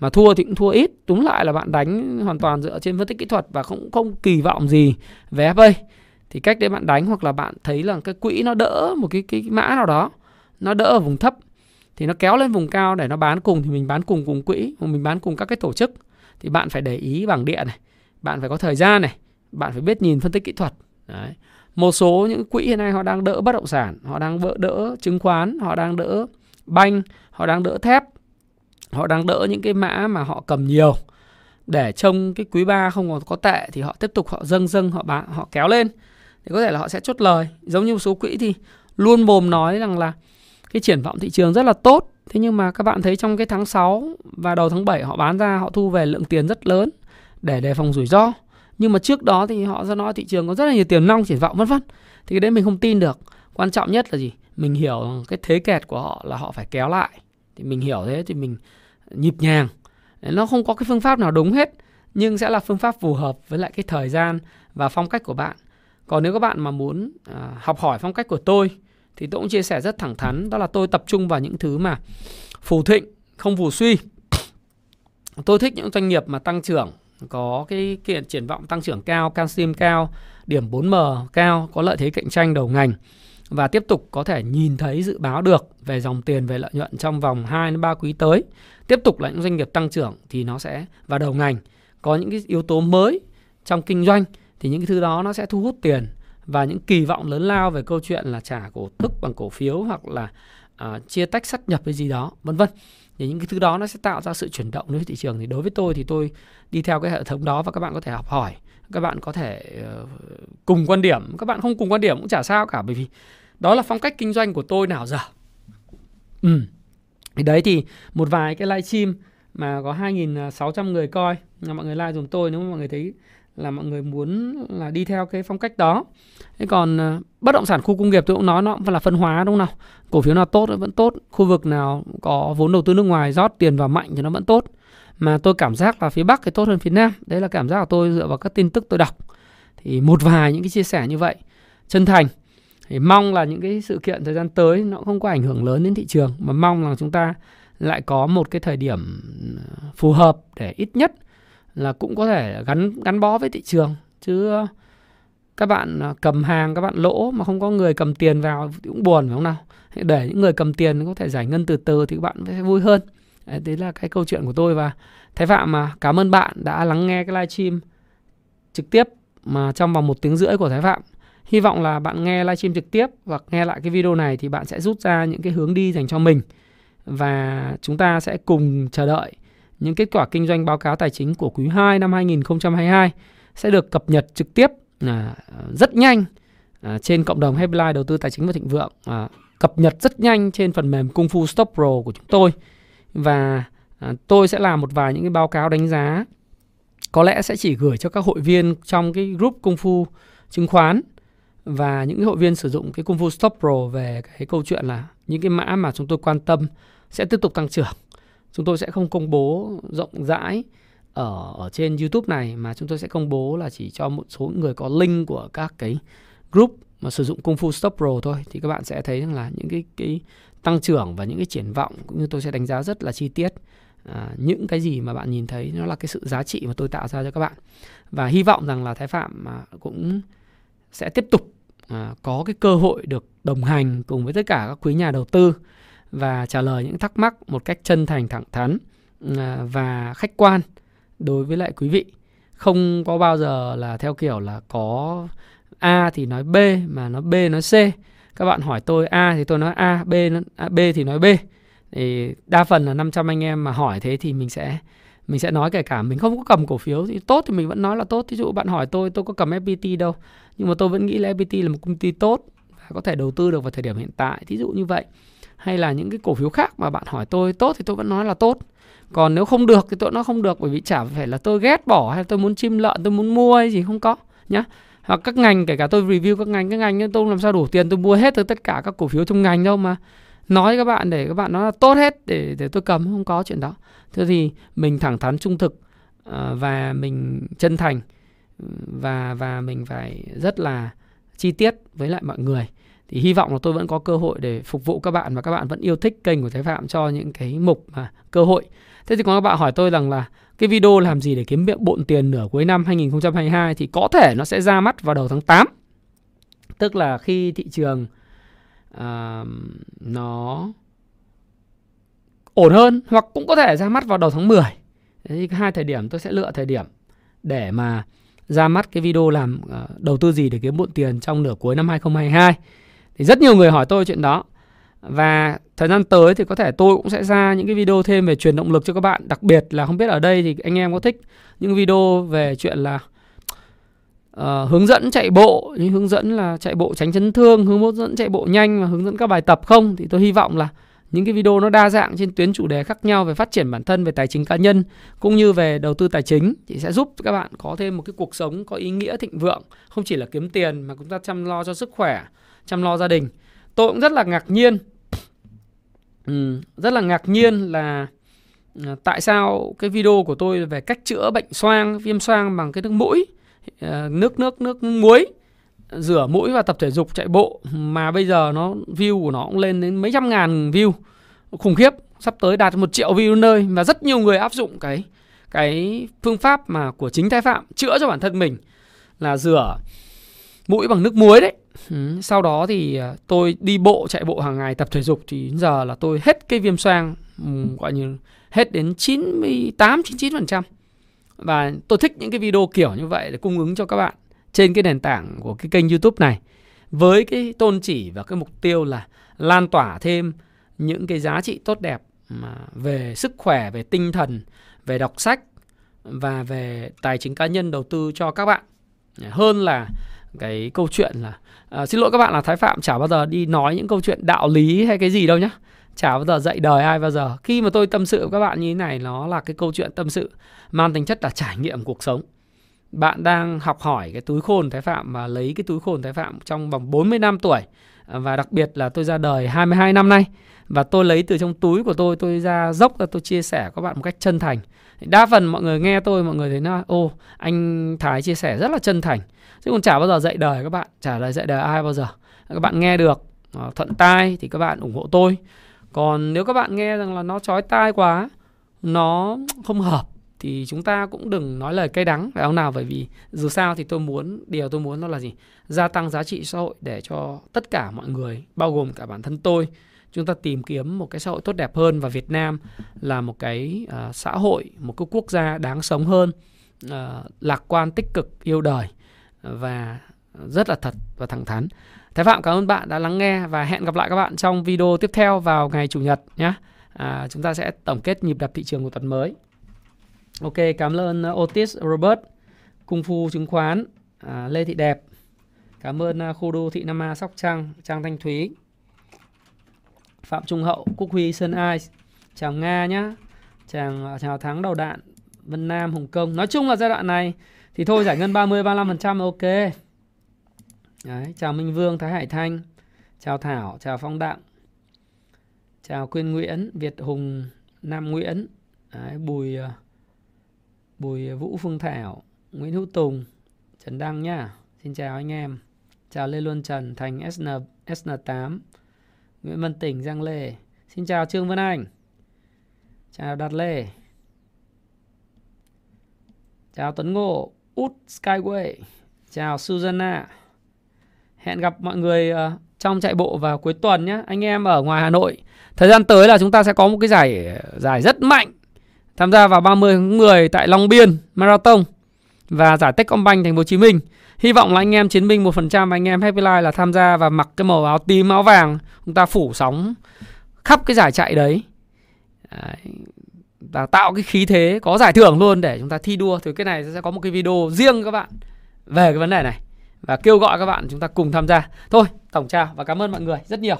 mà thua thì cũng thua ít. Đúng lại là bạn đánh hoàn toàn dựa trên phân tích kỹ thuật và không không kỳ vọng gì về FA thì cách đấy bạn đánh hoặc là bạn thấy là cái quỹ nó đỡ một cái cái mã nào đó, nó đỡ ở vùng thấp, thì nó kéo lên vùng cao để nó bán cùng thì mình bán cùng cùng quỹ, hoặc mình bán cùng các cái tổ chức. Thì bạn phải để ý bảng điện này, bạn phải có thời gian này, bạn phải biết nhìn phân tích kỹ thuật. Đấy. Một số những quỹ hiện nay họ đang đỡ bất động sản, họ đang vỡ, đỡ chứng khoán, họ đang đỡ banh, họ đang đỡ thép, họ đang đỡ những cái mã mà họ cầm nhiều. Để trông cái quý 3 không còn có tệ thì họ tiếp tục họ dâng dâng, họ bán, họ kéo lên thì có thể là họ sẽ chốt lời. Giống như một số quỹ thì luôn mồm nói rằng là cái triển vọng thị trường rất là tốt. Thế nhưng mà các bạn thấy trong cái tháng 6 và đầu tháng 7 họ bán ra, họ thu về lượng tiền rất lớn để đề phòng rủi ro. Nhưng mà trước đó thì họ ra nói thị trường có rất là nhiều tiềm năng, triển vọng, vân vân. Thì cái đấy mình không tin được. Quan trọng nhất là gì? Mình hiểu cái thế kẹt của họ là họ phải kéo lại. Thì mình hiểu thế thì mình nhịp nhàng. Nó không có cái phương pháp nào đúng hết, nhưng sẽ là phương pháp phù hợp với lại cái thời gian và phong cách của bạn còn nếu các bạn mà muốn à, học hỏi phong cách của tôi thì tôi cũng chia sẻ rất thẳng thắn. Đó là tôi tập trung vào những thứ mà phù thịnh không phù suy. Tôi thích những doanh nghiệp mà tăng trưởng có cái kiện triển vọng tăng trưởng cao canxim cao điểm 4M cao có lợi thế cạnh tranh đầu ngành. Và tiếp tục có thể nhìn thấy dự báo được về dòng tiền về lợi nhuận trong vòng 2 đến 3 quý tới. Tiếp tục là những doanh nghiệp tăng trưởng thì nó sẽ vào đầu ngành. Có những cái yếu tố mới trong kinh doanh thì những cái thứ đó nó sẽ thu hút tiền và những kỳ vọng lớn lao về câu chuyện là trả cổ tức bằng cổ phiếu hoặc là uh, chia tách sắt nhập cái gì đó vân vân. Thì những cái thứ đó nó sẽ tạo ra sự chuyển động đối với thị trường. Thì đối với tôi thì tôi đi theo cái hệ thống đó và các bạn có thể học hỏi các bạn có thể uh, cùng quan điểm. Các bạn không cùng quan điểm cũng chả sao cả bởi vì đó là phong cách kinh doanh của tôi nào giờ. Ừ. Thì đấy thì một vài cái livestream mà có 2.600 người coi. Là mọi người like dùm tôi nếu mà mọi người thấy là mọi người muốn là đi theo cái phong cách đó. Thế còn ờ, bất động sản khu công nghiệp tôi cũng nói nó cũng là phân hóa đúng không nào? Cổ phiếu nào tốt nó vẫn tốt, khu vực nào có vốn đầu tư nước ngoài rót tiền vào mạnh thì nó vẫn tốt. Mà tôi cảm giác là phía Bắc thì tốt hơn phía Nam. Đấy là cảm giác của tôi dựa vào các tin tức tôi đọc. Thì một vài những cái chia sẻ như vậy chân thành thì mong là những cái sự kiện thời gian tới nó không có ảnh hưởng lớn đến thị trường mà mong là chúng ta lại có một cái thời điểm ờ, phù hợp để ít nhất là cũng có thể gắn gắn bó với thị trường. Chứ ờ, các bạn ờ, cầm hàng các bạn lỗ mà không có người cầm tiền vào thì cũng buồn phải không nào? Để những người cầm tiền có thể giải ngân từ từ thì các bạn sẽ vui hơn. Đấy, đấy là cái câu chuyện của tôi và thái phạm mà cảm ơn bạn đã lắng nghe cái livestream trực tiếp mà trong vòng một tiếng rưỡi của thái phạm. Hy vọng là bạn nghe livestream trực tiếp hoặc nghe lại cái video này thì bạn sẽ rút ra những cái hướng đi dành cho mình. Và chúng ta sẽ cùng chờ đợi những kết quả kinh doanh báo cáo tài chính của quý 2 năm 2022 sẽ được cập nhật trực tiếp à, rất nhanh à, trên cộng đồng Happy Life đầu tư tài chính và thịnh vượng à, cập nhật rất nhanh trên phần mềm Kung Fu Stop Pro của chúng tôi. Và à, tôi sẽ làm một vài những cái báo cáo đánh giá. Có lẽ sẽ chỉ gửi cho các hội viên trong cái group Kung Fu chứng khoán và những hội viên sử dụng cái Kung Fu Stop Pro về cái câu chuyện là những cái mã mà chúng tôi quan tâm sẽ tiếp tục tăng trưởng chúng tôi sẽ không công bố rộng rãi ở ở trên YouTube này mà chúng tôi sẽ công bố là chỉ cho một số người có link của các cái group mà sử dụng Kung Fu Stop Pro thôi. Thì các bạn sẽ thấy rằng là những cái cái tăng trưởng và những cái triển vọng cũng như tôi sẽ đánh giá rất là chi tiết. À, những cái gì mà bạn nhìn thấy nó là cái sự giá trị mà tôi tạo ra cho các bạn. Và hy vọng rằng là Thái Phạm mà cũng sẽ tiếp tục à, có cái cơ hội được đồng hành cùng với tất cả các quý nhà đầu tư và trả lời những thắc mắc một cách chân thành thẳng thắn à, và khách quan đối với lại quý vị. Không có bao giờ là theo kiểu là có A thì nói B mà nó B nói C. Các bạn hỏi tôi A thì tôi nói A B nó, à, B thì nói B. Thì đa phần là 500 anh em mà hỏi thế thì mình sẽ mình sẽ nói kể cả. Mình không có cầm cổ phiếu thì tốt thì mình vẫn nói là tốt. Ví dụ bạn hỏi tôi tôi có cầm FPT đâu. Nhưng mà tôi vẫn nghĩ là FPT là một công ty tốt và có thể đầu tư được vào thời điểm hiện tại. Thí dụ như vậy hay là những cái cổ phiếu khác mà bạn hỏi tôi tốt thì tôi vẫn nói là tốt. Còn nếu không được thì tôi nói không được, bởi vì chả phải là tôi ghét bỏ hay tôi muốn chim lợn, tôi muốn mua hay gì, không có, nhá. Hoặc các ngành, kể cả tôi review các ngành các ngành tôi làm sao đủ tiền tôi mua hết từ tất cả các cổ phiếu trong ngành đâu mà. Nói các bạn để các bạn nói là tốt hết để để tôi cầm, không có chuyện đó. Thế thì mình thẳng thắn, trung thực ờ, và mình chân thành ừ, và và mình phải rất là chi tiết với lại mọi người thì hy vọng là tôi vẫn có cơ hội để phục vụ các bạn và các bạn vẫn yêu thích kênh của Thái Phạm cho những cái mục mà cơ hội. Thế thì có các bạn hỏi tôi rằng là cái video làm gì để kiếm miệng bộn tiền nửa cuối năm 2022 thì có thể nó sẽ ra mắt vào đầu tháng 8. Tức là khi thị trường uh, nó ổn hơn hoặc cũng có thể ra mắt vào đầu tháng 10. Thế thì hai thời điểm tôi sẽ lựa thời điểm để mà ra mắt cái video làm uh, đầu tư gì để kiếm bộn tiền trong nửa cuối năm 2022 thì rất nhiều người hỏi tôi chuyện đó. Và thời gian tới thì có thể tôi cũng sẽ ra những cái video thêm về truyền động lực cho các bạn. Đặc biệt là không biết ở đây thì anh em có thích những video về chuyện là uh, hướng dẫn chạy bộ những hướng dẫn là chạy bộ tránh chấn thương hướng dẫn chạy bộ nhanh và hướng dẫn các bài tập không? Thì tôi hy vọng là những cái video nó đa dạng trên tuyến chủ đề khác nhau về phát triển bản thân về tài chính cá nhân cũng như về đầu tư tài chính thì sẽ giúp các bạn có thêm một cái cuộc sống có ý nghĩa thịnh vượng. Không chỉ là kiếm tiền mà chúng ta chăm lo cho sức khỏe chăm lo gia đình. Tôi cũng rất là ngạc nhiên. Ừ, rất là ngạc nhiên là à, tại sao cái video của tôi về cách chữa bệnh xoang viêm xoang bằng cái nước mũi à, nước nước nước muối rửa mũi và tập thể dục chạy bộ mà bây giờ nó view của nó cũng lên đến mấy trăm ngàn view. Khủng khiếp sắp tới đạt một triệu view nơi và rất nhiều người áp dụng cái cái phương pháp mà của chính thái phạm chữa cho bản thân mình là rửa mũi bằng nước muối đấy. Ừ. sau đó thì à, tôi đi bộ chạy bộ hàng ngày tập thể dục thì giờ là tôi hết cái viêm xoang ừ, gọi như hết đến 98 99% và tôi thích những cái video kiểu như vậy để cung ứng cho các bạn trên cái nền tảng của cái kênh YouTube này. Với cái tôn chỉ và cái mục tiêu là lan tỏa thêm những cái giá trị tốt đẹp mà về sức khỏe, về tinh thần, về đọc sách và về tài chính cá nhân đầu tư cho các bạn. Hơn là cái câu chuyện là à, xin lỗi các bạn là Thái Phạm chả bao giờ đi nói những câu chuyện đạo lý hay cái gì đâu nhá. Chả bao giờ dạy đời ai bao giờ. Khi mà tôi tâm sự với các bạn như thế này nó là cái câu chuyện tâm sự mang tính chất là trải nghiệm cuộc sống. Bạn đang học hỏi cái túi khôn Thái Phạm và lấy cái túi khôn Thái Phạm trong vòng 40 năm tuổi. Và đặc biệt là tôi ra đời 22 năm nay. Và tôi lấy từ trong túi của tôi tôi ra dốc ra tôi chia sẻ các bạn một cách chân thành. Đa phần mọi người nghe tôi mọi người thấy là ô anh Thái chia sẻ rất là chân thành chứ còn chả bao giờ dạy đời các bạn trả lời dạy đời ai bao giờ. Các bạn nghe được ờ, thuận tai thì các bạn ủng hộ tôi. Còn nếu các bạn nghe rằng là nó chói tai quá nó không hợp thì chúng ta cũng đừng nói lời cay đắng. Phải không nào? Bởi vì dù sao thì tôi muốn điều tôi muốn đó là gì? Gia tăng giá trị xã hội để cho tất cả mọi người bao gồm cả bản thân tôi chúng ta tìm kiếm một cái xã hội tốt đẹp hơn. Và Việt Nam là một cái uh, xã hội một cái quốc gia đáng sống hơn uh, lạc quan tích cực yêu đời và rất là thật và thẳng thắn Thái Phạm cảm ơn bạn đã lắng nghe và hẹn gặp lại các bạn trong video tiếp theo vào ngày Chủ nhật nhé. À, chúng ta sẽ tổng kết nhịp đập thị trường của tuần mới. Ok, cảm ơn Otis Robert, Cung Phu Chứng khoán, à, Lê Thị Đẹp. Cảm ơn à, khu đô thị Nam A Sóc Trăng, Trang Thanh Thúy, Phạm Trung Hậu, Quốc Huy Sơn Ai. Chào Nga nhá. Chào, à, chào Thắng Đầu Đạn, Vân Nam, Hồng Kông. Nói chung là giai đoạn này thì thôi giải ngân 30 35% ok. Đấy, chào Minh Vương, Thái Hải Thanh. Chào Thảo, chào Phong Đặng. Chào Quyên Nguyễn, Việt Hùng, Nam Nguyễn. Đấy, Bùi ờ, Bùi Vũ Phương Thảo, Nguyễn Hữu Tùng, Trần Đăng nhá. Xin chào anh em. Chào Lê Luân Trần, Thành SN SN8. Nguyễn Văn Tỉnh, Giang Lê. Xin chào Trương Vân Anh. Chào Đạt Lê. Chào Tuấn Ngộ, Út Skyway. Chào Susanna. Hẹn gặp mọi người ờ, trong chạy bộ vào cuối tuần nhé. Anh em ở ngoài Hà Nội. Thời gian tới là chúng ta sẽ có một cái giải giải rất mạnh. Tham gia vào 30 tháng 10 tại Long Biên Marathon và giải Techcombank Thành phố Hồ Chí Minh. Hy vọng là anh em chiến binh 1% anh em Happy Life là tham gia và mặc cái màu áo tím, áo vàng chúng ta phủ sóng khắp cái giải chạy đấy. đấy và tạo cái khí thế có giải thưởng luôn để chúng ta thi đua. Thì cái này sẽ có một cái video riêng các bạn về cái vấn đề này và kêu gọi các bạn chúng ta cùng tham gia. Thôi, tổng chào và cảm ơn mọi người rất nhiều.